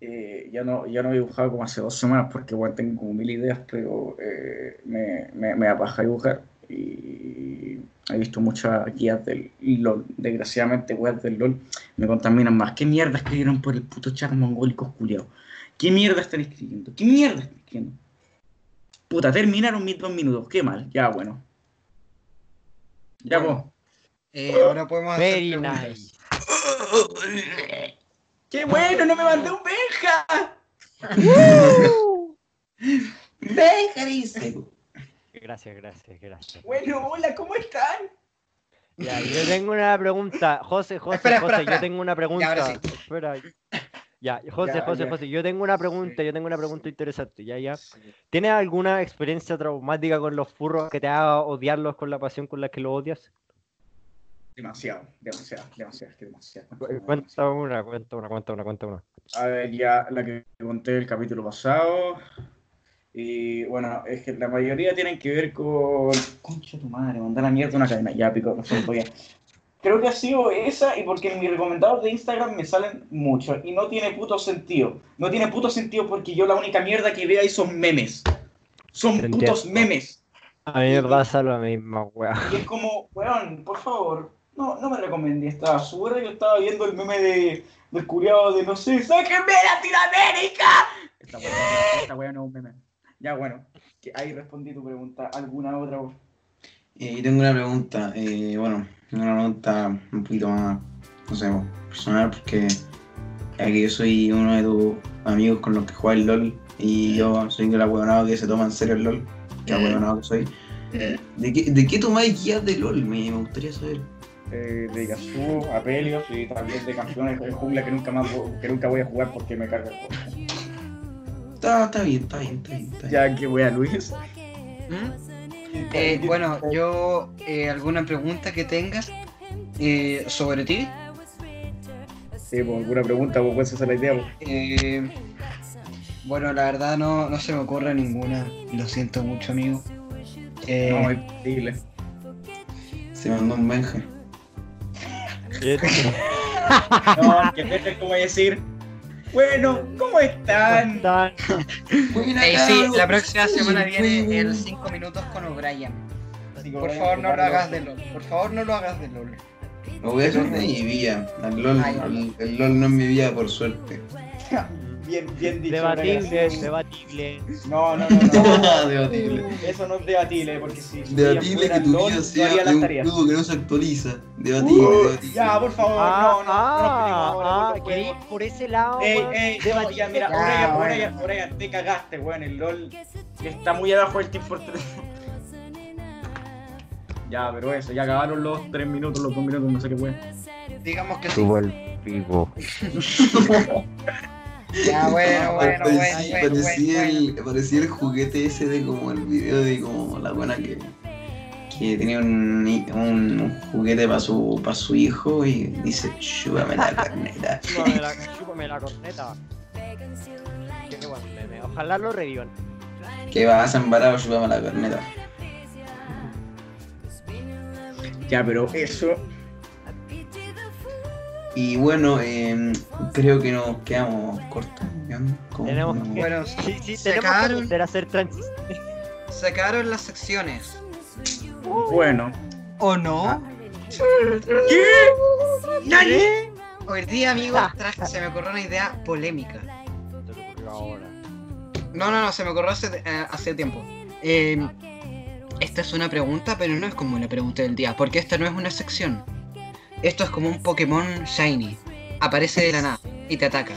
Eh, ya no, ya no he dibujado como hace dos semanas porque bueno, tengo como mil ideas, pero eh, me, me, me apaja dibujar. Y he visto muchas guías del LOL. Desgraciadamente, weas del LOL me contaminan más. ¿Qué mierda escribieron por el puto chat mongólicos culiados? ¿Qué mierda están escribiendo? ¿Qué mierda están escribiendo? Puta, terminaron mis dos minutos. Qué mal. Ya, bueno. Ya, vos. Eh, ahora podemos hacer Very preguntas. nice. ¡Qué bueno! ¡No me mandé un Benja! Deja, dice. Gracias, gracias, gracias. Bueno, hola, ¿cómo están? Ya, yo tengo una pregunta. José, José, Espera, José, espera, espera. yo tengo una pregunta. ahora sí. Espera. Ya, José, Ya, José, ya. José, yo tengo una pregunta, yo tengo una pregunta interesante. Ya, ya. ¿Tienes alguna experiencia traumática con los furros que te haga odiarlos con la pasión con la que los odias? Demasiado, demasiado, demasiado, demasiado. Cu- Cuenta una, cuenta una, cuenta una, cuenta una. A ver, ya la que conté el capítulo pasado. Y bueno, es que la mayoría tienen que ver con. Concha tu madre, mandar la mierda una cadena. Ya pico, no sé, ya. Creo que ha sido esa y porque en mis recomendados de Instagram me salen muchos y no tiene puto sentido. No tiene puto sentido porque yo la única mierda que veo ahí son memes. Son putos memes. A mí me pasa lo mismo, weón. Y es como, weón, por favor, no, no me recomendé esta basura. Yo estaba viendo el meme de, del curiado de no sé, ¡sáquenme de Latinoamérica! Esta weá, esta weá no es un meme. Ya, bueno, que ahí respondí tu pregunta. ¿Alguna otra? Eh, tengo una pregunta, eh, bueno, una pregunta un poquito más, no sé, personal, porque ya que yo soy uno de tus amigos con los que juega el LOL y yo soy el ahueonado que se toma en serio el LOL, que ahueonado que soy. ¿De qué, de qué tomáis guías de LOL? Me, me gustaría saber. Eh, de Yasuo, Apelios y también de campeones de jungla que nunca más que nunca voy a jugar porque me carga el juego. Está, está bien, está bien, está bien. Está bien. Ya que voy a Luis. ¿Mm? Eh, bueno, yo, eh, ¿alguna pregunta que tengas eh, sobre ti? Sí, pues alguna pregunta, pues puedes hacer la idea. pues. Eh, bueno, la verdad no, no se me ocurre ninguna. Lo siento mucho, amigo. Eh, No, es posible. Se mandó un benje. No, que dejen como decir. Bueno, ¿cómo están? Están- eh, sí, la próxima semana viene el 5 minutos con O'Brien. Por favor, no lo hagas de LOL. Por favor, no lo hagas de LOL. Lo voy a hacer de mi vida. El LOL, el LOL no es mi vida, por suerte. Bien, bien dicho. Debatible. No, no, no, no. Debatible. Eso no es debatible, porque si. Debatible que tu LOL, vida sea de las un juego que no se actualiza. Debatible, Uh, debatible. ya, por favor, Ah, no, no, no, ah, ah, no ¿queréis podemos. por ese lado? Ey, ey, no, ya, mira, te cagaste, weón. El LOL está muy abajo del Team Fortress. Ya, pero eso, ya acabaron los 3 minutos, los 2 minutos, no sé qué weón. Digamos que sí. El pivo. Ya, bueno, bueno, bueno, parecía, bueno, parecía bueno, el, parecía el juguete ese de como el video de como la buena que, que tenía un, un, un juguete para su, para su hijo y dice, chúpame la carneta. Chúpame la, chúpame la corneta. Qué buen meme. Ojalá lo revivan. Que vas embarado, chúpame la carneta. Ya, pero eso. Y bueno, em, creo que nos quedamos cortos. Como- Tenemos como- que, Bueno, sí, sí, se tenemos que hacer transiciones. Se acabaron las secciones. Bueno. ¿O no? ¿Qué? Hoy día, amigos, traje- se me ocurrió una idea polémica. No, no, no, se me ocurrió hace, eh, hace tiempo. Eh, esta es una pregunta, pero no es como una pregunta del día, porque esta no es una sección. Esto es como un Pokémon Shiny. Aparece de la nada y te ataca.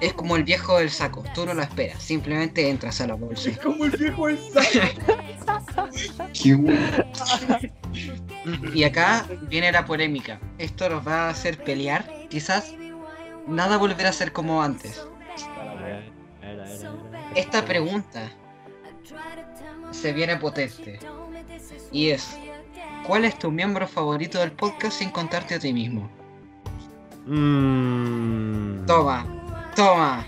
Es como el viejo del saco, tú no lo esperas, simplemente entras a la bolsa. Como el viejo del saco. Qué bueno. Y acá viene la polémica. Esto nos va a hacer pelear, quizás. Nada volverá a ser como antes. Esta pregunta se viene potente. Y es, ¿cuál es tu miembro favorito del podcast sin contarte a ti mismo? Mmm. Toma, toma.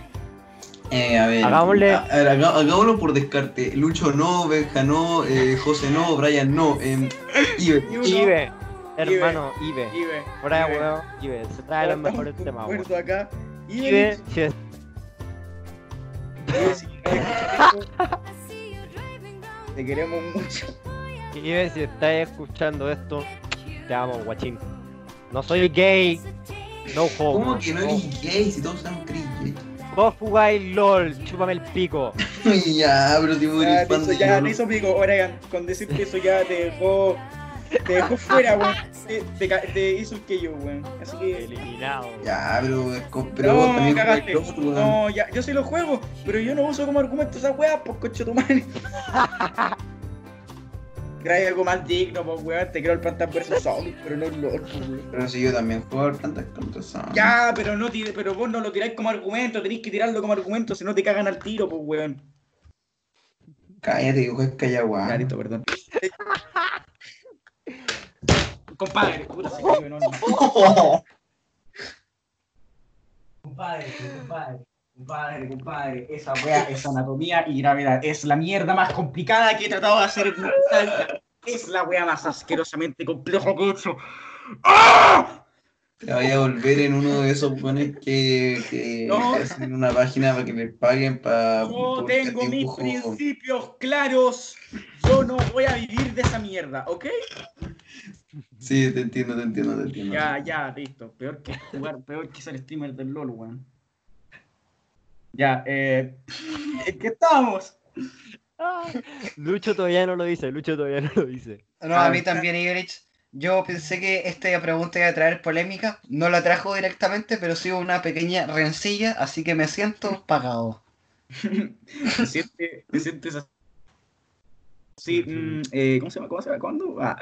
Eh, a ver, Hagámosle- a- a ver, haga- hagámoslo por descarte. Lucho no, Benja no, eh, José no, Brian no. em, Ibe. Ibe, hermano, Ibe. Ibe. Ibe. weón, Ibe. Se trae los mejores temas, weón. Acá. Ibe, Ibe. si es- Ibe, si Te queremos mucho. Ibe, si estás escuchando esto, te amo, guachín. No soy gay, no homo. ¿Cómo que no eres gay si todos sabemos que eres gay? Vos jugáis LOL, chúpame el pico. Ya, pero Ya, te de ya, LOL. te hizo pico, Brian. Con decir que eso ya te dejó. Te dejó fuera, weón. Te, te, ca- te hizo el que yo, weón. Así que. Eliminado. Ya, pero, pero no, también cagaste. No, ya, yo sí lo juego, pero yo no uso como argumento esa weá, pues coche tu madre. Trae algo más digno, pues weón. Te quiero el Plantas vs Zombies, pero no el LOL, weón. Pero si yo también juego al Plantas contra Zombies. Ya, pero no tire- pero vos no lo tiráis como argumento, tenéis que tirarlo como argumento, si no te cagan al tiro, pues weón. Cállate, que juegas callaguá. Listo, perdón. Compadre, puta se cayó, no, no. Compadre, compadre, compadre, compadre, esa weá es anatomía y gravedad. Es la mierda más complicada que he tratado de hacer. Es la weá más asquerosamente compleja que he hecho. ¡Ah! Te vaya a volver en uno de esos buenos que, que No. hacen una página para que les paguen para Yo tengo mis principios claros. Yo no voy a vivir de esa mierda, ¿ok? Sí, te entiendo, te entiendo, te entiendo. Ya, ya, listo. Peor que jugar, peor que ser streamer del LOL, weón. Ya, eh. ¿En qué estamos? Lucho todavía no lo dice, Lucho todavía no lo dice. No, a mí también, Igerich. Yo pensé que esta pregunta iba a traer polémica. No la trajo directamente, pero sí una pequeña rencilla, así que me siento pagado. ¿Te sientes, te sientes así? Sí, mm, eh, ¿cómo se llama? ¿Cómo se llama? ¿Cuándo? Ah,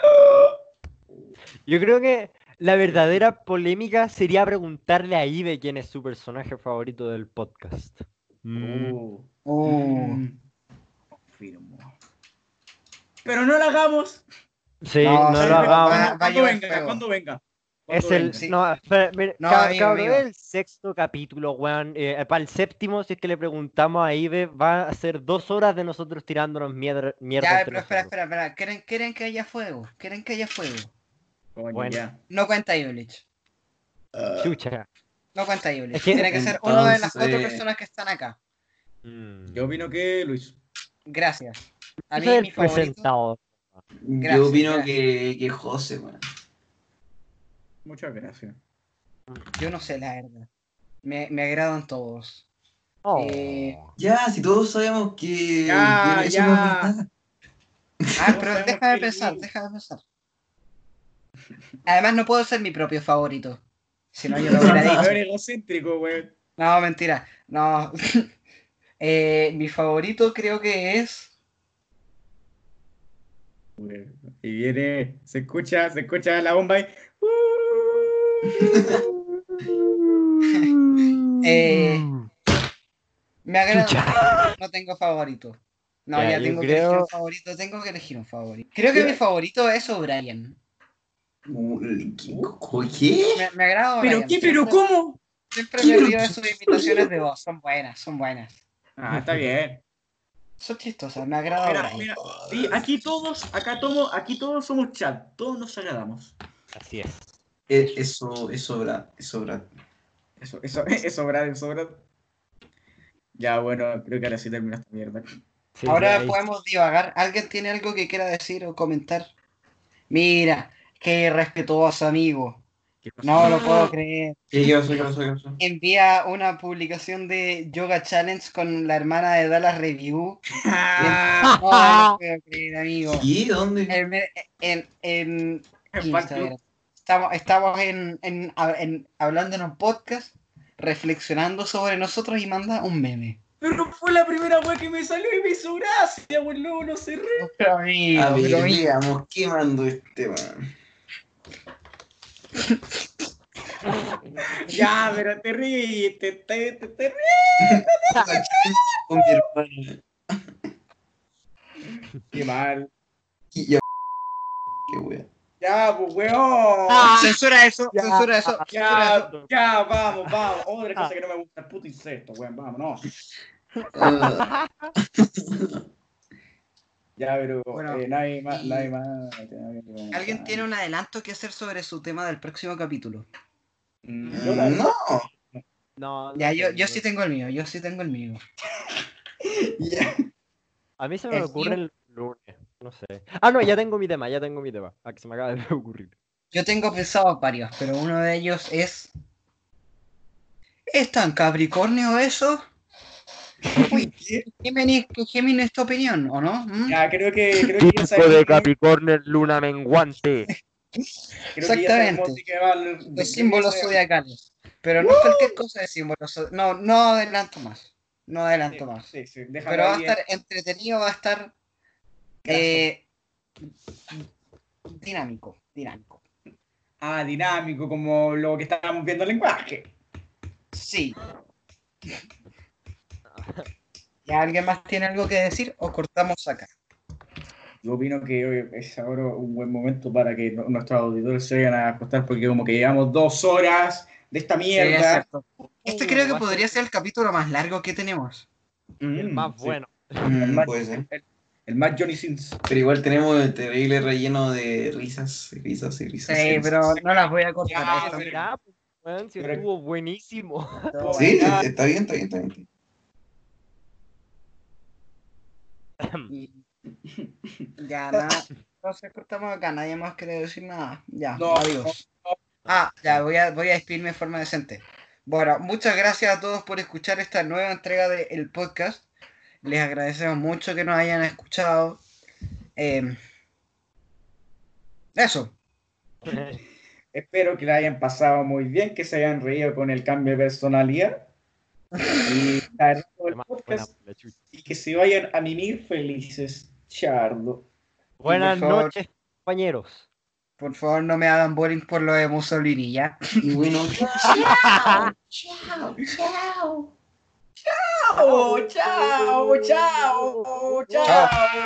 Yo creo que la verdadera polémica sería preguntarle a Ibe quién es su personaje favorito del podcast. Mm. oh, Oh. mm, confirmo. Pero no lo hagamos. Sí, No, no, sí, lo va- hagamos. va Cuando venga, cuando venga. Es el. Sí. No, espera, mira, No, ca- amigo, cabrón, amigo. es el sexto capítulo, weón. Eh, para el séptimo, si es que le preguntamos a Ibe, va a ser dos horas de nosotros tirándonos mierda. mierda Ya, pero espera, espera, espera. ¿Quieren, quieren que haya fuego? ¿Quieren que haya fuego? Coño, Bueno. ya. No cuenta Igerich. Chucha. No cuenta Igerich. Es que- Tiene que ser una de las cuatro Entonces- personas que están acá. Mm. Yo opino que Luis. Gracias. A mí mi favorito. Gracias, Yo opino gracias. que, que José, weón. Muchas gracias. Yo no sé la verdad. Me, me agradan todos. Oh. Eh, Ya, si todos sabemos que. Ya, ya. no. Ah, pero déjame que- pensar, déjame pensar. Además, no puedo ser mi propio favorito. Si no, yo lo hubiera dicho. egocéntrico. No, mentira. No. Eh, mi favorito creo que es. Y viene, se escucha, se escucha la bomba ahí. Eh, me agrada. No tengo favorito. No, Ya, tengo que elegir un favorito. Tengo que elegir un favorito. Creo que mi favorito es O'Brien. ¿Qué? Me, me agrada ¿Pero O'Brien. qué? ¿Pero Siempre- cómo? Siempre ¿Qué? me ¿Pero río de sus imitaciones de voz. Son buenas, son buenas. Ah, está bien. Son chistosas, me agrada Mira, O'Brien. mira, sí, aquí todos, acá tomo, aquí todos somos chat, todos nos agradamos. Así es. Eh, Eso, eso, sobra, eso, sobra. Eso, eso, eso, Brad, eso, Brad. Ya, bueno, creo que ahora sí termina esta mierda. Sí, Ahora podemos divagar. ¿Alguien tiene algo que quiera decir o comentar? Mira, qué respetuoso amigo. No lo puedo creer. ¿Qué pasó? ¿Qué pasó? ¿Qué pasó? Envía una publicación de Yoga Challenge con la hermana de Dallas Review. Ah, No, no lo puedo creer, amigo. ¿Y dónde? En, en, en en Instagram. Estamos, estamos en, en- en- hablando en un podcast, reflexionando sobre nosotros y manda un meme. Pero fue la primera wea que me salió y me hizo gracia, weón, luego. Pero amigo, A ver, pero amigo, digamos, ¿qué mandó este man? Ya, pero te ríete, te, te, te ríes. Con mi hermana. Qué mal. Y ya. Qué wea. Ya, pues, weón. Censura eso, Ya. censura eso. censura Ya, vamos, vamos. Otra cosa que no me gusta, el puto insecto, weón, vámonos. Ah, Ya, pero Bueno, eh, nadie más, nadie más. nadie más. ¿Alguien tiene un adelanto que hacer sobre su tema del próximo capítulo? Mm, no. No, Ya, yo, yo sí tengo el mío, yo sí tengo el mío. A mí se me ocurre mío- el lunes. No sé. Ah, no, ya tengo mi tema, ya tengo mi tema. Ah, que se me acaba de ocurrir. Yo tengo pensado varios, pero uno de ellos es. ¿Es tan Capricornio eso? Uy, Géminis, que Géminis es tu opinión, ¿o no? ¿Mm? Ya, creo que. Creo que ya de Capricornio, luna menguante. creo que ya Exactamente. de qué va el- de símbolos zodiacales. Pero no cualquier cosa de símbolos. No, no adelanto más. No adelanto más. Sí, sí, Pero va a ahí, estar entretenido, va a estar eh, dinámico, dinámico. Ah, dinámico, como lo que estábamos viendo el lenguaje. Sí. ¿Y alguien más tiene algo que decir o cortamos acá? Yo opino que hoy es ahora un buen momento para que nuestros auditores se vayan a acostar porque como que llevamos dos horas de esta Sí, mierda. exacto. Este Uh, creo que podría ser el capítulo más largo que tenemos. Mm, El más sí. bueno. Mm, puede ser. El más Johnny Sins. Pero igual tenemos el terrible relleno de risas, y risas y risas. Sí, risas. pero no las voy a cortar. Ya, esta. pero- pues, estuvo buenísimo. Sí, Ya. está bien, está bien, está bien. Y- Ya, nada. Entonces cortamos acá, nadie más quiere decir nada. Ya, No, adiós. Ah, ya, voy a, voy a despedirme de forma decente. Bueno, muchas gracias a todos por escuchar esta nueva entrega del podcast. Les agradecemos mucho que nos hayan escuchado. Eh, eso. Espero que la hayan pasado muy bien, que se hayan reído con el cambio de personalidad. Y, el podcast. Y que se vayan a mimir felices. Chardo. Buenas favor. noches, compañeros. Por favor, no me hagan bullying por lo de Mussolini, ¿ya? Y bueno, Chao, chao, chao. Chao, chao, chao, chao.